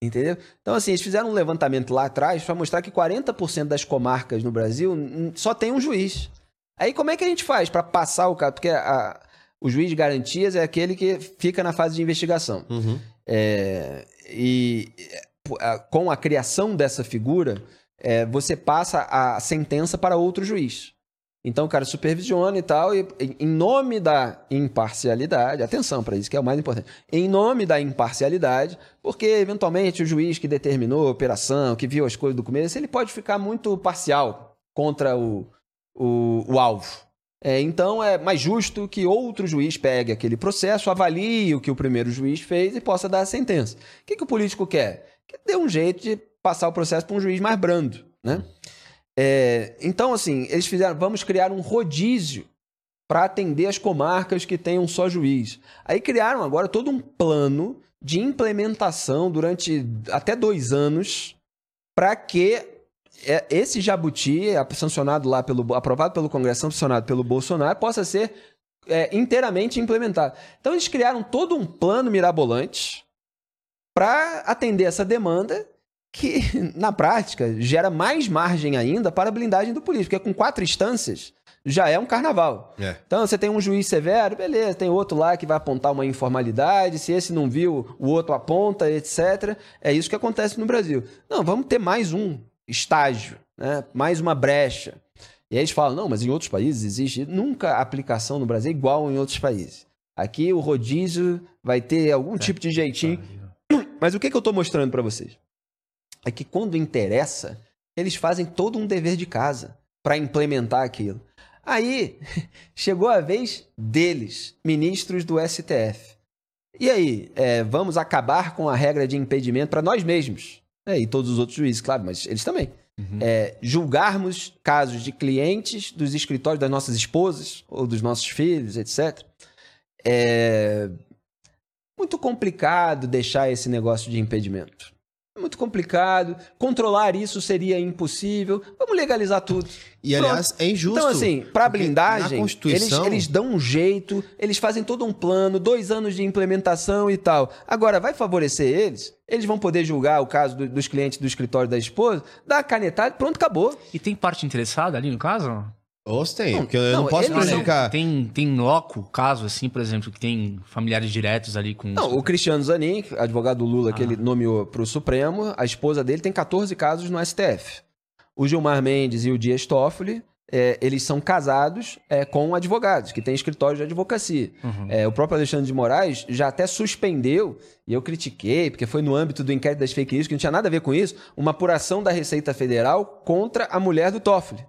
Entendeu? Então, assim, eles fizeram um levantamento lá atrás para mostrar que 40% das comarcas no Brasil só tem um juiz. Aí, como é que a gente faz para passar o caso? Porque a- o juiz de garantias é aquele que fica na fase de investigação. Uhum. É, e a- com a criação dessa figura, é, você passa a sentença para outro juiz. Então o cara supervisiona e tal, e em- nome da imparcialidade, atenção para isso que é o mais importante, em nome da imparcialidade, porque eventualmente o juiz que determinou a operação, que viu as coisas do começo, ele pode ficar muito parcial contra o, o, o alvo. É, então é mais justo que outro juiz pegue aquele processo, avalie o que o primeiro juiz fez e possa dar a sentença. O que, que o político quer? Que dê um jeito de passar o processo para um juiz mais brando, né? É, então, assim, eles fizeram, vamos criar um rodízio para atender as comarcas que um só juiz. Aí criaram agora todo um plano de implementação durante até dois anos para que é, esse jabuti, é sancionado lá pelo, aprovado pelo Congresso, sancionado pelo Bolsonaro, possa ser é, inteiramente implementado. Então eles criaram todo um plano mirabolante para atender essa demanda que, (laughs) na prática, gera mais margem ainda para a blindagem do político, porque com quatro instâncias já é um carnaval. É. Então você tem um juiz severo, beleza, tem outro lá que vai apontar uma informalidade, se esse não viu, o outro aponta, etc. É isso que acontece no Brasil. Não, vamos ter mais um estágio, né? mais uma brecha. E aí eles falam, não, mas em outros países existe. Nunca a aplicação no Brasil é igual em outros países. Aqui o rodízio vai ter algum tipo de jeitinho. Mas o que, que eu estou mostrando para vocês? É que quando interessa, eles fazem todo um dever de casa para implementar aquilo. Aí (laughs) chegou a vez deles, ministros do STF. E aí, é, vamos acabar com a regra de impedimento para nós mesmos. É, e todos os outros juízes, claro, mas eles também. É, julgarmos casos de clientes dos escritórios das nossas esposas ou dos nossos filhos, etc. É muito complicado deixar esse negócio de impedimento. É muito complicado. Controlar isso seria impossível. Vamos legalizar tudo. E, aliás, é injusto. Então, assim, para blindagem, Constituição- eles, eles dão um jeito, eles fazem todo um plano, dois anos de implementação e tal. Agora, vai favorecer eles? Eles vão poder julgar o caso do- dos clientes do escritório da esposa, dá a canetada, pronto, acabou. E tem parte interessada ali no caso? Não, porque eu não, não posso prejudicar. Tem, tem loco, caso assim, por exemplo, que tem familiares diretos ali com. Não, o Cristiano Zanin, advogado do Lula, que Ah. ele nomeou para o Supremo, a esposa dele tem 14 casos no STF. O Gilmar Mendes e o Dias Toffoli, é, eles são casados é, com advogados, que têm escritório de advocacia. Uhum. É, o próprio Alexandre de Moraes já até suspendeu, e eu critiquei, porque foi no âmbito do inquérito das fake news, que não tinha nada a ver com isso, uma apuração da Receita Federal contra a mulher do Toffoli.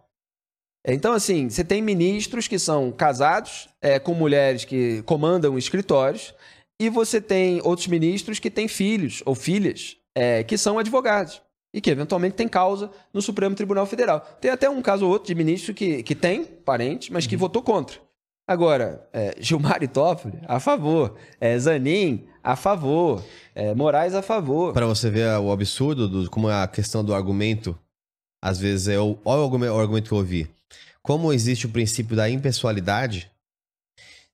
Então, assim, você tem ministros que são casados é, com mulheres que comandam escritórios, e você tem outros ministros que têm filhos ou filhas é, que são advogados e que eventualmente têm causa no Supremo Tribunal Federal. Tem até um caso ou outro de ministro que, que tem parente, mas que votou contra. Agora, é, Gilmar e Toffoli, a favor. É, Zanin, a favor. É, Moraes, a favor. Pra você ver o absurdo, do, como a questão do argumento, às vezes é o. Olha o argumento que eu ouvi. Como existe o princípio da impessoalidade,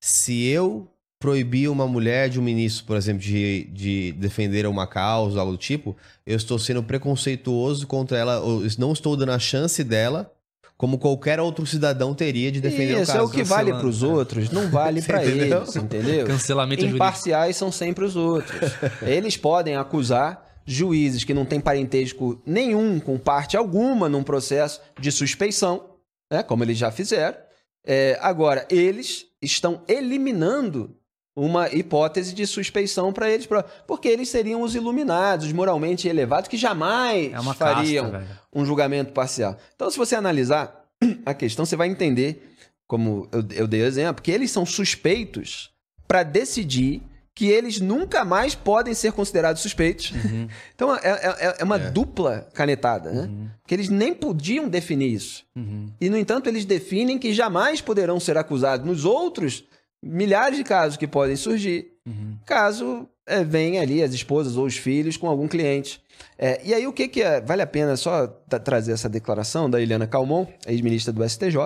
se eu proibir uma mulher de um ministro, por exemplo, de, de defender uma causa, algo do tipo, eu estou sendo preconceituoso contra ela, ou não estou dando a chance dela, como qualquer outro cidadão teria de defender o Isso caso. é o que vale para os né? outros, não (laughs) vale para eles, entendeu? Cancelamento jurídico. Imparciais são sempre os outros. Eles podem acusar juízes que não têm parentesco nenhum com parte alguma num processo de suspeição, né, como eles já fizeram. É, agora, eles estão eliminando uma hipótese de suspeição para eles, pra- porque eles seriam os iluminados, os moralmente elevados, que jamais É fariam casta, um julgamento parcial. Então, se você analisar (clears throat) a questão, você vai entender, como eu, eu dei o exemplo, que eles são suspeitos para decidir que eles nunca mais podem ser considerados suspeitos. Uhum. (laughs) Então, é, é- é uma É. dupla canetada, né? Uhum. Porque eles nem podiam definir isso. Uhum. E, no entanto, eles definem que jamais poderão ser acusados nos outros milhares de casos que podem surgir, Uhum. caso é, venha ali as esposas ou os filhos com algum cliente. É, e aí, o que, que é? Vale a pena só tra- trazer essa declaração da Eliana Calmon, ex-ministra do STJ,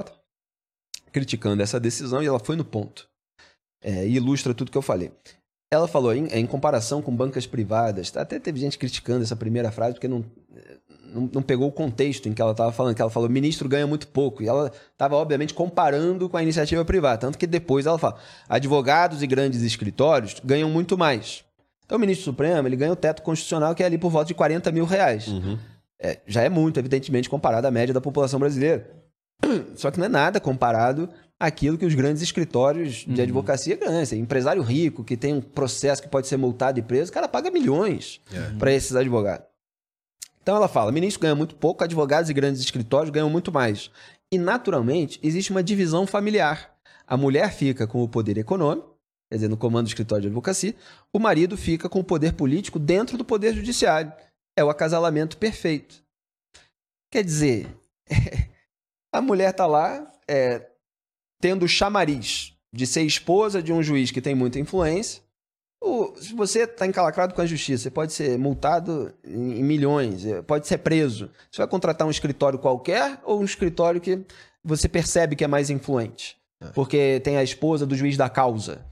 criticando essa decisão, e ela foi no ponto. É, ilustra tudo que eu falei. Ela falou em, em comparação com bancas privadas, até teve gente criticando essa primeira frase, porque não, não, não pegou o contexto em que ela estava falando, que ela falou, ministro ganha muito pouco. E ela estava, obviamente, comparando com a iniciativa privada. Tanto que depois ela fala, advogados e grandes escritórios ganham muito mais. Então, o ministro Supremo, ele ganha o teto constitucional, que é ali por volta de 40 mil reais. Uhum. É, já é muito, evidentemente, comparado à média da população brasileira. (clears throat) Só que não é nada comparado àquilo que os grandes escritórios de advocacia ganham. Assim, empresário rico, que tem um processo que pode ser multado e preso, o cara paga milhões É. para esses advogados. Então ela fala: ministro ganha muito pouco, advogados e grandes escritórios ganham muito mais. E, naturalmente, existe uma divisão familiar. A mulher fica com o poder econômico, quer dizer, no comando do escritório de advocacia, o marido fica com o poder político dentro do poder judiciário. É o acasalamento perfeito. Quer dizer, (laughs) a mulher está lá é, tendo o chamariz de ser esposa de um juiz que tem muita influência. O- se você está encalacrado com a justiça, você pode ser multado em, em milhões, eh, pode ser preso. Você vai contratar um escritório qualquer ou um escritório que você percebe que é mais influente? porque tem a esposa do juiz da causa.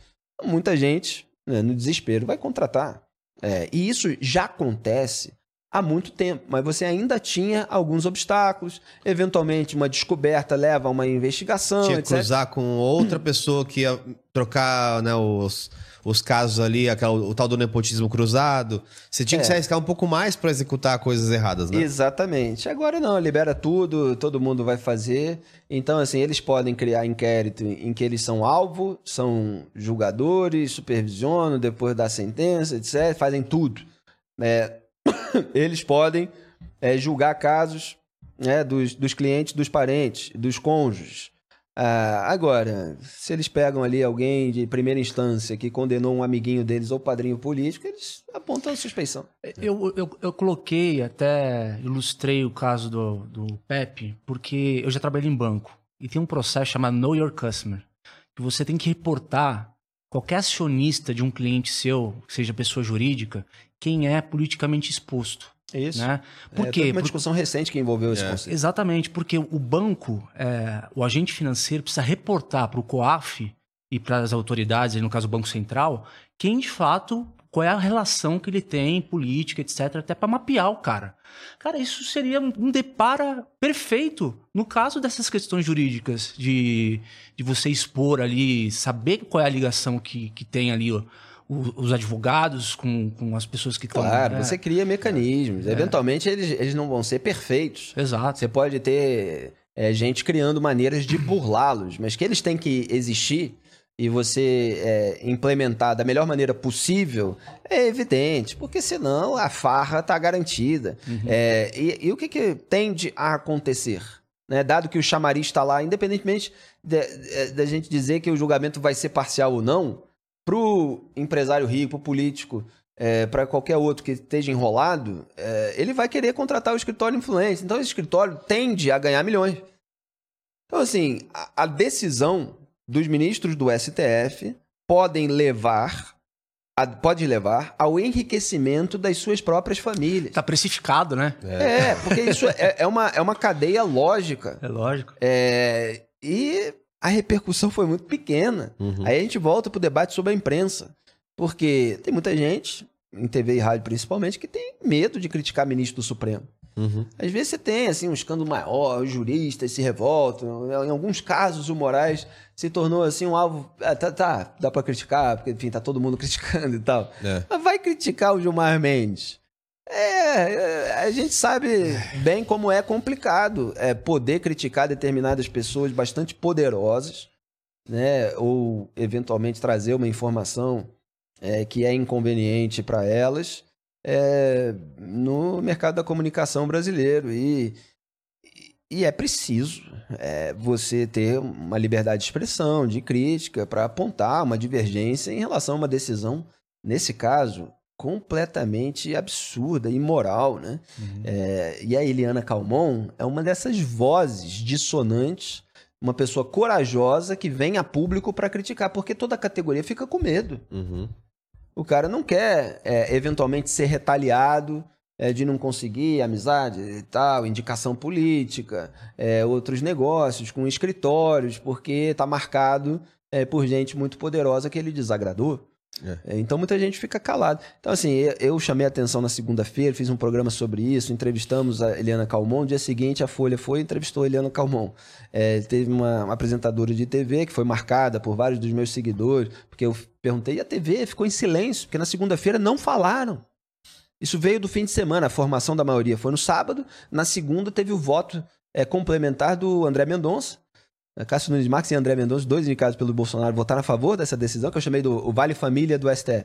Muita gente, né, no desespero, vai contratar. É, e isso já acontece há muito tempo, mas você ainda tinha alguns obstáculos. Eventualmente, uma descoberta leva a uma investigação, Tinha que etc. cruzar com outra pessoa que ia trocar né, os, os casos ali, aquela, o tal do nepotismo cruzado. Você tinha que É. se arriscar um pouco mais pra executar coisas erradas, né? Exatamente. Agora não, libera tudo, todo mundo vai fazer. Então, assim, eles podem criar inquérito em que eles são alvo, são julgadores, supervisionam depois da sentença, etc. Fazem tudo. É, (coughs) eles podem é, julgar casos né, dos, dos clientes, dos parentes, dos cônjuges. Ah, agora, se eles pegam ali alguém de primeira instância que condenou um amiguinho deles ou padrinho político, eles apontam a suspeição. Eu, eu, eu coloquei, até ilustrei o caso do, do Pepe, porque eu já trabalhei em banco. E tem um processo chamado Know Your Customer, que você tem que reportar qualquer acionista de um cliente seu, seja pessoa jurídica, quem é politicamente exposto. É isso. Né? Por é, quê? teve uma Por- discussão recente que envolveu esse É. conceito. Exatamente, porque o banco, é, o agente financeiro, precisa reportar para o COAF e para as autoridades, no caso o Banco Central, quem de fato, qual é a relação que ele tem, política, etc., até para mapear o cara. Cara, isso seria um depara perfeito no caso dessas questões jurídicas, de, de você expor ali, saber qual é a ligação que, que tem ali ó, os advogados com, com as pessoas que estão. Claro, né? você cria mecanismos. Eventualmente eles, eles não vão ser perfeitos. Exato. Você pode ter é, gente criando maneiras de burlá-los, mas que eles têm que existir e você é, implementar da melhor maneira possível é evidente, porque senão a farra está garantida. É, e, e o que, que tende a acontecer? Né? Dado que o chamariz está lá, independentemente da gente dizer que o julgamento vai ser parcial ou não, para o empresário rico, para o político, para qualquer outro que esteja enrolado, é, ele vai querer contratar o escritório influente. Então, esse escritório tende a ganhar milhões. Então, assim, a, a decisão dos ministros do STF podem levar, a- pode levar ao enriquecimento das suas próprias famílias. Tá precificado, né? É, porque isso é, é uma, é uma cadeia lógica. É lógico. É, e a repercussão foi muito pequena. Uhum. Aí a gente volta pro debate sobre a imprensa. Porque tem muita gente, em TV e rádio principalmente, que tem medo de criticar ministro do Supremo. Uhum. Às vezes você tem assim um escândalo maior, os juristas se revoltam. Em alguns casos, o Moraes se tornou assim um alvo. Ah, tá, tá, dá pra criticar, porque enfim, tá todo mundo (laughs) criticando e tal. É. Mas vai criticar o Gilmar Mendes. É, é, a gente sabe bem como é complicado é, poder criticar determinadas pessoas bastante poderosas, né? Ou eventualmente trazer uma informação é, que é inconveniente para elas é, no mercado da comunicação brasileiro. E, e é preciso é, você ter uma liberdade de expressão, de crítica, para apontar uma divergência em relação a uma decisão, nesse caso, completamente absurda, imoral, né? É, e a Eliana Calmon é uma dessas vozes dissonantes, uma pessoa corajosa que vem a público para criticar, porque toda a categoria fica com medo. Uhum. O cara não quer, é, eventualmente, ser retaliado é, de não conseguir amizade e tal, indicação política, é, outros negócios com escritórios, porque está marcado é, por gente muito poderosa que ele desagradou. É, então muita gente fica calada. Então, assim, eu, chamei a atenção na segunda-feira, fiz um programa sobre isso, entrevistamos a Eliana Calmon. No dia seguinte, a Folha foi e entrevistou a Eliana Calmon. É, teve uma, uma apresentadora de TV que foi marcada por vários dos meus seguidores, porque eu perguntei, e a TV ficou em silêncio, porque na segunda-feira não falaram. Isso veio do fim de semana, a formação da maioria foi no sábado, na segunda teve o voto é, complementar do André Mendonça. Cássio Nunes Marques e André Mendonça, dois indicados pelo Bolsonaro, votaram a favor dessa decisão, que eu chamei do Vale Família do STF.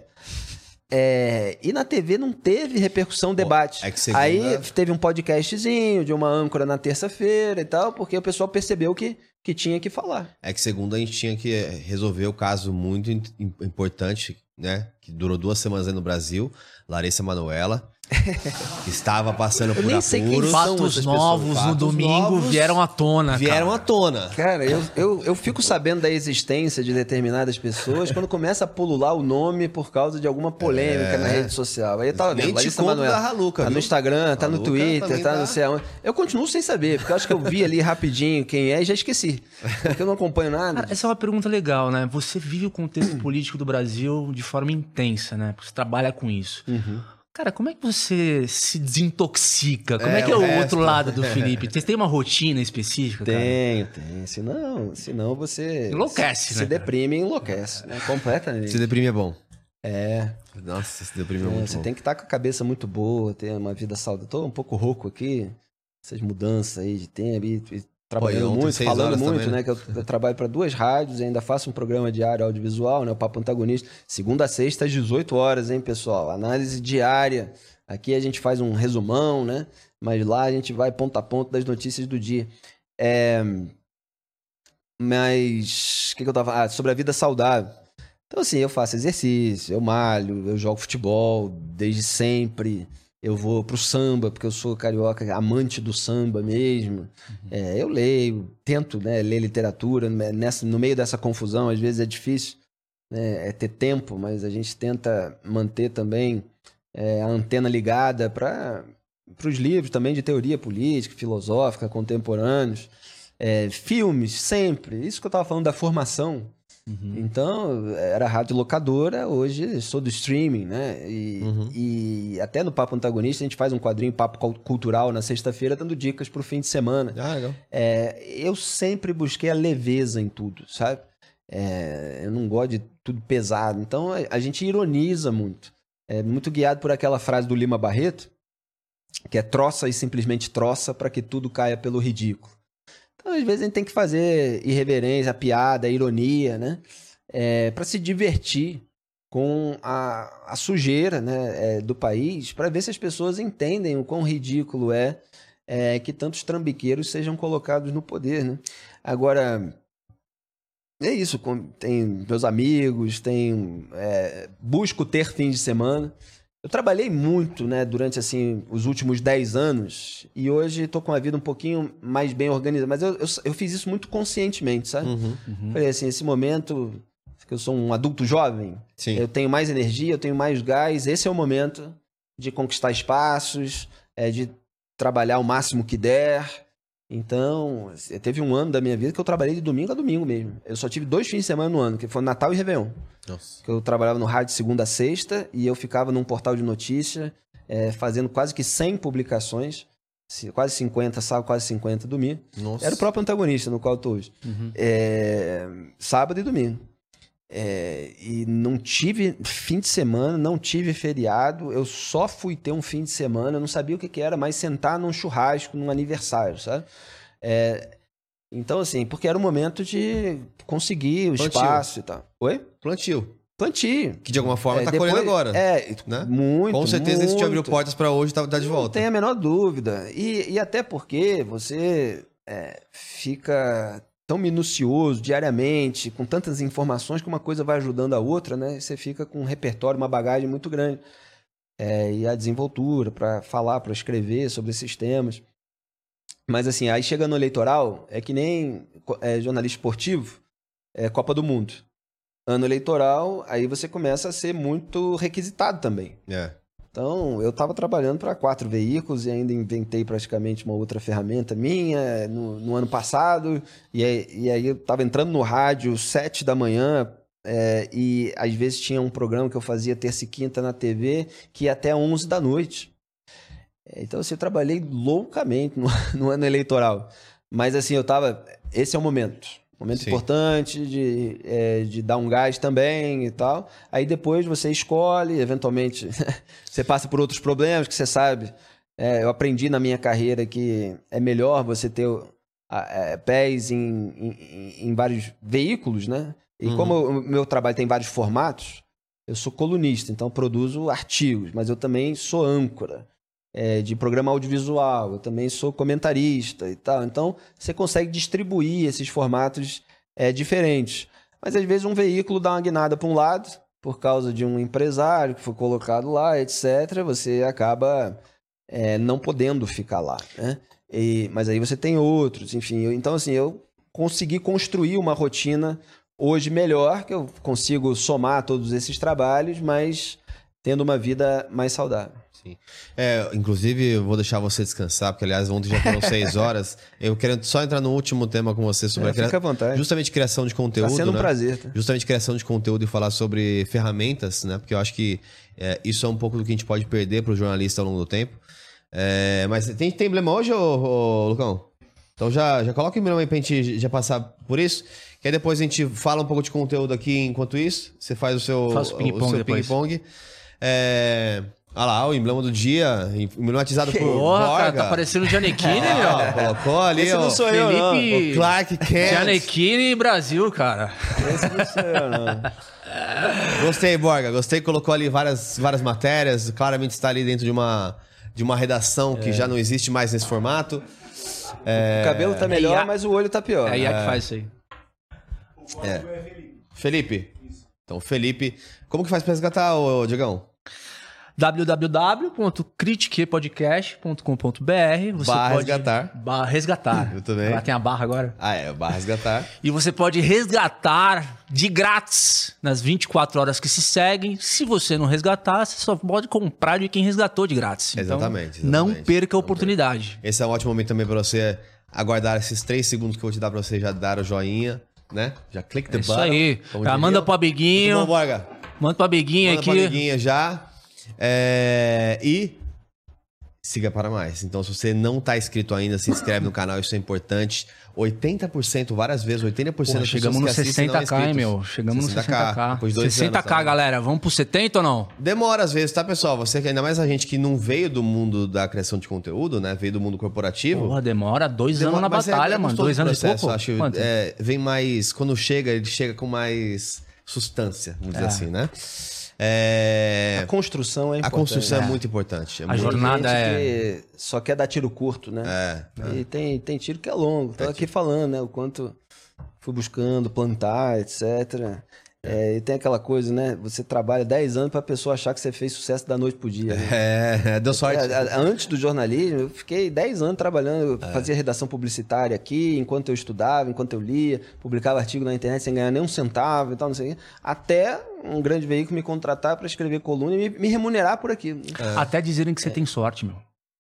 É, e na TV não teve repercussão, debate. é que segunda- Aí teve um podcastzinho de uma âncora na terça-feira e tal, porque o pessoal percebeu que, que tinha que falar. É que segundo a gente tinha que resolver o caso muito im- importante, né? Que durou duas semanas aí no Brasil. Larissa Manoela. (laughs) Estava passando por nem sei quem apuros. são Fatos novos pessoas. no Fatos domingo novos vieram à tona. Vieram à cara. tona. Cara, eu, eu, eu fico sabendo da existência de determinadas pessoas quando começa a pulular o nome por causa de alguma polêmica É. na rede social. Aí eu tava vendo, Larissa conto Manoela. da Raluca, Tá no? Instagram, tá no Raluca Twitter, também tá tá- não sei aonde. Eu continuo sem saber, porque eu acho que eu vi ali rapidinho quem é e já esqueci. Porque eu não acompanho nada. Cara, essa é uma pergunta legal, né? Você vive o contexto político do Brasil de forma intensa, né? Porque você trabalha com isso. Uhum. Cara, como é que você se desintoxica? Como é, É, que é o resto. outro lado do (laughs) Felipe? Você tem uma rotina específica, cara? Tenho, tenho. Senão, senão você. Enlouquece, se, né, Se cara? deprime e enlouquece, né? Completamente. Se deprimir é bom. É. Nossa, se deprimir é, É, muito você bom. tem que estar com a cabeça muito boa, ter uma vida saudável. Tô um pouco rouco aqui, essas mudanças aí de tempo, e, e trabalhando ontem, muito, falando muito, também, né? né? Que eu, eu trabalho para duas rádios e ainda faço um programa diário audiovisual, né? O Papo Antagonista. Segunda a sexta, às 18 horas, hein, pessoal? Análise diária. Aqui a gente faz um resumão, né? Mas lá a gente vai ponto a ponto das notícias do dia. É... Mas. O que, que eu tava. Ah, sobre a vida saudável. Então, assim, eu faço exercício, eu malho, eu jogo futebol desde sempre. Eu vou pro samba, porque eu sou carioca, amante do samba mesmo. É, eu leio, tento né, ler literatura. né, Nessa, no meio dessa confusão, às vezes é difícil né, é ter tempo, mas a gente tenta manter também é, a antena ligada para os livros também de teoria política, filosófica, contemporâneos. É, filmes, sempre. Isso que eu estava falando da formação. Uhum. Então, era rádio locadora, hoje sou do streaming, né? E, Uhum. e até no Papo Antagonista a gente faz um quadrinho Papo Cul- Cultural na sexta-feira, dando dicas pro fim de semana. Ah, legal. É, eu sempre busquei a leveza em tudo, sabe? É, eu não gosto de tudo pesado. Então, a, a gente ironiza muito. É muito guiado por aquela frase do Lima Barreto, que é troça e simplesmente troça para que tudo caia pelo ridículo. Então, às vezes, a gente tem que fazer irreverência, piada, ironia, né? É, para se divertir com a, a sujeira né, é, do país, para ver se as pessoas entendem o quão ridículo é, é que tantos trambiqueiros sejam colocados no poder. Né? Agora, é isso. Tem meus amigos, tem, é, busco ter fim de semana. Eu trabalhei muito, né, durante assim os últimos 10 anos e hoje estou com a vida um pouquinho mais bem organizada. Mas eu, eu, eu fiz isso muito conscientemente, sabe? Uhum. Uhum. Falei assim, esse momento que eu sou um adulto jovem, Sim. eu tenho mais energia, eu tenho mais gás. Esse é o momento de conquistar espaços, é, de trabalhar o máximo que der. Então, assim, teve um ano da minha vida que eu trabalhei de domingo a domingo mesmo. Eu só tive dois fins de semana no ano, que foi Natal e Réveillon. Nossa. Que eu trabalhava no rádio de segunda a sexta e eu ficava num portal de notícia é, fazendo quase que 100 publicações. se- Quase 50 sábado, quase 50 domingo. Nossa. Era o próprio antagonista no qual eu tô hoje. Uhum. É, sábado e domingo. É, e não tive fim de semana, não tive feriado. Eu só fui ter um fim de semana. Não sabia o que, que era mais sentar num churrasco, num aniversário, sabe? É, então, assim, porque era o momento de conseguir o Plantio. espaço e tal. Oi? Plantio. Plantio. Que de alguma forma É, tá depois- colhendo agora. É, né? muito. Com certeza isso te abriu muito. portas pra hoje tá, tá de Não volta. tem a menor dúvida. E, e até porque você é, fica tão minucioso diariamente, com tantas informações que uma coisa vai ajudando a outra, né? Você fica com um repertório, uma bagagem muito grande. É, e a desenvoltura para falar, para escrever sobre esses temas. Mas assim, aí chega no eleitoral, é que nem é, jornalista esportivo, é Copa do Mundo. Ano eleitoral, aí você começa a ser muito requisitado também. É. Então, eu estava trabalhando para quatro veículos e ainda inventei praticamente uma outra ferramenta minha no, no ano passado. E aí, e aí eu estava entrando no rádio sete da manhã é, e às vezes tinha um programa que eu fazia terça e quinta na TV que ia até 11 da noite. É, Então, assim, eu trabalhei loucamente (laughs) no, no ano eleitoral. Mas, assim, eu estava... Esse é o momento. Momento Sim. importante de, é, de dar um gás também e tal. Aí depois você escolhe, eventualmente (laughs) você passa por outros problemas que você sabe. É, eu aprendi na minha carreira que é melhor você ter é, pés em, em, em vários veículos, né? E Uhum. como o meu trabalho tem vários formatos, eu sou colunista, então produzo artigos, mas eu também sou âncora é, de programa audiovisual, eu também sou comentarista e tal. Então, você consegue distribuir esses formatos é, diferentes. Mas às vezes um veículo dá uma guinada para um lado por causa de um empresário que foi colocado lá, etc., você acaba é, não podendo ficar lá, né? E- mas aí você tem outros, enfim. eu- então, assim, eu consegui construir uma rotina hoje melhor, que eu consigo somar todos esses trabalhos, mas tendo uma vida mais saudável. É, inclusive, eu vou deixar você descansar, porque, aliás, ontem já foram seis (laughs) horas. Eu quero só entrar no último tema com você sobre É, a cria- fica à vontade. justamente criação de conteúdo. Tá sendo um né? prazer. Tá? Justamente criação de conteúdo e falar sobre ferramentas, né? Porque eu acho que é, isso é um pouco do que a gente pode perder para o jornalista ao longo do tempo. É, mas tem, tem emblema hoje, ô, ô, Lucão? Então já, já coloca o emblema aí pra gente já passar por isso. Que aí depois a gente fala um pouco de conteúdo aqui enquanto isso. Você faz o seu, ping-pong ping-pong. É, olha lá, o emblema do dia, emblematizado por Porra, cara, Borga. tá parecendo o Giannichini, Ó, meu. colocou ali, Esse não ó, sou eu, não. Felipe o Clark Kent. Giannichini Brasil, cara. Esse não sou eu, não. (laughs) Gostei, Borga. Gostei, colocou ali várias, várias matérias. Claramente está ali dentro de uma, de uma redação É. que já não existe mais nesse formato. É, O cabelo tá melhor, É, a- mas o olho tá pior. É a IA que faz isso aí. Felipe. Então, Felipe. Como que faz pra resgatar, ô, Diegão? www.critiquepodcast.com.br Você Barra pode... resgatar. Barra resgatar. Eu também. Ela tem a barra agora. Ah, é, barra resgatar. E você pode resgatar de grátis nas 24 horas que se seguem. Se você não resgatar, você só pode comprar de quem resgatou de grátis. Então, Exatamente, Não exatamente. perca a Não oportunidade. Esse é um ótimo momento também pra você aguardar esses três segundos que eu vou te dar pra você já dar o joinha, né? Já clique the É isso button. aí. como Já diria. manda pro amiguinho. Borga. Manda pro amiguinho Manda aqui. pra amiguinha já. É, E siga para mais. Então, se você não tá inscrito ainda, se inscreve no canal, isso é importante. 80%, várias vezes, 80% Porra, das chegamos no pessoas que assistem não 60k, hein, inscritos. meu? Chegamos no 60k. Depois de dois 60k, anos, tá? galera. Vamos pro 70 ou não? Demora às vezes, tá, pessoal? Você ainda mais a gente que não veio do mundo da criação de conteúdo, né? Veio do mundo corporativo. Porra, demora dois Demora- anos na é- batalha, é mano. Dois anos e processo, pouco. Acho, é, vem mais. Quando chega, ele chega com mais substância, vamos dizer É. assim, né? É, A construção é a importante. construção é, É. muito importante. É A muito- jornada gente é- que só quer dar tiro curto, né? É. E tem, tem tiro que é longo. Tô aqui falando, né? O quanto fui buscando plantar, etc. É, e tem aquela coisa, né? Você trabalha 10 anos pra pessoa achar que você fez sucesso da noite pro dia. né? (laughs) É, deu sorte. É, a- antes do jornalismo, eu fiquei 10 anos trabalhando, eu fazia redação publicitária aqui, enquanto eu estudava, enquanto eu lia, publicava artigo na internet sem ganhar nem um centavo e tal, não sei o quê. Até um grande veículo me contratar para escrever coluna e me, me remunerar por aquilo. Até dizerem que você tem sorte, meu.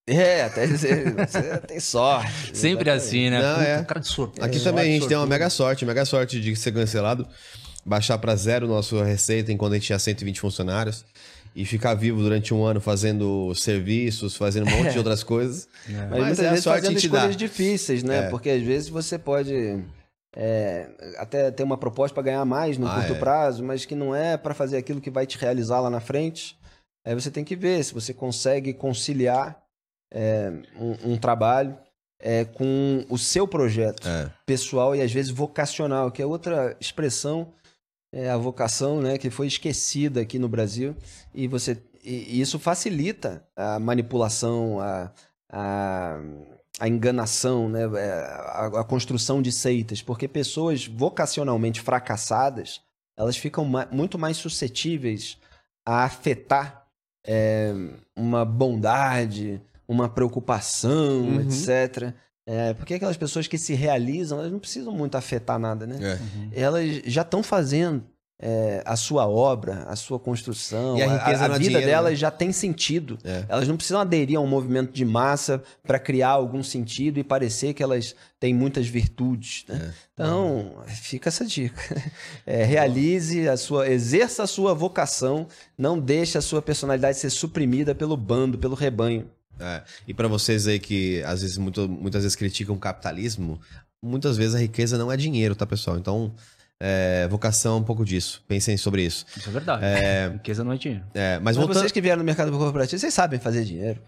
É, até dizer, você (laughs) tem sorte. Sempre Exatamente. assim, né? Não, Puta, é. cara de sorte. Aqui É, também a sorte, gente tem uma mega sorte, mega sorte de ser cancelado, baixar pra zero nossa receita enquanto a gente tinha 120 funcionários e ficar vivo durante um ano fazendo serviços, fazendo um monte de outras coisas. Mas, Mas muitas é vezes sorte fazendo te dá. escolhas difíceis, né? É. Porque às vezes você pode é, até ter uma proposta para ganhar mais no Ah, curto é. prazo, mas que não é para fazer aquilo que vai te realizar lá na frente. Aí você tem que ver se você consegue conciliar é, um, um trabalho é, com o seu projeto É. pessoal e às vezes vocacional, que é outra expressão, é a vocação, né, que foi esquecida aqui no Brasil e você e isso facilita a manipulação, a, a, a enganação, né, é, a, a construção de seitas, porque pessoas vocacionalmente fracassadas elas ficam ma- muito mais suscetíveis a afetar é, uma bondade, uma preocupação, Uhum. etc. É, porque aquelas pessoas que se realizam, elas não precisam muito afetar nada, né? É. Elas já estão fazendo é, a sua obra, a sua construção, E a riqueza a, não é vida dinheiro, delas né? já tem sentido. É. Elas não precisam aderir a um movimento de massa para criar algum sentido e parecer que elas têm muitas virtudes. né? Então, fica essa dica. (laughs) É, realize a sua, exerça a sua vocação, não deixe a sua personalidade ser suprimida pelo bando, pelo rebanho. É. E pra vocês aí que às vezes muito- muitas vezes criticam o capitalismo, muitas vezes a riqueza não é dinheiro, tá, pessoal? Então, é, vocação é um pouco disso. Pensem sobre isso. Isso é verdade. Riqueza não é dinheiro. É, mas Mas voltando. vocês que vieram no mercado corporativo, vocês sabem fazer dinheiro.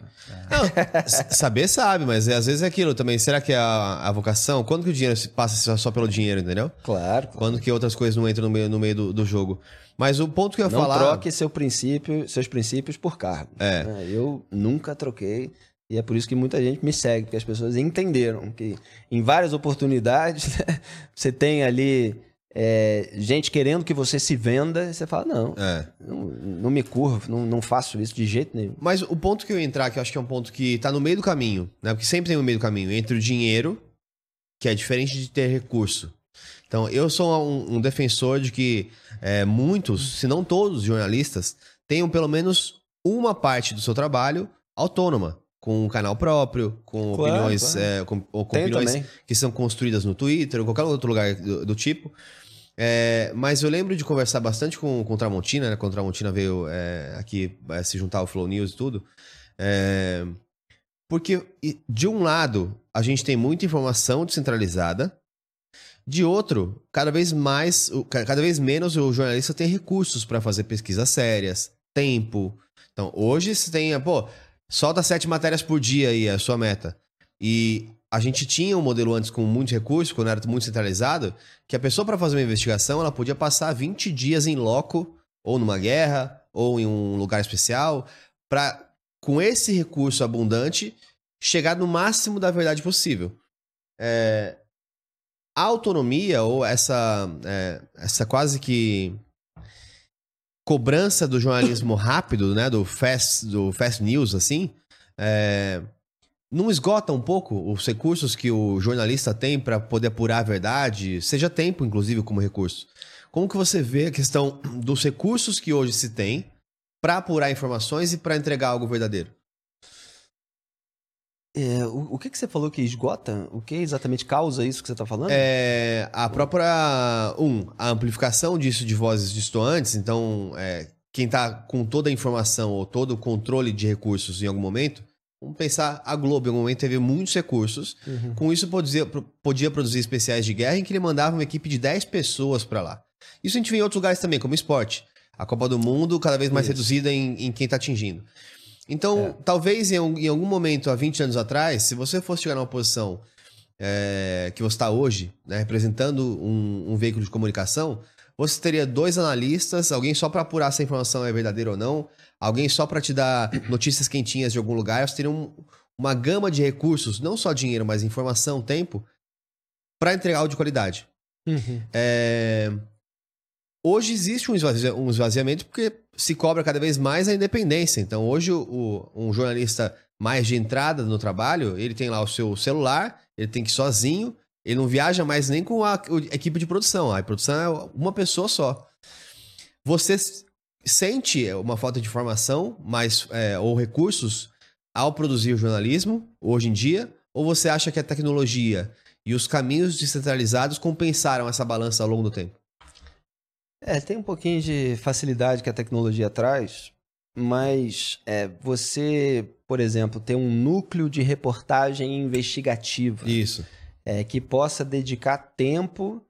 S- Saber sabe, mas é, às vezes é aquilo também. Será que é a, a vocação? Quando que o dinheiro passa só- só pelo dinheiro, entendeu? Claro. claro. Quando que outras coisas não entram no meio, no meio do, do jogo? Mas o ponto que eu ia Não falar. troque seu princípio, seus princípios por cargo. É. né? Eu nunca troquei. E é por isso que muita gente me segue, porque as pessoas entenderam que em várias oportunidades (laughs) né, você tem ali é, gente querendo que você se venda, você fala, não, É. não, não me curvo, não, não faço isso de jeito nenhum. Mas o ponto que eu ia entrar, que eu acho que é um ponto que tá no meio do caminho, né? Porque sempre tem um meio do caminho entre o dinheiro, que é diferente de ter recurso. Então, eu sou um, um defensor de que é, muitos, se não todos os jornalistas, tenham pelo menos uma parte do seu trabalho autônoma, com um canal próprio, com Claro, opiniões, claro. é, com, ou com opiniões que são construídas no Twitter ou qualquer outro lugar do, do tipo. É, mas eu lembro de conversar bastante com, com o Tramontina, né? Quando o Tramontina veio é, aqui é, se juntar ao Flow News e tudo. É, porque, de um lado, a gente tem muita informação descentralizada. De outro, cada vez mais, cada vez menos o jornalista tem recursos para fazer pesquisas sérias, tempo. Então, hoje você tem, pô, solta sete matérias por dia aí, é a sua meta. E a gente tinha um modelo antes com muitos recursos, quando era muito centralizado, que a pessoa para fazer uma investigação, ela podia passar 20 dias em loco, ou numa guerra, ou em um lugar especial, para com esse recurso abundante chegar no máximo da verdade possível. É, a autonomia ou essa é, essa quase que cobrança do jornalismo (coughs) rápido, né, do fast do fast news assim, é, não esgota um pouco os recursos que o jornalista tem para poder apurar a verdade, seja tempo, inclusive, como recurso. Como que você vê a questão dos recursos que hoje se tem para apurar informações e para entregar algo verdadeiro? É, o, o que, que você falou que esgota? O que exatamente causa isso que você está falando? É, a própria. Um, a amplificação disso de vozes distoantes. Então, é, quem tá com toda a informação ou todo o controle de recursos em algum momento. Vamos pensar, a Globo em algum momento teve muitos recursos. Uhum. Com isso, podia, podia produzir especiais de guerra em que ele mandava uma equipe de 10 pessoas pra lá. Isso a gente vê em outros lugares também, como esporte. A Copa do Mundo cada vez mais Isso. reduzida em, em quem tá atingindo. Então, talvez em, em algum momento, há 20 anos atrás, se você fosse chegar numa posição é, que você está hoje, né, representando um, um veículo de comunicação, você teria dois analistas, alguém só para apurar se a informação é verdadeira ou não, alguém só para te dar notícias quentinhas de algum lugar. Você teria um- uma gama de recursos, não só dinheiro, mas informação, tempo, para entregar algo de qualidade. Uhum. É, Hoje existe um esvazia- esvaziamento porque se cobra cada vez mais a independência. Então, hoje, o- um jornalista mais de entrada no trabalho, ele tem lá o seu celular, ele tem que ir sozinho, ele não viaja mais nem com a, o- equipe de produção. A produção é uma pessoa só. Você sente uma falta de informação mais, é, ou recursos ao produzir o jornalismo, hoje em dia, ou você acha que a tecnologia e os caminhos descentralizados compensaram essa balança ao longo do tempo? É, tem um pouquinho de facilidade que a tecnologia traz, mas é, você, por exemplo, ter um núcleo de reportagem investigativa Isso. é, que possa dedicar tempo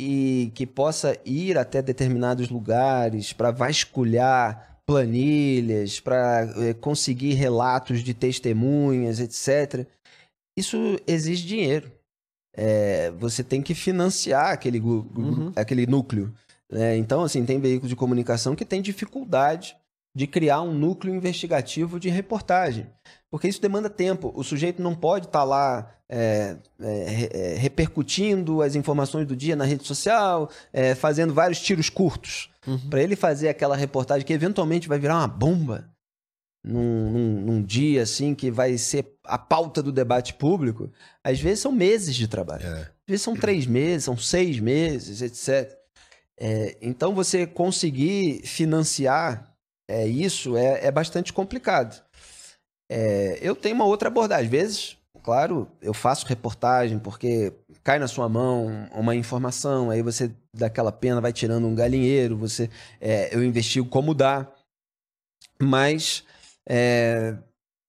e que possa ir até determinados lugares para vasculhar planilhas, para conseguir relatos de testemunhas, etc. Isso exige dinheiro. É, você tem que financiar aquele, Uhum. aquele núcleo. Né? Então, assim, tem veículos de comunicação que têm dificuldade de criar um núcleo investigativo de reportagem. Porque isso demanda tempo. O sujeito não pode estar lá é, é, é, repercutindo as informações do dia na rede social, é, fazendo vários tiros curtos. Uhum. Para ele fazer aquela reportagem que eventualmente vai virar uma bomba num, num- num dia assim que vai ser a pauta do debate público, às vezes são meses de trabalho. É. Às vezes são três meses, são seis meses, etc. É, então você conseguir financiar é, isso é, é bastante complicado. É, eu tenho uma outra abordagem. Às vezes, claro, eu faço reportagem porque cai na sua mão uma informação, aí você daquela pena vai tirando um galinheiro, você é, eu investigo como dá. Mas é,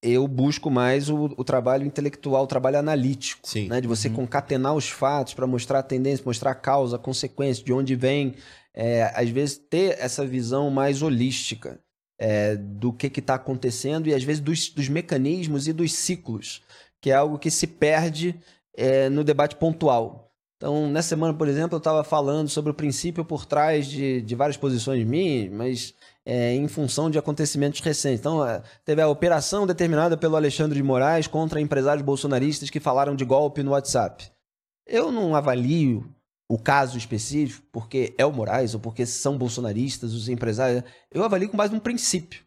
eu busco mais o, o trabalho intelectual, o trabalho analítico Sim. né? De você concatenar os fatos para mostrar a tendência, mostrar a causa, a consequência, de onde vem. É, às vezes ter essa visão mais holística é, do que está acontecendo e às vezes dos, dos mecanismos e dos ciclos, que é algo que se perde é, no debate pontual. Então, nessa semana, por exemplo, eu estava falando sobre o princípio por trás de, de várias posições minhas, mas é, em função de acontecimentos recentes. Então, é, teve a operação determinada pelo Alexandre de Moraes contra empresários bolsonaristas que falaram de golpe no WhatsApp. Eu não avalio o caso específico, porque é o Moraes ou porque são bolsonaristas, os empresários. Eu avalio com base num princípio.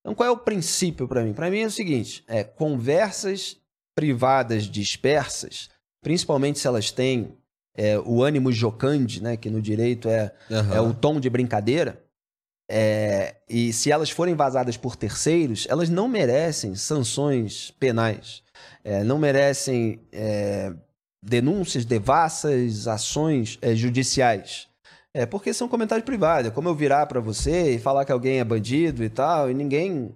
Então, qual é o princípio para mim? Para mim é o seguinte: é conversas privadas dispersas, principalmente se elas têm é, o ânimo jocande, né, que no direito é, Aham. é o tom de brincadeira, é, e se elas forem vazadas por terceiros, elas não merecem sanções penais, é, não merecem é, denúncias devassas, ações é, judiciais. É porque são comentários privados. É como eu virar pra você e falar que alguém é bandido e tal, e ninguém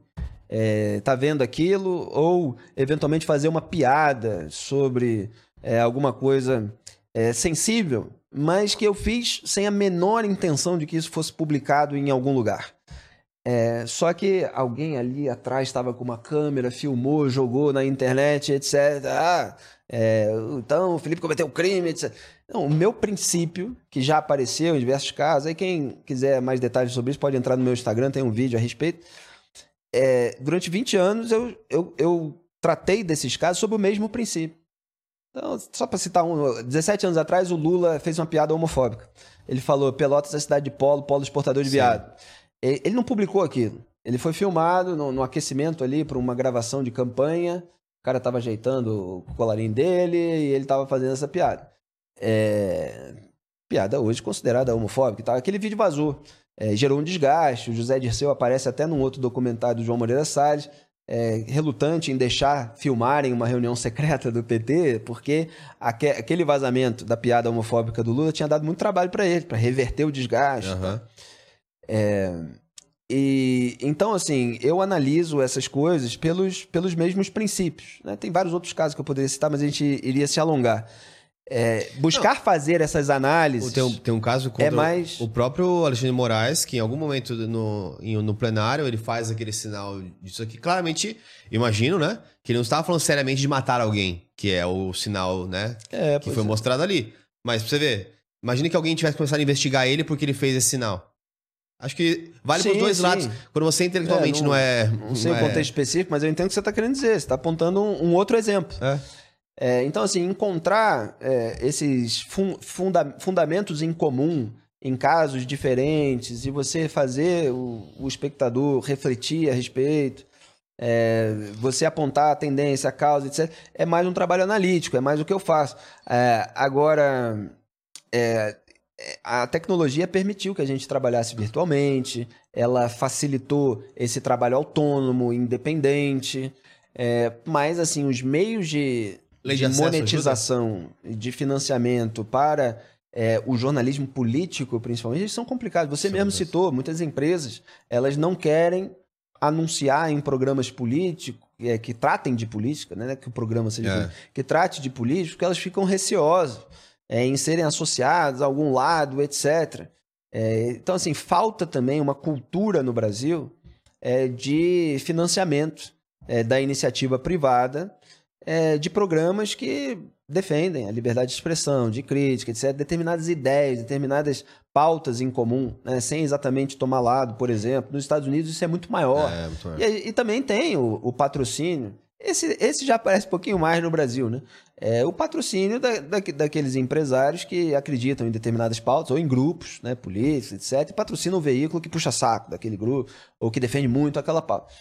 é, tá vendo aquilo, ou eventualmente fazer uma piada sobre é, alguma coisa é, sensível, mas que eu fiz sem a menor intenção de que isso fosse publicado em algum lugar. É, só que alguém ali atrás estava com uma câmera, filmou, jogou na internet, etc. Ah, é, então o Felipe cometeu um crime, etc. Não, o meu princípio, que já apareceu em diversos casos, aí quem quiser mais detalhes sobre isso pode entrar no meu Instagram, tem um vídeo a respeito. É, durante 20 anos eu, eu, eu tratei desses casos sob o mesmo princípio. Então, só para citar um, 17 anos atrás o Lula fez uma piada homofóbica. Ele falou: Pelotas é cidade de polo, polo exportador de viado. E- Ele não publicou aquilo. Ele foi filmado no, no aquecimento ali para uma gravação de campanha. O cara tava ajeitando o colarinho dele e ele tava fazendo essa piada. É, Piada hoje considerada homofóbica e tal. Aquele vídeo vazou. É, gerou um desgaste. O José Dirceu aparece até num outro documentário do João Moreira Salles, é, relutante em deixar filmarem uma reunião secreta do PT, porque aque- aquele vazamento da piada homofóbica do Lula tinha dado muito trabalho para ele, para reverter o desgaste. Aham. E então, assim, eu analiso essas coisas pelos, pelos mesmos princípios. né? Tem vários outros casos que eu poderia citar, mas a gente iria se alongar. É, buscar fazer essas análises. Tem um, tem um caso contra É mais- o próprio Alexandre Moraes, que em algum momento no, em- no plenário ele faz aquele sinal disso aqui. Claramente, imagino, né? Que ele não estava falando seriamente de matar alguém, que é o sinal, né? É, Que foi é. mostrado ali. Mas pra você ver, imagine que alguém tivesse começado a investigar ele porque ele fez esse sinal. Acho que vale pros Sim, dois sim. lados. Quando você intelectualmente É, não, não- é. Não sei o é- contexto específico, mas eu entendo o que você está querendo dizer. Você está apontando um, um outro exemplo. É. É, então, assim, encontrar é, esses fun- funda- fundamentos em comum em casos diferentes e você fazer o, o espectador refletir a respeito, é, você apontar a tendência, a causa, etc., é mais um trabalho analítico, é mais o que eu faço. É, agora, é, é, a tecnologia permitiu que a gente trabalhasse virtualmente, ela facilitou esse trabalho autônomo, independente, é, mas, assim, os meios de, Lei de monetização de financiamento para é, o jornalismo político, principalmente, eles são complicados. Você mesmo mesmo. citou, muitas empresas, elas não querem anunciar em programas políticos, é, que tratem de política, né, que o programa seja É. que trate de política, porque elas ficam receosas é, em serem associadas a algum lado, etc. É, então, assim, falta também uma cultura no Brasil é, de financiamento da iniciativa privada é, de programas que defendem a liberdade de expressão, de crítica, etc., determinadas ideias, determinadas pautas em comum, né, sem exatamente tomar lado, por exemplo. Nos Estados Unidos isso é muito maior. É, muito maior. E, e também tem o, o patrocínio. Esse, esse já aparece um pouquinho mais no Brasil, né? É o patrocínio da, da- daqueles empresários que acreditam em determinadas pautas, ou em grupos, né, políticos, etc., e patrocinam o veículo que puxa saco daquele grupo, ou que defende muito aquela pauta.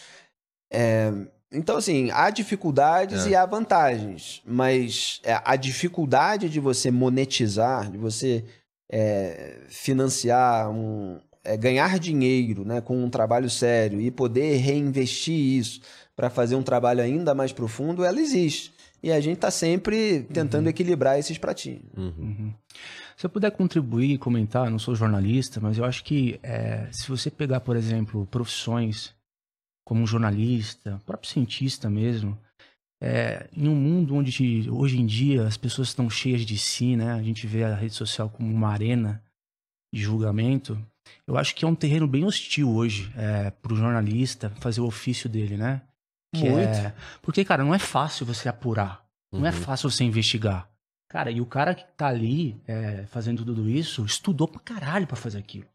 É, então, assim, há dificuldades É. e há vantagens, mas é, a dificuldade de você monetizar, de você é, financiar, um, é, ganhar dinheiro né, com um trabalho sério e poder reinvestir isso para fazer um trabalho ainda mais profundo, ela existe. E a gente está sempre tentando equilibrar esses pratinhos. Uhum. Uhum. Se eu puder contribuir e comentar, eu não sou jornalista, mas eu acho que é, se você pegar, por exemplo, profissões como um jornalista, próprio cientista mesmo, é, em um mundo onde hoje em dia as pessoas estão cheias de si, né? A gente vê a rede social como uma arena de julgamento. Eu acho que é um terreno bem hostil hoje é, para o jornalista fazer o ofício dele, né? Que Muito. é- Porque, cara, não é fácil você apurar. Não é Uhum. fácil você investigar. Cara, e o cara que tá ali é, fazendo tudo isso estudou pra caralho pra fazer aquilo.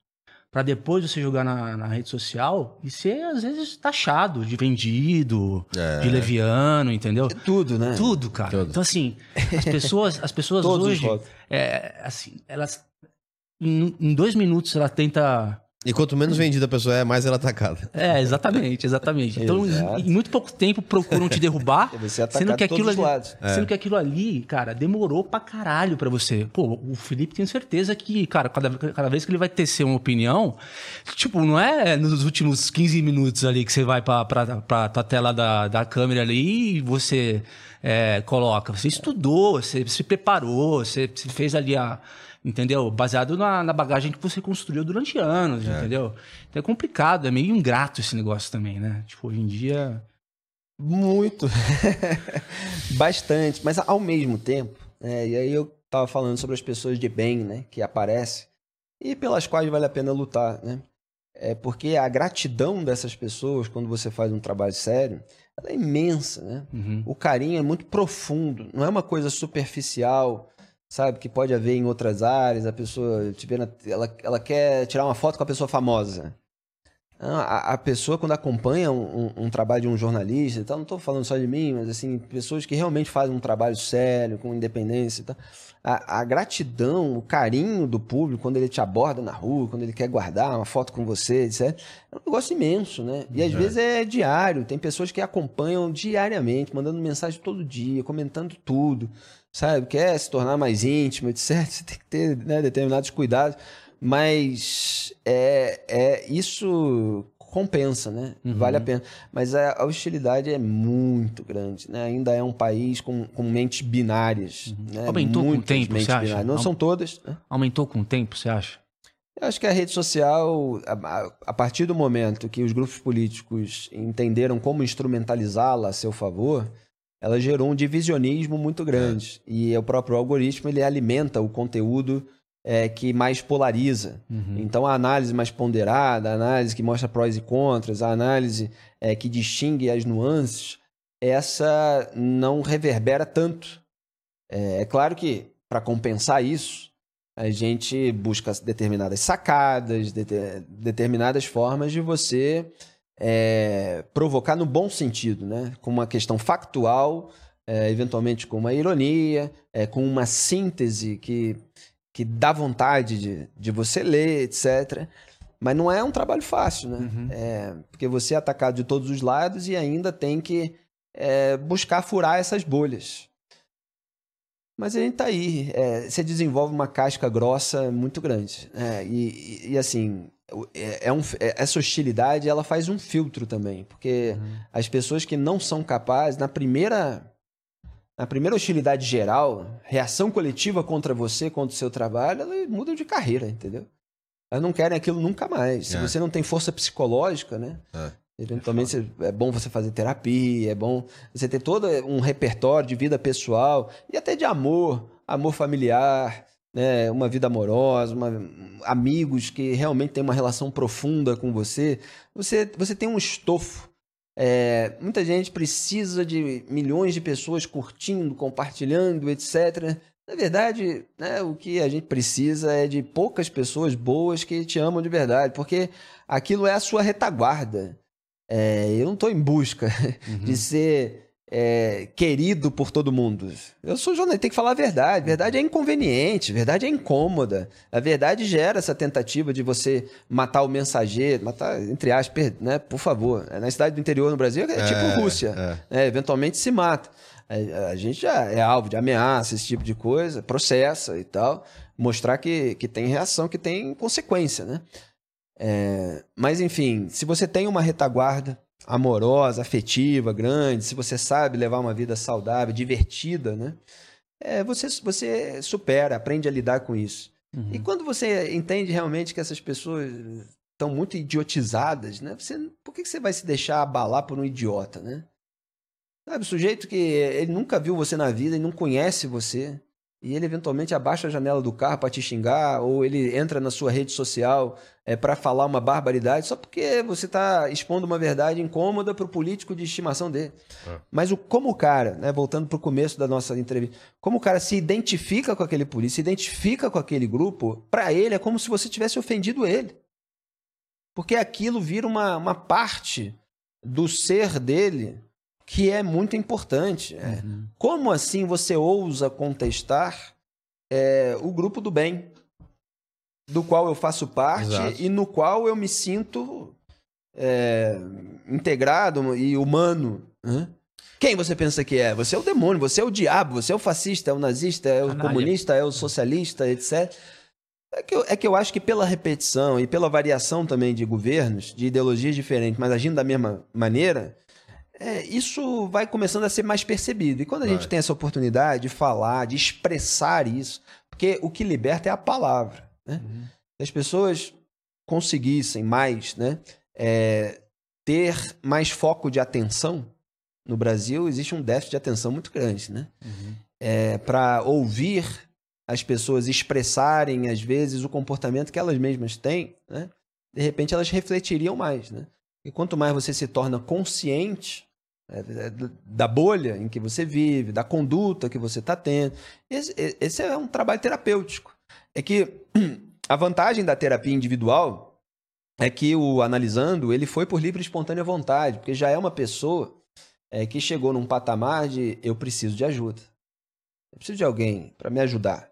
Pra depois você jogar na, na rede social e ser, às vezes, taxado de vendido, É. de leviano, entendeu? Tudo, né? Tudo, cara. Tudo. Então, assim, as pessoas, as pessoas (laughs) hoje, é, assim, elas. Em, em dois minutos ela tenta. E quanto menos vendida a pessoa é, mais ela é atacada. É, exatamente, exatamente. Então, Exato. em, em muito pouco tempo procuram te derrubar. (laughs) É Sendo que aquilo os ali, lados. sendo que aquilo ali, cara, demorou pra caralho pra você. Pô, o Felipe tem certeza que, cara, cada, cada vez que ele vai tecer uma opinião, tipo, não é nos últimos 15 minutos ali que você vai pra, pra, pra tua tela da, da câmera ali e você é, coloca. Você estudou, você se preparou, você, você fez ali a. Entendeu? Baseado na, na bagagem que você construiu durante anos, entendeu? Então é complicado, é meio ingrato esse negócio também, né? Tipo, hoje em dia. Muito. (laughs) Bastante. Mas ao mesmo tempo, né, e aí eu tava falando sobre as pessoas de bem, né? Que aparecem e pelas quais vale a pena lutar, né? É porque a gratidão dessas pessoas, quando você faz um trabalho sério, ela é imensa, né? Uhum. O carinho é muito profundo, não é uma coisa superficial, sabe? Que pode haver em outras áreas. A pessoa na- ela, ela quer tirar uma foto com a pessoa famosa. A, a pessoa, quando acompanha um, um- um trabalho de um jornalista, e tal, não estou falando só de mim, mas assim, pessoas que realmente fazem um trabalho sério, com independência e tal. A, a gratidão, o carinho do público, quando ele te aborda na rua, quando ele quer guardar uma foto com você, etc. É um negócio imenso, né? E às vezes é diário. Tem pessoas que acompanham diariamente, mandando mensagem todo dia, comentando tudo, sabe? Quer se tornar mais íntimo, etc. (laughs) Você tem que ter né, determinados cuidados. Mas é, é isso compensa, né? Uhum. Vale a pena. Mas a, a hostilidade é muito grande, né? Ainda é um país com, com mentes binárias. Né? Uhum. Aumentou com o Muitas tempo, você acha? binárias. Não Au- são todas, né? Aumentou com o tempo, você acha? Eu acho que a rede social, a, a- a partir do momento que os grupos políticos entenderam como instrumentalizá-la a seu favor, ela gerou um divisionismo muito grande. E o próprio algoritmo ele alimenta o conteúdo eh, que mais polariza. Uhum. Então, a análise mais ponderada, a análise que mostra prós e contras, a análise eh, que distingue as nuances, essa não reverbera tanto. É, é claro que, para compensar isso, a gente busca determinadas sacadas, dete- determinadas formas de você é, provocar no bom sentido, né? com uma questão factual, é, eventualmente com uma ironia, é, com uma síntese que, que dá vontade de, de você ler, etc. Mas não é um trabalho fácil, né? Uhum. É, porque você é atacado de todos os lados e ainda tem que é, buscar furar essas bolhas. Mas a gente tá aí. é, você desenvolve uma casca grossa muito grande. É, e, e- assim, é, é um- é- essa hostilidade ela faz um filtro também. Porque as pessoas que não são capazes, na primeira. Na primeira hostilidade geral, reação coletiva contra você, contra o seu trabalho, elas mudam de carreira, entendeu? Elas não querem aquilo nunca mais. Se É. você não tem força psicológica, né? É. Eventualmente você- é bom você fazer terapia, é bom você ter todo um repertório de vida pessoal e até de amor, amor familiar, né? uma vida amorosa, uma- amigos que realmente têm uma relação profunda com você. Você, você tem um estofo. É, muita gente precisa de milhões de pessoas curtindo, compartilhando, etc. Na verdade, né, o que a gente precisa é de poucas pessoas boas que te amam de verdade, porque aquilo é a sua retaguarda. É, eu não estou em busca (laughs) de ser é, querido por todo mundo. Eu sou jornalista, tem que falar a verdade. Verdade é inconveniente, verdade é incômoda. A verdade gera essa tentativa de você matar o mensageiro, matar, entre aspas, né, por favor. Na cidade do interior no Brasil é, tipo Rússia. é. É, eventualmente se mata. A, a gente já é alvo de ameaça, esse tipo de coisa, processa e tal. Mostrar que, que tem reação, que tem consequência, né? É, mas enfim, se você tem uma retaguarda amorosa, afetiva, grande, se você sabe levar uma vida saudável, divertida, né? É, você, você supera, aprende a lidar com isso. Uhum. E quando você entende realmente que essas pessoas estão muito idiotizadas, né? Você, por que que você vai se deixar abalar por um idiota, né? Sabe, o sujeito que ele nunca viu você na vida e não conhece você, e ele eventualmente abaixa a janela do carro para te xingar, ou ele entra na sua rede social é, para falar uma barbaridade, só porque você está expondo uma verdade incômoda para o político de estimação dele. É. Mas o, como o cara, né, voltando para o começo da nossa entrevista, como o cara se identifica com aquele político, se identifica com aquele grupo, para ele é como se você tivesse ofendido ele. Porque aquilo vira uma, uma parte do ser dele que é muito importante. É, Uhum. Como assim você ousa contestar é, o grupo do bem, do qual eu faço parte Exato. e no qual eu me sinto é, integrado e humano? Quem você pensa que é? Você é o demônio, você é o diabo, você é o fascista, é o nazista, é o Canalha. comunista, é o socialista, etc. É que, eu, é que eu acho que pela repetição e pela variação também de governos, de ideologias diferentes, mas agindo da mesma maneira, é, isso vai começando a ser mais percebido. E quando a gente Vai. tem essa oportunidade de falar, de expressar isso, porque o que liberta é a palavra. Né? Se as pessoas conseguissem mais né, é, ter mais foco de atenção, no Brasil existe um déficit de atenção muito grande. Né? É, Para ouvir as pessoas expressarem, às vezes, o comportamento que elas mesmas têm, né? de repente elas refletiriam mais. Né? E quanto mais você se torna consciente é, é, da bolha em que você vive, da conduta que você está tendo, esse, esse é um trabalho terapêutico. É que (clears throat) a vantagem da terapia individual é que o analisando ele foi por livre e espontânea vontade, porque já é uma pessoa é, que chegou num patamar de eu preciso de ajuda, eu preciso de alguém para me ajudar.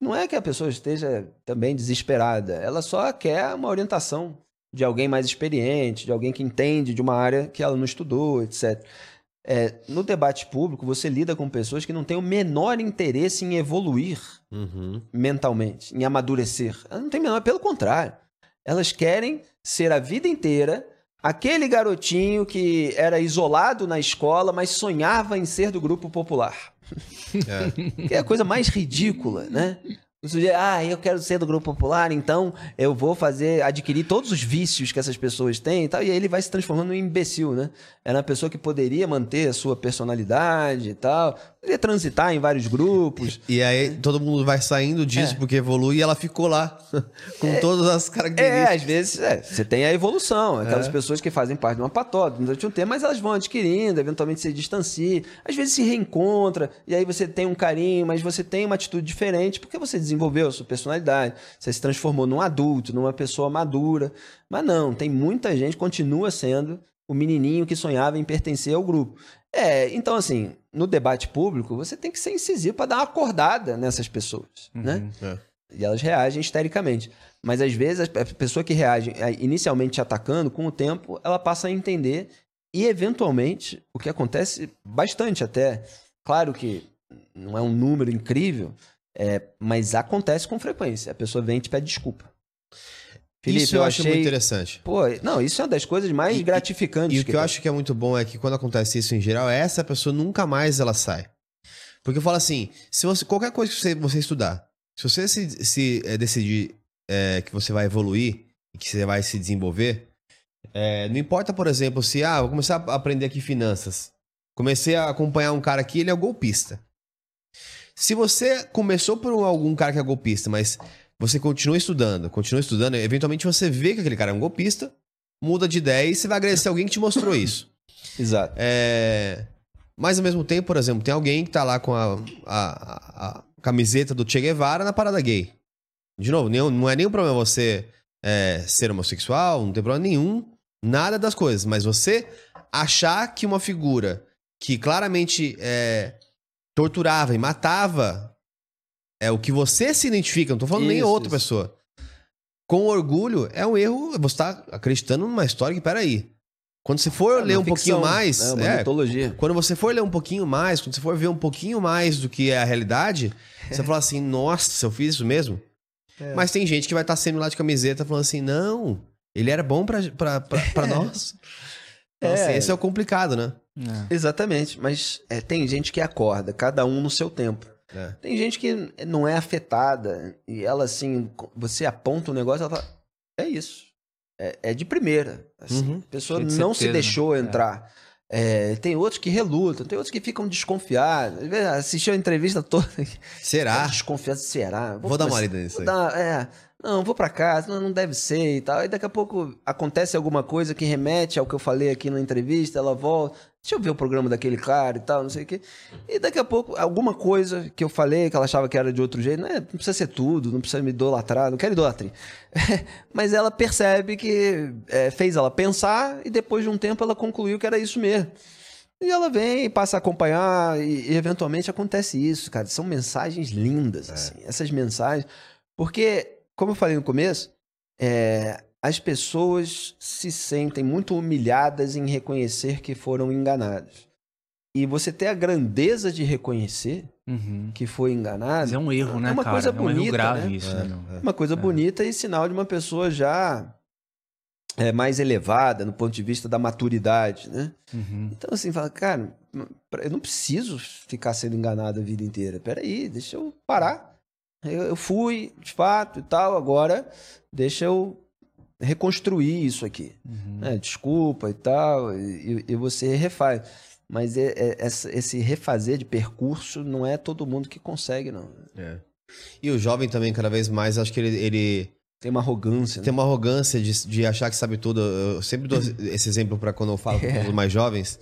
Não é que a pessoa esteja também desesperada, ela só quer uma orientação de alguém mais experiente, de alguém que entende de uma área que ela não estudou, etc. É, no debate público, você lida com pessoas que não têm o menor interesse em evoluir Uhum. mentalmente, em amadurecer. Elas não têm menor, pelo contrário. Elas querem ser a vida inteira aquele garotinho que era isolado na escola, mas sonhava em ser do grupo popular. É. (laughs) Que é a coisa mais ridícula, né? O sujeito, ah, eu quero ser do grupo popular, então eu vou fazer, adquirir todos os vícios que essas pessoas têm e tal. E aí ele vai se transformando num imbecil, né? Era uma pessoa que poderia manter a sua personalidade e tal, poderia transitar em vários grupos. E aí todo mundo vai saindo disso porque evolui e ela ficou lá (laughs) com todas as É, características. às vezes, é, você tem a evolução, aquelas pessoas que fazem parte de uma patota durante um tempo, mas elas vão adquirindo, eventualmente se distanciam, às vezes se reencontra, e aí você tem um carinho, mas você tem uma atitude diferente, porque você desenvolveu a sua personalidade, você se transformou num adulto, numa pessoa madura. Mas não, tem muita gente continua sendo o menininho que sonhava em pertencer ao grupo. É, então assim, no debate público, você tem que ser incisivo para dar uma acordada nessas pessoas, né? É. E elas reagem histericamente. Mas às vezes a pessoa que reage inicialmente te atacando, com o tempo, ela passa a entender e eventualmente, o que acontece bastante até, claro que não é um número incrível, é, mas acontece com frequência. A pessoa vem e te pede desculpa. Felipe, isso eu, eu acho achei- muito interessante. Pô, não, isso é uma das coisas mais E- e- gratificantes. E o que eu acho que é muito bom é que quando acontece isso em geral, essa pessoa nunca mais ela sai. Porque eu falo assim, se você qualquer coisa que você, você estudar, se você se, se eh, decidir eh, que você vai evoluir e que você vai se desenvolver, eh, não importa, por exemplo, se ah, vou começar a aprender aqui finanças. Comecei a acompanhar um cara aqui, ele é golpista. Se você começou por um- algum cara que é golpista, mas você continua estudando, continua estudando, eventualmente você vê que aquele cara é um golpista, muda de ideia e você vai agradecer alguém que te mostrou isso. (laughs) Exato. É, Mas ao mesmo tempo, por exemplo, tem alguém que tá lá com a, a- a- a camiseta do Che Guevara na parada gay. De novo, nenhum- não é nenhum problema você é, ser homossexual, não tem problema nenhum, nada das coisas. Mas você achar que uma figura que claramente é, torturava e matava é o que você se identifica, não tô falando nem Isso, outra isso. pessoa. Com orgulho, é um erro. Você tá acreditando numa história que, peraí. Quando você for É ler um ficção, pouquinho mais. É uma é, mitologia. quando você for ler um pouquinho mais, quando você for ver um pouquinho mais do que é a realidade, você vai (laughs) falar assim, nossa, eu fiz isso mesmo? É. Mas tem gente que vai estar sendo lá de camiseta falando assim, não, ele era bom pra, pra, pra, pra (laughs) nós. Então, assim, É. esse é o complicado, né? Exatamente, mas é, tem gente que acorda, cada um no seu tempo. É. Tem gente que não é afetada e ela assim, você aponta um negócio, ela fala, é isso. É, é de primeira. assim. Uhum. A pessoa não se certeza, deixou né? entrar. É, tem outros que relutam, tem outros que ficam desconfiados. Assistiu a entrevista toda. Será? Desconfiado, será? Vou dar uma lida nisso vou aí. dar- é, Não, vou pra casa, não, não deve ser e tal. Aí daqui a pouco acontece alguma coisa que remete ao que eu falei aqui na entrevista, ela volta. Deixa eu ver o programa daquele cara e tal, não sei o quê. E daqui a pouco, alguma coisa que eu falei, que ela achava que era de outro jeito, né? não precisa ser tudo, não precisa me idolatrar, não quero idolatria. (laughs) Mas ela percebe que é, fez ela pensar e depois de um tempo ela concluiu que era isso mesmo. E ela vem, passa a acompanhar e, e eventualmente acontece isso, cara. São mensagens lindas, assim. Essas mensagens. Porque, como eu falei no começo, é, as pessoas se sentem muito humilhadas em reconhecer que foram enganadas. E você ter a grandeza de reconhecer Uhum. que foi enganado Mas é um erro, né, é uma cara? coisa é um erro bonita, grave né? isso, né, meu? é uma coisa bonita e sinal de uma pessoa já é, mais elevada no ponto de vista da maturidade, né? Uhum. Então, assim, fala, cara, eu não preciso ficar sendo enganado a vida inteira. Peraí, deixa eu parar. Eu, eu fui, de fato, e tal, agora deixa eu reconstruir isso aqui. Uhum. né? Desculpa e tal, e, e você refaz. Mas é- é- esse refazer de percurso não é todo mundo que consegue, não. É. E o jovem também, cada vez mais, acho que ele, ele Tem uma arrogância. né? tem uma arrogância de, de achar que sabe tudo. Eu sempre dou (laughs) esse exemplo pra quando eu falo com É. os mais jovens,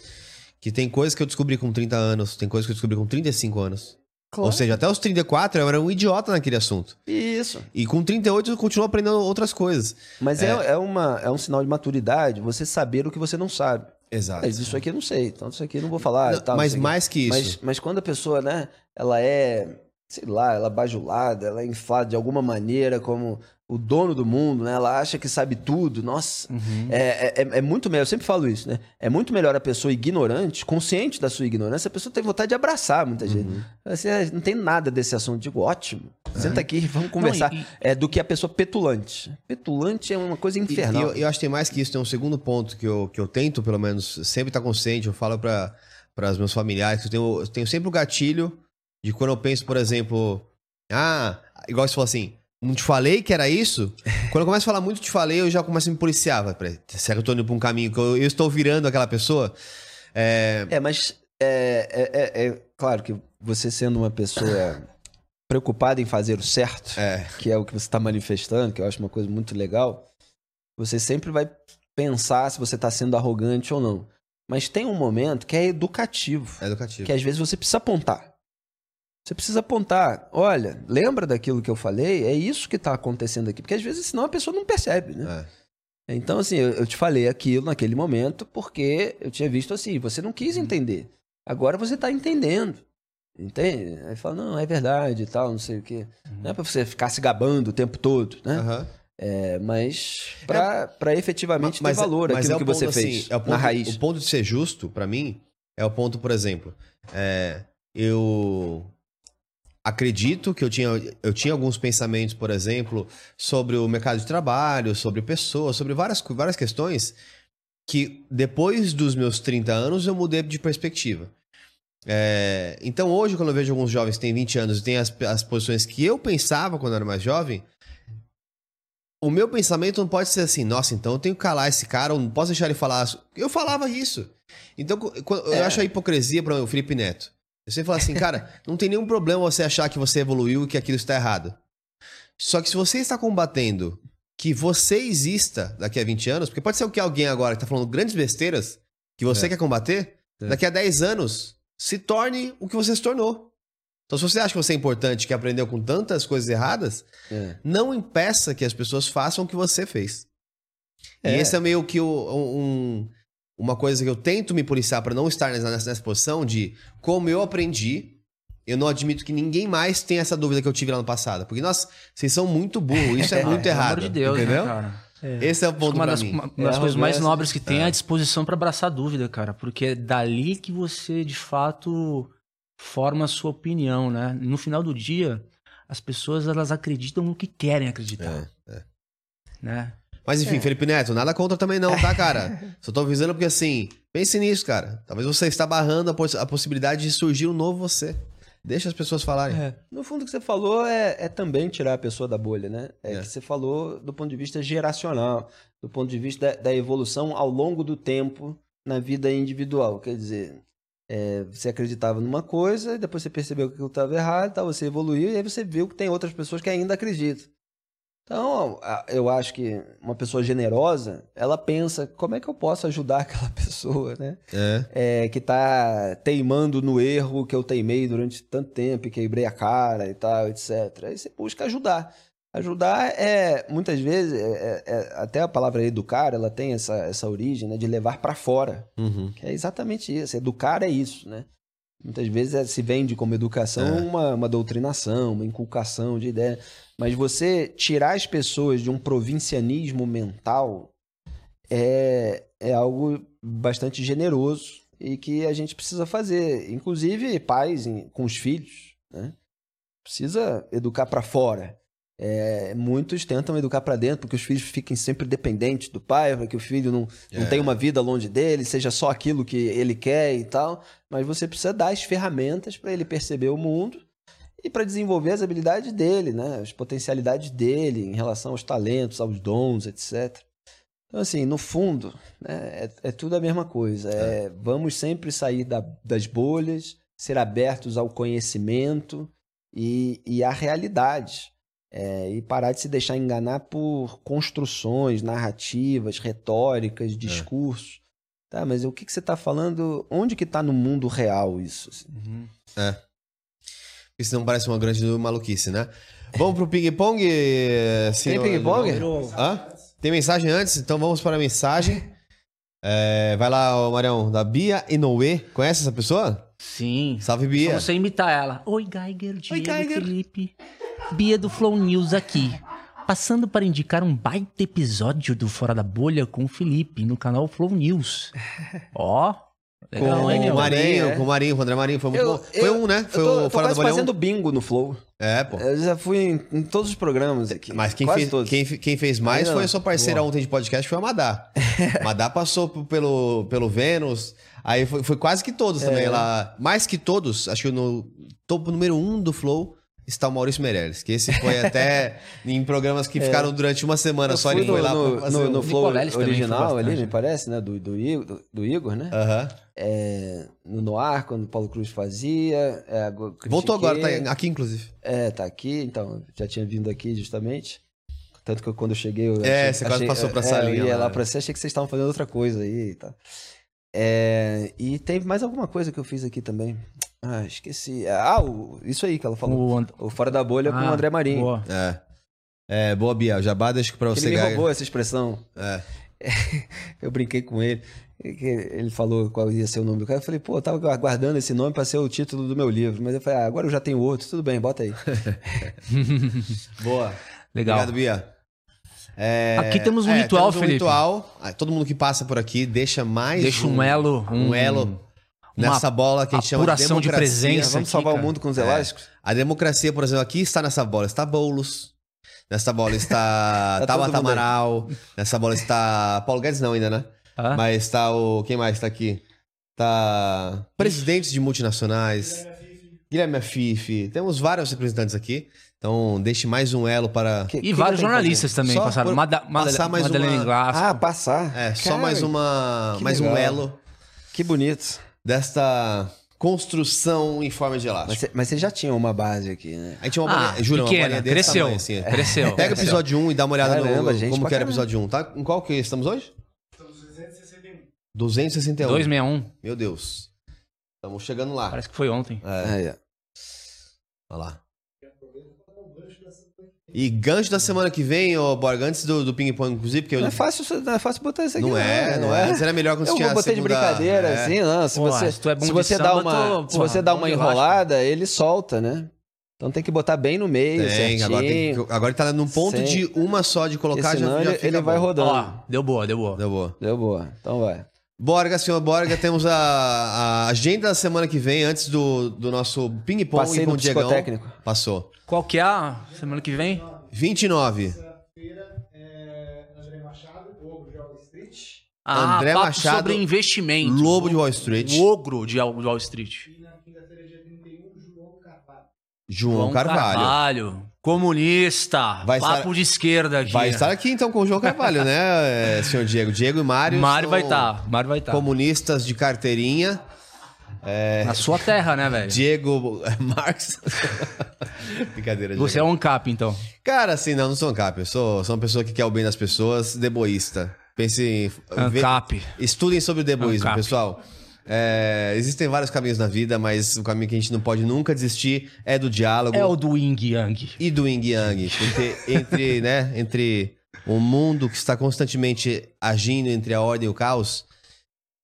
que tem coisas que eu descobri com 30 anos, tem coisas que eu descobri com 35 anos. Ou seja, até os 34 eu era um idiota naquele assunto. Isso. E com 38 eu continuo aprendendo outras coisas. Mas é, é, uma, é um sinal de maturidade você saber o que você não sabe. Exato. Mas isso aqui eu não sei, então isso aqui eu não vou falar. Não, tal, mas mais que isso. Mas, mas quando a pessoa, né, ela é, sei lá, ela é bajulada, ela é inflada de alguma maneira como o dono do mundo, né? Ela acha que sabe tudo. Nossa, Uhum. é, é, é muito melhor, eu sempre falo isso, né? É muito melhor a pessoa ignorante, consciente da sua ignorância, a pessoa tem vontade de abraçar muita gente. Uhum. Assim, "Ah, não tem nada desse assunto. Digo, ótimo. Senta aqui, vamos conversar. e- É do que a pessoa petulante. Petulante é uma coisa E- infernal. E eu, eu acho que tem mais que isso, tem um segundo ponto que eu, que eu tento, pelo menos, sempre estar consciente. Eu falo para os meus familiares que eu tenho, eu tenho sempre o gatilho de quando eu penso, por exemplo, ah, igual você falou assim, não te falei que era isso? quando eu começo a falar muito te falei, eu já começo a me policiar. Vai, peraí, Será que eu tô indo pra um caminho que eu, eu estou virando aquela pessoa? É, É, mas é, é, é- é claro que você sendo uma pessoa preocupada em fazer o certo, é, que é o que você está manifestando, que eu acho uma coisa muito legal, você sempre vai pensar se você está sendo arrogante ou não. Mas tem um momento que é educativo, é educativo. que às vezes você precisa apontar. Você precisa apontar. Olha, lembra daquilo que eu falei? É isso que está acontecendo aqui. Porque às vezes senão a pessoa não percebe, né? É. Então, assim, eu, te falei aquilo naquele momento porque eu tinha visto assim, você não quis entender. Agora você tá entendendo. Entende? Aí fala, não, é verdade e tal, não sei o quê. Não é pra você ficar se gabando o tempo todo, né? Aham. É, mas pra, pra efetivamente ter valor mas aquilo é que você ponto, fez assim, é o ponto, na raiz. O ponto de ser justo, pra mim, é o ponto, por exemplo, é, eu acredito que eu tinha, eu tinha alguns pensamentos, por exemplo, sobre o mercado de trabalho, sobre pessoas, sobre várias, várias questões que depois dos meus 30 anos eu mudei de perspectiva. É, então hoje, quando eu vejo alguns jovens que têm 20 anos e têm as, as posições que eu pensava quando eu era mais jovem, o meu pensamento não pode ser assim, nossa, então eu tenho que calar esse cara, eu não posso deixar ele falar. Eu falava isso. Então, eu É. acho a hipocrisia para o Felipe Neto. Você fala assim, cara, (laughs) não tem nenhum problema você achar que você evoluiu e que aquilo está errado. Só que se você está combatendo que você exista daqui a 20 anos, porque pode ser o que alguém agora que está falando grandes besteiras que você É. quer combater, É. daqui a 10 anos se torne o que você se tornou. Então, se você acha que você é importante, que aprendeu com tantas coisas erradas, É. não impeça que as pessoas façam o que você fez. E É. esse é meio que o- um- uma coisa que eu tento me policiar para não estar nessa, nessa posição de como eu aprendi. Eu não admito que ninguém mais tenha essa dúvida que eu tive lá no passado. Porque, nossa, vocês são muito burros. Isso (laughs) é muito Pelo errado. amor de Deus, entendeu? né, cara? Esse é o ponto uma pra das, mim. uma- uma É das a coisas mais nobres que tem é a disposição pra abraçar dúvida, cara. Porque é dali que você, de fato, forma a sua opinião, né? No final do dia, as pessoas elas acreditam no que querem acreditar, É, né? Mas É. enfim, Felipe Neto, nada contra também não, tá, cara? (laughs) Só tô avisando porque assim, pense nisso, cara. Talvez você está barrando a, poss- a possibilidade de surgir um novo você. Deixa as pessoas falarem. É. No fundo, o que você falou é, é também tirar a pessoa da bolha, né? É, É. que você falou do ponto de vista geracional, do ponto de vista da, da evolução ao longo do tempo na vida individual. Quer dizer, é, você acreditava numa coisa, depois você percebeu que aquilo estava errado, tá, você evoluiu, e aí você viu que tem outras pessoas que ainda acreditam. Então, eu acho que uma pessoa generosa, ela pensa, como é que eu posso ajudar (laughs) aquela pessoa, né? É. É, que tá teimando no erro que eu teimei durante tanto tempo e quebrei a cara e tal, etc. Aí você busca ajudar. Ajudar é, muitas vezes, é- é- é- até a palavra educar, ela tem essa, essa origem né, de levar para fora. Uhum. Que é exatamente isso. Educar é isso, né? Muitas vezes é- se vende como educação É. uma, uma doutrinação, uma inculcação de ideia. Mas você tirar as pessoas de um provincianismo mental é, é algo bastante generoso e que a gente precisa fazer. Inclusive pais em- com os filhos, né? Precisa educar para fora. É, muitos tentam educar para dentro porque os filhos fiquem sempre dependentes do pai, para que o filho não, não É. tenha uma vida longe dele, seja só aquilo que ele quer e tal. Mas você precisa dar as ferramentas para ele perceber o mundo e para desenvolver as habilidades dele, né? As potencialidades dele em relação aos talentos, aos dons, etc. Então, assim, no fundo, né, é, é tudo a mesma coisa. É, vamos sempre sair da- das bolhas, ser abertos ao conhecimento e, e à realidade. É, e parar de se deixar enganar por construções, narrativas, retóricas, discursos. Tá, mas o que, que você está falando? Onde que está no mundo real isso? assim? Porque senão parece uma grande maluquice, né? Vamos pro ping-pong? senhor- ping-pong? Hã? Tem mensagem antes? Então vamos para a mensagem. É, vai lá, ô, Marião, da Bia Inoue. Conhece essa pessoa? Sim. Salve, Só Bia. você imitar ela. Oi, Geiger, Diego, Geiger. Felipe. Bia do Flow News aqui. Passando para indicar um baita episódio do Fora da Bolha com o Felipe no canal Flow News. (laughs) Ó, legal, com hein, o? Marinho, Também, é. com o Marinho, com o André Marinho. Foi muito Eu- bom. Foi eu- um, né? Foi tô, o Fora da quase Bolha fazendo bingo no Flow. É, pô. Eu já fui em, em todos os programas aqui. Mas quem Quase fez, todos. quem, quem fez mais não. foi a sua parceira ontem de podcast, foi a Madá. (laughs) Madá passou pelo, pelo Vênus, aí foi, foi quase que todos também. É. Ela, mais que todos, acho que no topo número um do Flow está o Maurício Meirelles, que esse foi até (laughs) em programas que ficaram durante uma semana É. Eu só, ele foi no, lá no, fazer no, um- no Flow foi original ali, me parece, né? Do, do, Igor, do, Igor, né? Aham. É, no Noir, quando o Paulo Cruz fazia. é, Voltou agora, tá aqui inclusive. É, tá aqui, então, já tinha vindo aqui justamente. Tanto que eu, quando eu cheguei. Eu É, você quase passou pra é, salinha Eu ia lá. lá pra você, achei que vocês estavam fazendo outra coisa aí e tal. É, e tem mais alguma coisa que eu fiz aqui também. Ah, esqueci. Ah, o- isso aí que ela falou. O And- O Fora da Bolha com o Ah, André Marinho. boa. É. É, boa, Bia. O Jabá deixa pra Ele você, me Gaga. roubou essa expressão. É. (laughs) Eu brinquei com ele. Ele falou qual ia ser o nome do cara. Eu falei, pô, eu tava aguardando esse nome pra ser o título do meu livro. Mas eu falei, ah, agora eu já tenho outro. Tudo bem, bota aí. (laughs) Boa. Legal. Obrigado, Bia. É, Aqui temos um ritual, temos um Felipe. ritual. Ah, Todo mundo que passa por aqui deixa mais Deixa um elo, um, um- elo nessa bola que a gente chama de apuração de democracia. presença. Vamos salvar o mundo com os É. elásticos? A democracia, por exemplo, aqui está nessa bola. Está Boulos. Nessa bola está (laughs) Tá Tabata. Amaral. Nessa bola está... Paulo Guedes não ainda, né? Ah, Mas está o... Quem mais está aqui? Tá... Presidentes de multinacionais. Guilherme Afife. Temos vários representantes aqui. Então, deixe mais um elo para... Que- E vários que jornalistas também Só passaram. Mada, Mada, passar mais Madeleine uma- Glass. Ah, passar. É, só mais uma... Mais um legal. elo Que bonito. Desta construção em forma de elástico. mas você já tinha uma base aqui, né? A gente tinha uma Ah, bolinha, juro, uma pequena, bolinha desse cresceu, tamanho, assim. cresceu. Pega o episódio 1 e dá uma olhada Caramba, no gente como que era o episódio 1, tá? Em qual que estamos hoje? Estamos 261. 261. 261. Meu Deus. Estamos chegando lá. Parece que foi ontem. É, ó. olha lá. E gancho da semana que vem, ô Borga, antes do, do ping-pong, inclusive, porque eu... Não é fácil, não é fácil botar isso aqui. Não é, não é. Antes era melhor quando Eu tinha vou a botei de segunda- brincadeira, é. assim, não. Se Pô, você, se tu é bom se de você dá uma, se porra, você dá uma enrolada, ele solta, né? Então tem que botar bem no meio, Tem, certinho. agora, tem que- agora ele tá num ponto Sem- de uma só de colocar, já, senão já ele, fica ele vai bom. rodando. Ó, deu boa, deu boa. Deu boa. Deu boa. Então vai. Borga, senhor Borga, temos a, a agenda da semana que vem, antes do, do nosso ping-pong Passei com no o Diegão. psicotécnico. Passou. Qual que é a semana que vem? 29. Terça-feira, é, André Machado, o Ogro de Wall Street. Ah, André papo Machado, sobre investimento. Lobo de Wall Street. O ogro de Wall Wall Street. E na quinta-feira, dia 31, João Carvalho. João, Carvalho. Carvalho. Comunista. Vai papo estar- de esquerda aqui. Vai estar aqui então com o João Carvalho, né, (laughs) senhor Diego? Diego e Mário. Mário vai estar. Mário vai estar. Comunistas de carteirinha. Na sua terra, né, velho? Diego (laughs) Marx. Brincadeira. Você é um cap, então. Cara, assim, não, não sou um cap. Eu sou, sou uma pessoa que quer o bem das pessoas, deboísta. Pense em... vê- Ancap. Estudem sobre o deboísmo, Ancap. pessoal. É, existem vários caminhos na vida, mas o caminho que a gente não pode nunca desistir é do diálogo É o do Yin Yang. e do yin yang. Porque entre, (laughs) né, entre o mundo que está constantemente agindo entre a ordem e o caos,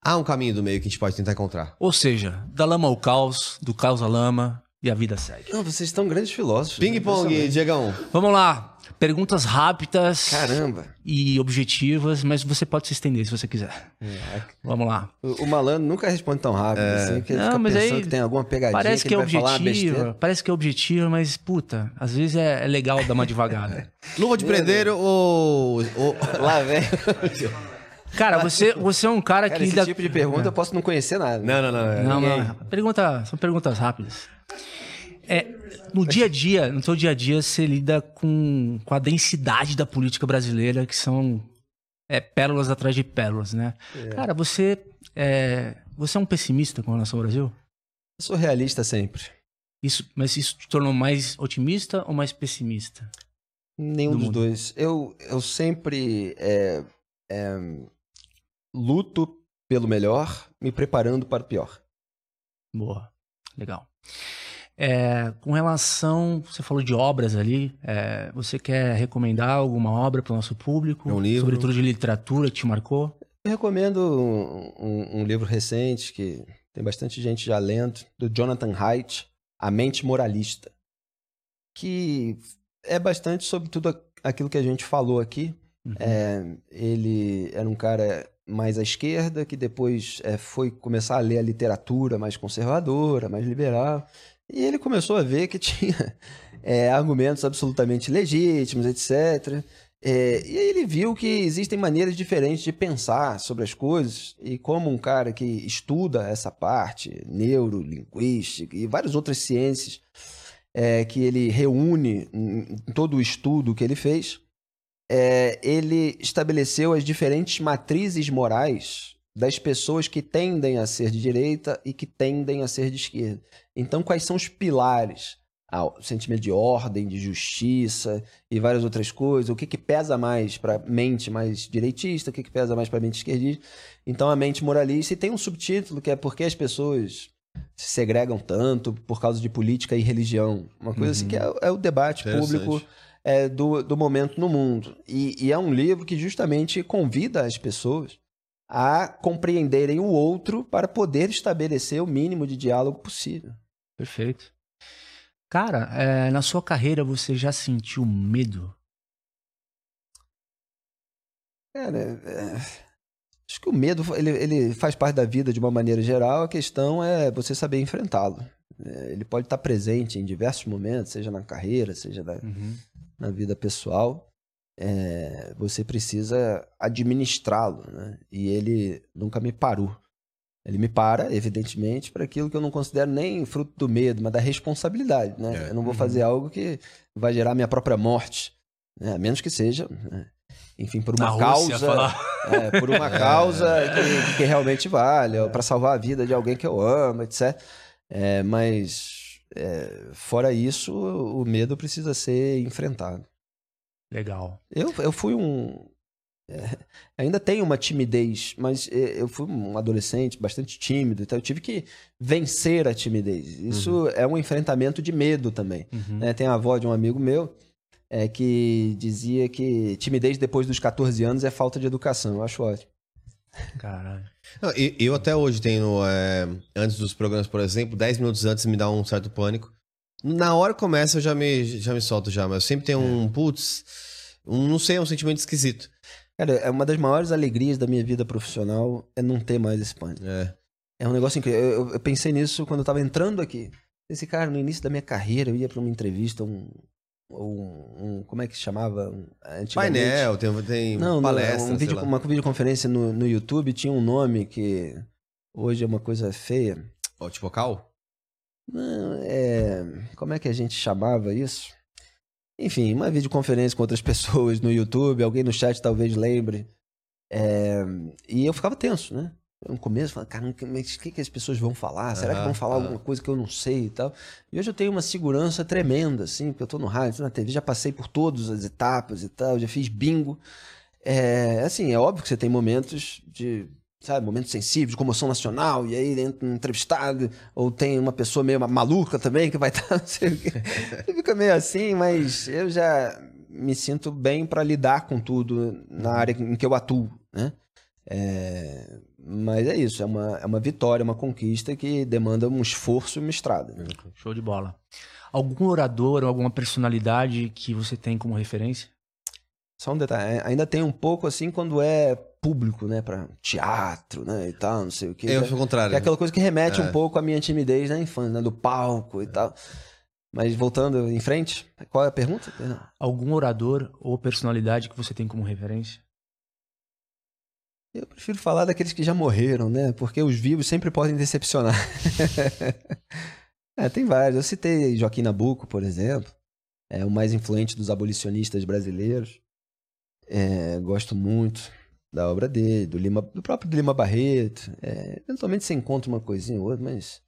há um caminho do meio que a gente pode tentar encontrar. Ou seja, da lama ao caos, do caos à lama e a vida segue. Não, vocês estão grandes filósofos. Ping pong, Impressionante. Diegão. Vamos lá. Perguntas rápidas Caramba. e objetivas, mas você pode se estender se você quiser. Vamos lá. O, o malandro nunca responde tão rápido assim, porque ele Não, fica mas pensando aí que tem alguma pegadinha Parece que que, ele é vai falar uma objetiva, besteira. parece que é objetiva, mas puta, às vezes é, é legal dar uma (laughs) devagada. Luva de prender ou... ou... (laughs) Lá vem. Cara, você, você é um cara, Cara, que esse tipo de pergunta eu posso não conhecer nada. Não, não, não. é- Não, não. Pergunta, são perguntas rápidas. É, no dia a dia, no seu dia a dia, você lida com, com a densidade da política brasileira, que são é, pérolas atrás de pérolas, né? Cara, você é, você é um pessimista com relação ao Brasil? Eu sou realista sempre. Isso, mas isso te tornou mais otimista ou mais pessimista? Nenhum Do dos mundo. dois. Eu, eu sempre é, é, luto pelo melhor, me preparando para o pior. Boa, legal. É, com relação, você falou de obras ali, é, você quer recomendar alguma obra para o nosso público? É um livro. Sobretudo de literatura que te marcou? Eu recomendo um, um- um livro recente que tem bastante gente já lendo, do Jonathan Haidt, A Mente Moralista, que é bastante sobre tudo aquilo que a gente falou aqui. Uhum. É, ele era um cara mais à esquerda, que depois é, foi começar a ler a literatura mais conservadora, mais liberal, e ele começou a ver que tinha (laughs) é, argumentos absolutamente legítimos, etc. É, e aí ele viu que existem maneiras diferentes de pensar sobre as coisas, e como um cara que estuda essa parte, neurolinguística e várias outras ciências, é, que ele reúne em todo o estudo que ele fez, é, ele estabeleceu as diferentes matrizes morais das pessoas que tendem a ser de direita e que tendem a ser de esquerda. Então, quais são os pilares? Ah, o sentimento de ordem, de justiça e várias outras coisas. O que, que pesa mais para mente mais direitista, o que, que pesa mais para mente esquerdista. Então, a mente moralista. E tem um subtítulo que é Por que as pessoas se segregam tanto por causa de política e religião. Uma coisa assim que é, é o debate público é, do, do momento no mundo. E, e é um livro que justamente convida as pessoas a compreenderem o outro para poder estabelecer o mínimo de diálogo possível. Perfeito. Cara, é, na sua carreira você já sentiu medo? Cara, é, acho que o medo ele, ele faz parte da vida de uma maneira geral. A questão é você saber enfrentá-lo. É, ele pode estar presente em diversos momentos, seja na carreira, seja na, na vida pessoal. É, você precisa administrá-lo, né? E ele nunca me parou. Ele me para, evidentemente, para aquilo que eu não considero nem fruto do medo, mas da responsabilidade, né? É. Eu não vou fazer algo que vai gerar minha própria morte, né? a menos que seja, né? enfim, por uma Na Rússia, causa, falar. é, por uma (laughs) causa que, que realmente vale, para salvar a vida de alguém que eu amo, etc. É, mas é, fora isso, o medo precisa ser enfrentado. Legal. Eu, eu fui um. é, ainda tenho uma timidez, mas é, eu fui um adolescente bastante tímido, então eu tive que vencer a timidez. Isso é um enfrentamento de medo também. Uhum. né? Tem a avó de um amigo meu é, que dizia que timidez depois dos 14 anos é falta de educação. Eu acho ótimo. Caralho. Não, e- eu até hoje tenho, é, antes dos programas, por exemplo, 10 minutos antes me dá um certo pânico. Na hora que começa eu já me, já me solto já, mas eu sempre tenho um, putz, um, não sei, um sentimento esquisito. Cara, é uma das maiores alegrias da minha vida profissional é não ter mais esse pânico. É. É um negócio incrível. Eu, eu- eu pensei nisso quando eu tava entrando aqui. Esse cara, no início da minha carreira, eu ia pra uma entrevista, um. um, um- como é que chamava? Um, antigamente? Painel, tem, tem Não, palestra, um vídeo, uma videoconferência no, no YouTube tinha um nome que hoje é uma coisa feia. Ó, tipo vocal? Não, é. Como é que a gente chamava isso? Enfim, uma videoconferência com outras (laughs) pessoas no YouTube, alguém no chat talvez lembre. É, e eu ficava tenso, né? no começo, eu falava, cara, mas o que, que as pessoas vão falar? Será que vão falar alguma coisa que eu não sei e tal? E hoje eu tenho uma segurança tremenda, assim, porque eu tô no rádio, tô na TV, já passei por todas as etapas e tal, já fiz bingo. É, assim, é óbvio que você tem momentos de, sabe, momentos sensíveis, de comoção nacional, e aí entra um entrevistado, ou tem uma pessoa meio ma- maluca também que vai estar, (laughs) não sei o quê. Fica meio assim, mas eu já me sinto bem para lidar com tudo na área em que eu atuo, né? É, mas é isso, é uma, é uma vitória, uma conquista que demanda um esforço e uma estrada. né? Show de bola. Algum orador ou alguma personalidade que você tem como referência? Só um detalhe, ainda tem um pouco assim quando é público, né, para teatro, né, e tal, não sei o quê. Eu Que acho o contrário. é aquela coisa que remete É. um pouco à minha timidez na infância, né, do palco e tal. Mas voltando em frente, qual é a pergunta? Perdão. Algum orador ou personalidade que você tem como referência? Eu prefiro falar daqueles que já morreram, né? Porque os vivos sempre podem decepcionar. (laughs) é, tem vários. Eu citei Joaquim Nabuco, por exemplo. É o mais influente dos abolicionistas brasileiros. É, gosto muito da obra dele, do, Lima, do próprio Lima Barreto. É, eventualmente você encontra uma coisinha ou outra, mas.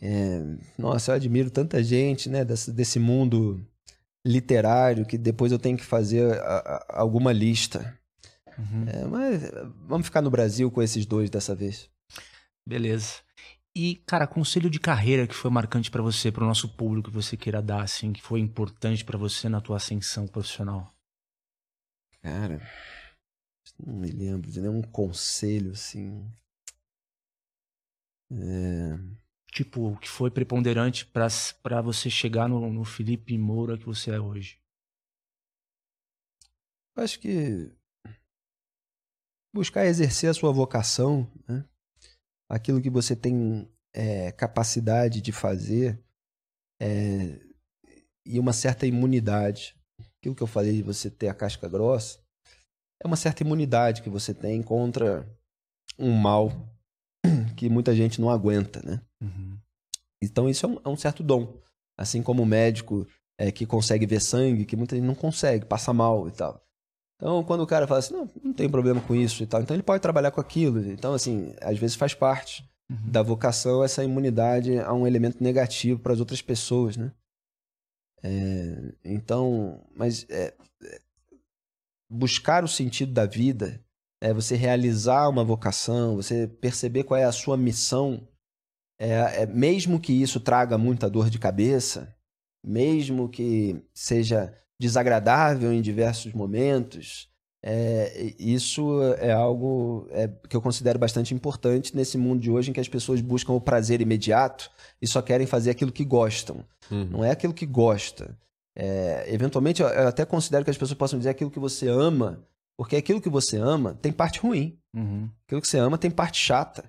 é, nossa, eu admiro tanta gente, né? Desse, desse mundo literário que depois eu tenho que fazer a- a- alguma lista. Uhum. É, mas vamos ficar no Brasil com esses dois dessa vez. Beleza. E, cara, conselho de carreira que foi marcante pra você, pro nosso público que você queira dar, assim, que foi importante pra você na tua ascensão profissional? Cara, não me lembro de nenhum conselho assim. É, Tipo, o que foi preponderante pra você chegar no, no Felipe Moura que você é hoje? acho que buscar exercer a sua vocação, né? aquilo que você tem é, capacidade de fazer é, e uma certa imunidade. Aquilo que eu falei de você ter a casca grossa é uma certa imunidade que você tem contra um mal (clears throat) que muita gente não aguenta, né? Uhum. Então isso é um, é um certo dom. Assim como o médico é, que consegue ver sangue, que muita gente não consegue, passa mal e tal. Então, quando o cara fala assim, não, não tem problema com isso e tal, então ele pode trabalhar com aquilo. Então, assim, às vezes faz parte Uhum. da vocação essa imunidade a um elemento negativo para as outras pessoas, né? É, então, mas é, buscar o sentido da vida, é você realizar uma vocação, você perceber qual é a sua missão, é, é, mesmo que isso traga muita dor de cabeça, mesmo que seja desagradável em diversos momentos, é, isso é algo é, que eu considero bastante importante nesse mundo de hoje em que as pessoas buscam o prazer imediato e só querem fazer aquilo que gostam. Uhum. Não é aquilo que gosta. É, eventualmente, eu eu até considero que as pessoas possam dizer aquilo que você ama, porque aquilo que você ama tem parte ruim. Uhum. Aquilo que você ama tem parte chata.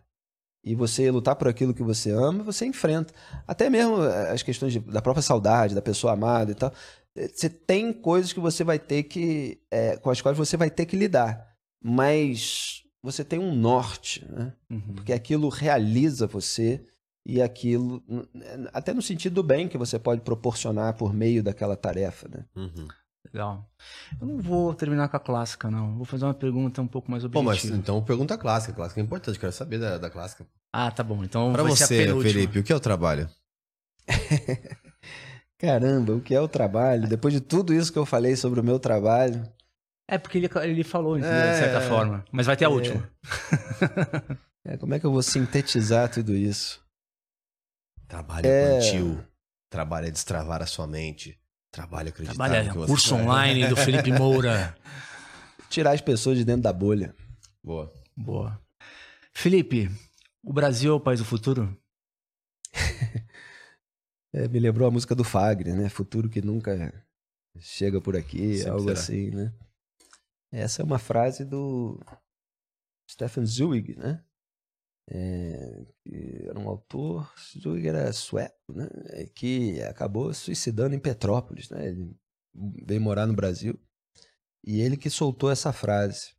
E você lutar por aquilo que você ama, você enfrenta. Até mesmo eh, as questões de- da própria saudade, da pessoa amada e tal. Eh, Você tem coisas que você vai ter que. eh, com as quais você vai ter que lidar. Mas você tem um norte, né? Uhum. Porque aquilo realiza você e aquilo. Até no sentido do bem que você pode proporcionar por meio daquela tarefa, né? Uhum. Legal. Eu não vou terminar com a clássica, não. Vou fazer uma pergunta um pouco mais Pô, mas objetiva. então pergunta clássica. Clássica é importante, quero saber da, da clássica. Ah, tá bom. Então Pra vai ser a você. Felipe, o que é o trabalho? (laughs) Caramba, o que é o trabalho? Depois de tudo isso que eu falei sobre o meu trabalho. É porque ele, ele falou, entendeu? É, de certa forma. Mas vai ter a É. última. (laughs) É, como é que eu vou sintetizar tudo isso? Trabalho É. infantil. Trabalho é destravar a sua mente. Trabalho é acreditar Trabalha no que você curso faz. online do Felipe Moura. (laughs) Tirar as pessoas de dentro da bolha. Boa. Boa. Felipe, o Brasil é o país do futuro? (laughs) É, me lembrou a música do Fagner, né? Futuro que nunca chega por aqui, Sempre algo será. assim, né? Essa é uma frase do Stefan Zweig, né? É, que era um autor, Zweig era sueco, né? É, Que acabou suicidando em Petrópolis, né? Ele veio morar no Brasil e ele que soltou essa frase.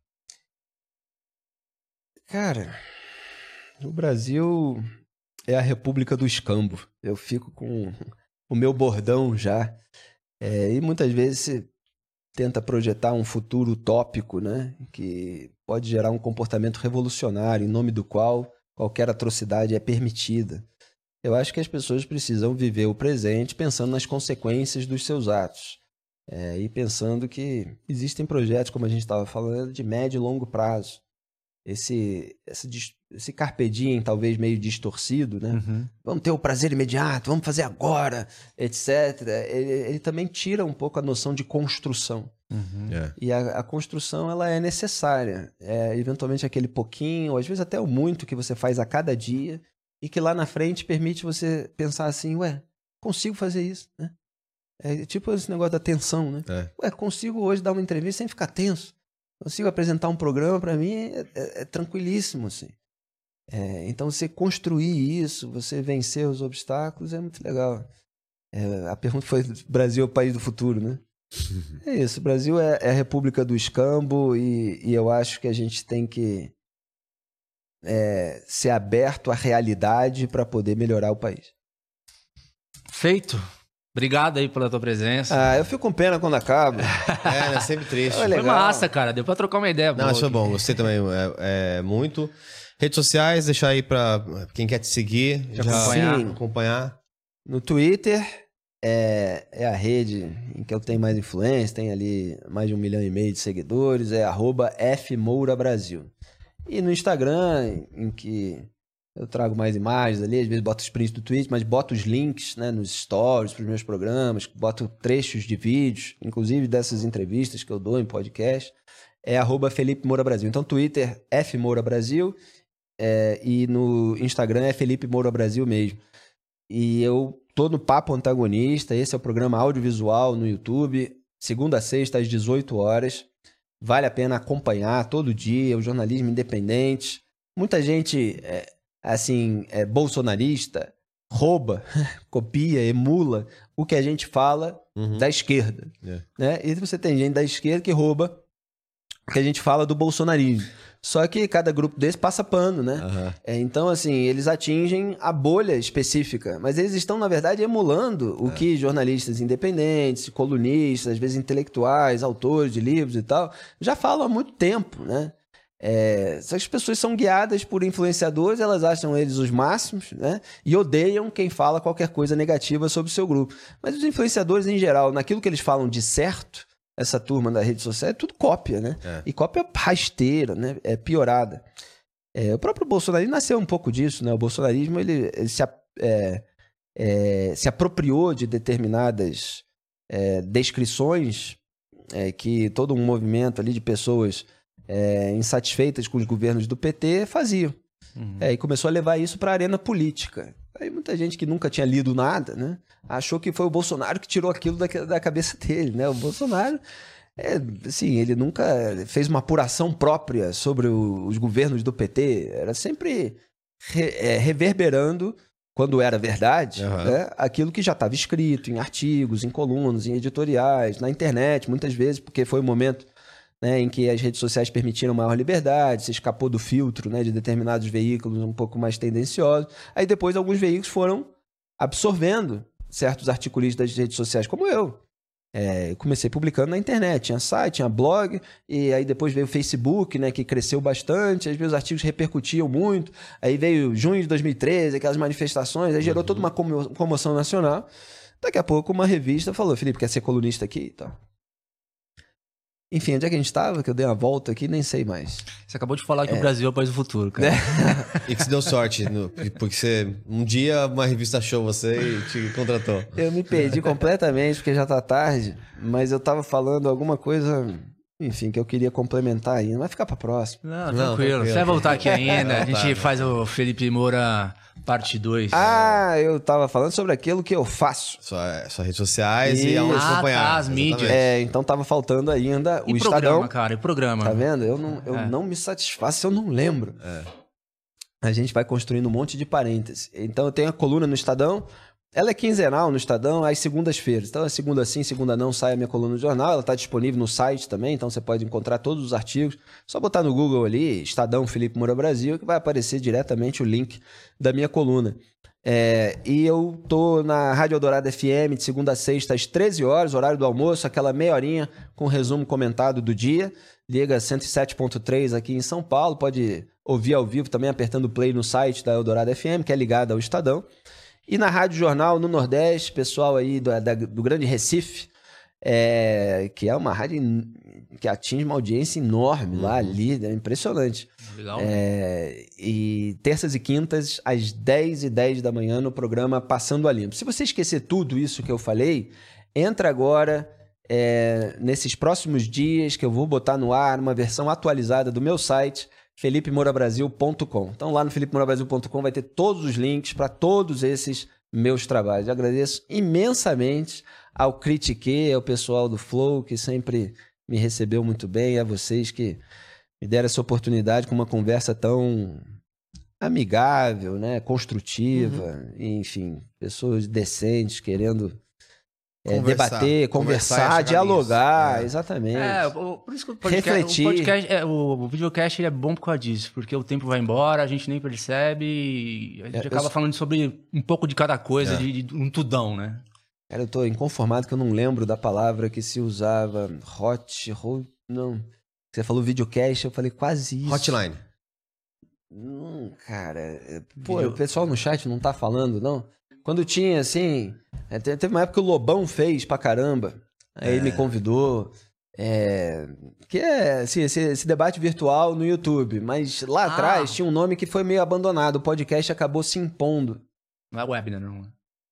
Cara, o Brasil é a República do Escambo. Eu fico com o meu bordão já. É, e muitas vezes se- tenta projetar um futuro utópico, né? Que pode gerar um comportamento revolucionário, em nome do qual qualquer atrocidade é permitida. Eu acho que as pessoas precisam viver o presente pensando nas consequências dos seus atos. É, e pensando que existem projetos, como a gente estava falando, de médio e longo prazo. Esse, esse, esse carpe diem, talvez meio distorcido, né? Uhum. Vamos ter o prazer imediato, vamos fazer agora, etc. Ele, ele também tira um pouco a noção de construção. Uhum. É. E a, a construção ela é necessária. É, eventualmente aquele pouquinho, ou às vezes até o muito que você faz a cada dia e que lá na frente permite você pensar assim, ué, consigo fazer isso, né? É tipo esse negócio da tensão, né? É. Ué, consigo hoje dar uma entrevista sem ficar tenso. Consigo apresentar um programa, para mim é, é- é tranquilíssimo, assim. É, então você construir isso, você vencer os obstáculos é muito legal. É, a pergunta foi: Brasil é o país do futuro, né? É isso, o Brasil é, é a república do escambo e, e eu acho que a gente tem que é, ser aberto à realidade para poder melhorar o país. Feito. Obrigado aí pela tua presença. Ah, eu fico com pena quando acaba. (laughs) É, né? Sempre triste. Foi legal. massa, cara. Deu pra trocar uma ideia. Não, foi aqui. bom. Gostei também é, é, muito. Redes sociais, deixar aí pra quem quer te seguir. Te acompanhar. Sim. acompanhar. No Twitter é, é a rede em que eu tenho mais influência, tem ali mais de um milhão e meio de seguidores, é arroba fmourabrasil. E no Instagram, em que eu trago mais imagens ali, às vezes boto os prints do tweet, mas boto os links né, nos stories para os meus programas, boto trechos de vídeos, inclusive dessas entrevistas que eu dou em podcast, é arroba Felipe Moura Brasil. Então, Twitter, F Moura Brasil, é, e no Instagram é Felipe Moura Brasil mesmo. E eu tô no Papo Antagonista, esse é o programa audiovisual no YouTube, segunda a sexta às 18 horas. Vale a pena acompanhar todo dia, o jornalismo independente. Muita gente, é, assim, é bolsonarista, rouba, (laughs) copia, emula o que a gente fala Uhum. da esquerda. É. Né? E você tem gente da esquerda que rouba o que a gente fala do bolsonarismo. Só que cada grupo desse passa pano, né? Aham. É, então, assim, eles atingem a bolha específica, mas eles estão, na verdade, emulando o que jornalistas independentes, colunistas, às vezes intelectuais, autores de livros e tal, já falam há muito tempo, né? É, essas pessoas são guiadas por influenciadores, elas acham eles os máximos, né? E odeiam quem fala qualquer coisa negativa sobre o seu grupo. Mas os influenciadores, em geral, naquilo que eles falam de certo, essa turma da rede social, é tudo cópia, né? É. E cópia rasteira, né? É piorada. É, o próprio bolsonarismo nasceu um pouco disso, né? O bolsonarismo ele, ele se, é, é, se apropriou de determinadas é, descrições é, que todo um movimento ali de pessoas insatisfeitas com os governos do PT faziam. Uhum. E começou a levar isso para a arena política. Aí muita gente que nunca tinha lido nada, né? Achou que foi o Bolsonaro que tirou aquilo da, da cabeça dele, né? O Bolsonaro, é, assim, ele nunca fez uma apuração própria sobre o- os governos do PT. Era sempre re- é, reverberando, quando era verdade, Aham. né? aquilo que já estava escrito em artigos, em colunas, em editoriais, na internet, muitas vezes, porque foi o momento né, em que as redes sociais permitiram maior liberdade, se escapou do filtro né, de determinados veículos um pouco mais tendenciosos. Aí depois alguns veículos foram absorvendo certos articulistas das redes sociais, como eu. É, comecei publicando na internet, tinha site, tinha blog, e aí depois veio o Facebook, né, que cresceu bastante, aí meus artigos repercutiam muito, aí veio junho de 2013, aquelas manifestações, aí gerou toda uma como- comoção nacional. Daqui a pouco uma revista falou, Felipe, quer ser colunista aqui e tal. Enfim, onde é que a gente estava? Que eu dei uma volta aqui, nem sei mais. Você acabou de falar que o Brasil é o país do futuro, cara. (laughs) E que se deu sorte, no- porque você, um dia uma revista achou você e te contratou. Eu me perdi completamente porque já tá tarde, mas eu tava falando alguma coisa, enfim, que eu queria complementar ainda. Vai ficar pra próxima. Não, Não, tranquilo. tranquilo. Você vai voltar aqui (laughs) ainda. A gente vai. faz o Felipe Moura parte 2. Ah, eu tava falando sobre aquilo que eu faço. Sua, suas redes sociais e Isso. aonde Ah, acompanhar. tá, as mídias. É, então tava faltando ainda o e Estadão. programa, cara, e programa. Tá vendo? Eu não, eu É. não me satisfaço se eu não lembro. É. A gente vai construindo um monte de parênteses. Então eu tenho a coluna no Estadão. Ela é quinzenal no Estadão, às segundas-feiras. Então, é segunda sim, segunda não, sai a minha coluna no jornal. Ela está disponível no site também, então você pode encontrar todos os artigos. Só botar no Google ali, Estadão Felipe Moura Brasil, que vai aparecer diretamente o link da minha coluna. É, e eu tô na Rádio Eldorado FM de segunda a sexta às 13 horas, horário do almoço, aquela meia horinha com resumo comentado do dia. Liga 107.3 aqui em São Paulo, pode ouvir ao vivo também apertando play no site da Eldorado FM, que é ligado ao Estadão. E na Rádio Jornal no Nordeste, pessoal aí do, da, do Grande Recife, é, que é uma rádio que atinge uma audiência enorme lá ali, é impressionante. Legal. É, e terças e quintas, às 10 e 10 da manhã, no programa Passando a Limpo. Se você esquecer tudo isso que eu falei, entra agora é, nesses próximos dias que eu vou botar no ar uma versão atualizada do meu site, felipemorabrasil.com. Então lá no felipemorabrasil.com vai ter todos os links para todos esses meus trabalhos. Eu agradeço imensamente ao Critique, ao pessoal do Flow, que sempre me recebeu muito bem, a vocês que me deram essa oportunidade com uma conversa tão amigável, né, construtiva, Uhum. enfim, pessoas decentes querendo Conversar. debater, Conversar conversar, chegar nisso. dialogar, É. exatamente. É, o- por isso que o podcast, Refletir. o, podcast é, o, o videocast ele é bom por causa disso, porque o tempo vai embora, a gente nem percebe e a gente É, eu acaba só- falando sobre um pouco de cada coisa, É. de, de um tudão, né? Cara, eu tô inconformado que eu não lembro da palavra que se usava. Hot, hot não. Você falou videocast, eu falei quase isso. Hotline. Não, cara. é- Pô, Video- o pessoal no chat não tá falando, não? Quando tinha, assim. é, te- Teve uma época que o Lobão fez pra caramba. Aí ele me convidou. É, que é assim, esse, esse debate virtual no YouTube. Mas lá Ah. atrás tinha um nome que foi meio abandonado. O podcast acabou se impondo. Não é web, né? Não.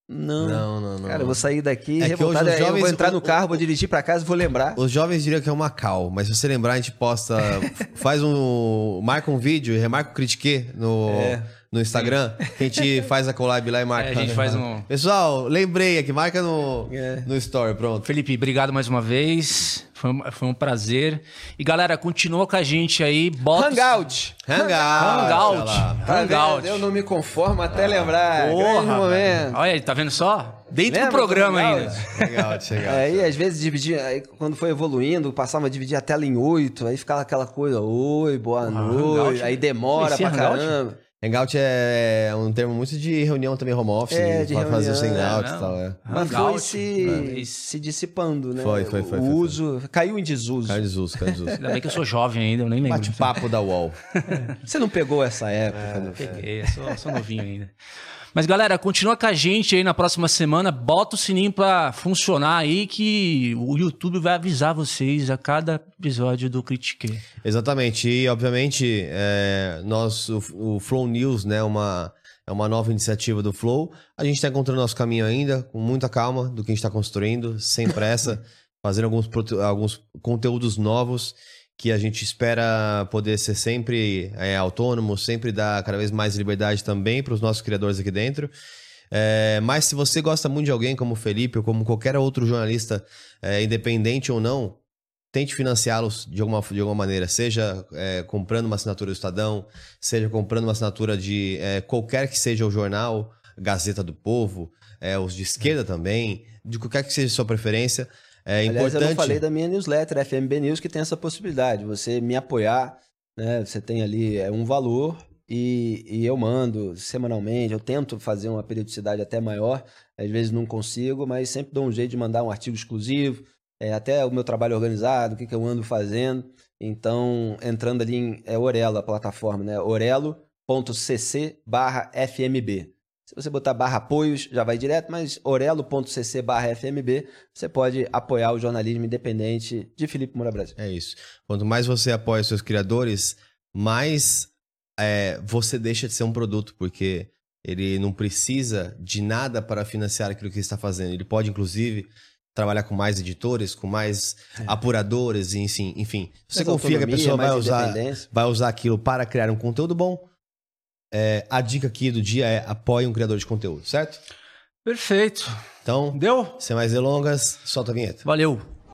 Não. Não, não, não. Cara, eu vou sair daqui É revoltado. hoje os aí eu vou jovens- entrar no carro, vou dirigir pra casa e vou lembrar. Os jovens diriam que é uma cal, mas se você lembrar, a gente posta. (laughs) faz um. Marca um vídeo e remarca o Critique no, É. no Instagram. Que a gente faz a collab lá e marca. É, a gente faz um- Pessoal, lembrei aqui, marca no, É. no story, pronto. Felipe, obrigado mais uma vez. Foi um, foi um prazer. E galera, continua com a gente aí. Bota Hangout! Hangout. Hangout. Tá Hangout. Eu não me conformo até lembrar. Grande Porra. Olha aí, tá vendo só? Dentro Lembra do programa do ainda. (laughs) Hangout? Hangout, hangout. Aí, às vezes, dividia. Aí, quando foi evoluindo, passava a dividir a tela em oito. Aí ficava aquela coisa: Oi, boa noite. Hangout. Aí demora pra Hangout? caramba. Hangout é um termo muito de reunião também, home office. É, de pra fazer os reunião, hangouts é, e tal. É. Mas foi Hangout, se, é. se dissipando, né? Foi, foi, foi, O foi, foi. uso caiu em desuso. Cara de uso, cara de uso. Ainda bem que eu sou jovem ainda, eu nem lembro. Bate-papo da UOL. (laughs) Você não pegou essa época, né? Peguei, eu sou, sou novinho ainda. Mas galera, continua com a gente aí na próxima semana. Bota o sininho pra funcionar aí que o YouTube vai avisar vocês a cada episódio do Critique. Exatamente. E, obviamente, é, nós, o, o Flow News, né, uma, é uma nova iniciativa do Flow. A gente está encontrando nosso caminho ainda, com muita calma do que a gente está construindo, sem pressa, (laughs) fazendo alguns, alguns conteúdos novos que a gente espera poder ser sempre é, autônomo, sempre dar cada vez mais liberdade também para os nossos criadores aqui dentro. É, mas se você gosta muito de alguém como o Felipe ou como qualquer outro jornalista, é, independente ou não, tente financiá-los de alguma, de alguma maneira, seja é, comprando uma assinatura do Estadão, seja comprando uma assinatura de é, qualquer que seja o jornal, Gazeta do Povo, é, os de esquerda também, de qualquer que seja a sua preferência. É Aliás, importante. eu não falei da minha newsletter, FMB News, que tem essa possibilidade. Você me apoiar, né? Você tem ali é, um valor e, e eu mando semanalmente. Eu tento fazer uma periodicidade até maior. Às vezes não consigo, mas sempre dou um jeito de mandar um artigo exclusivo. é, até o meu trabalho organizado, o que, que eu ando fazendo. Então, entrando ali em é Orelo, a plataforma, né? orelo.cc barra FMB. Se você botar barra apoios, já vai direto, mas orelo.cc barra FMB, você pode apoiar o jornalismo independente de Felipe Moura Brasil. É isso. Quanto mais você apoia seus criadores, mais é, você deixa de ser um produto, porque ele não precisa de nada para financiar aquilo que está fazendo. Ele pode, inclusive, trabalhar com mais editores, com mais apuradores, e, enfim. enfim. Você confia que a autonomia, pessoa vai usar, vai usar aquilo para criar um conteúdo bom, é, a dica aqui do dia é apoie um criador de conteúdo, certo? Perfeito. Então, Deu? sem mais delongas, solta a vinheta. Valeu.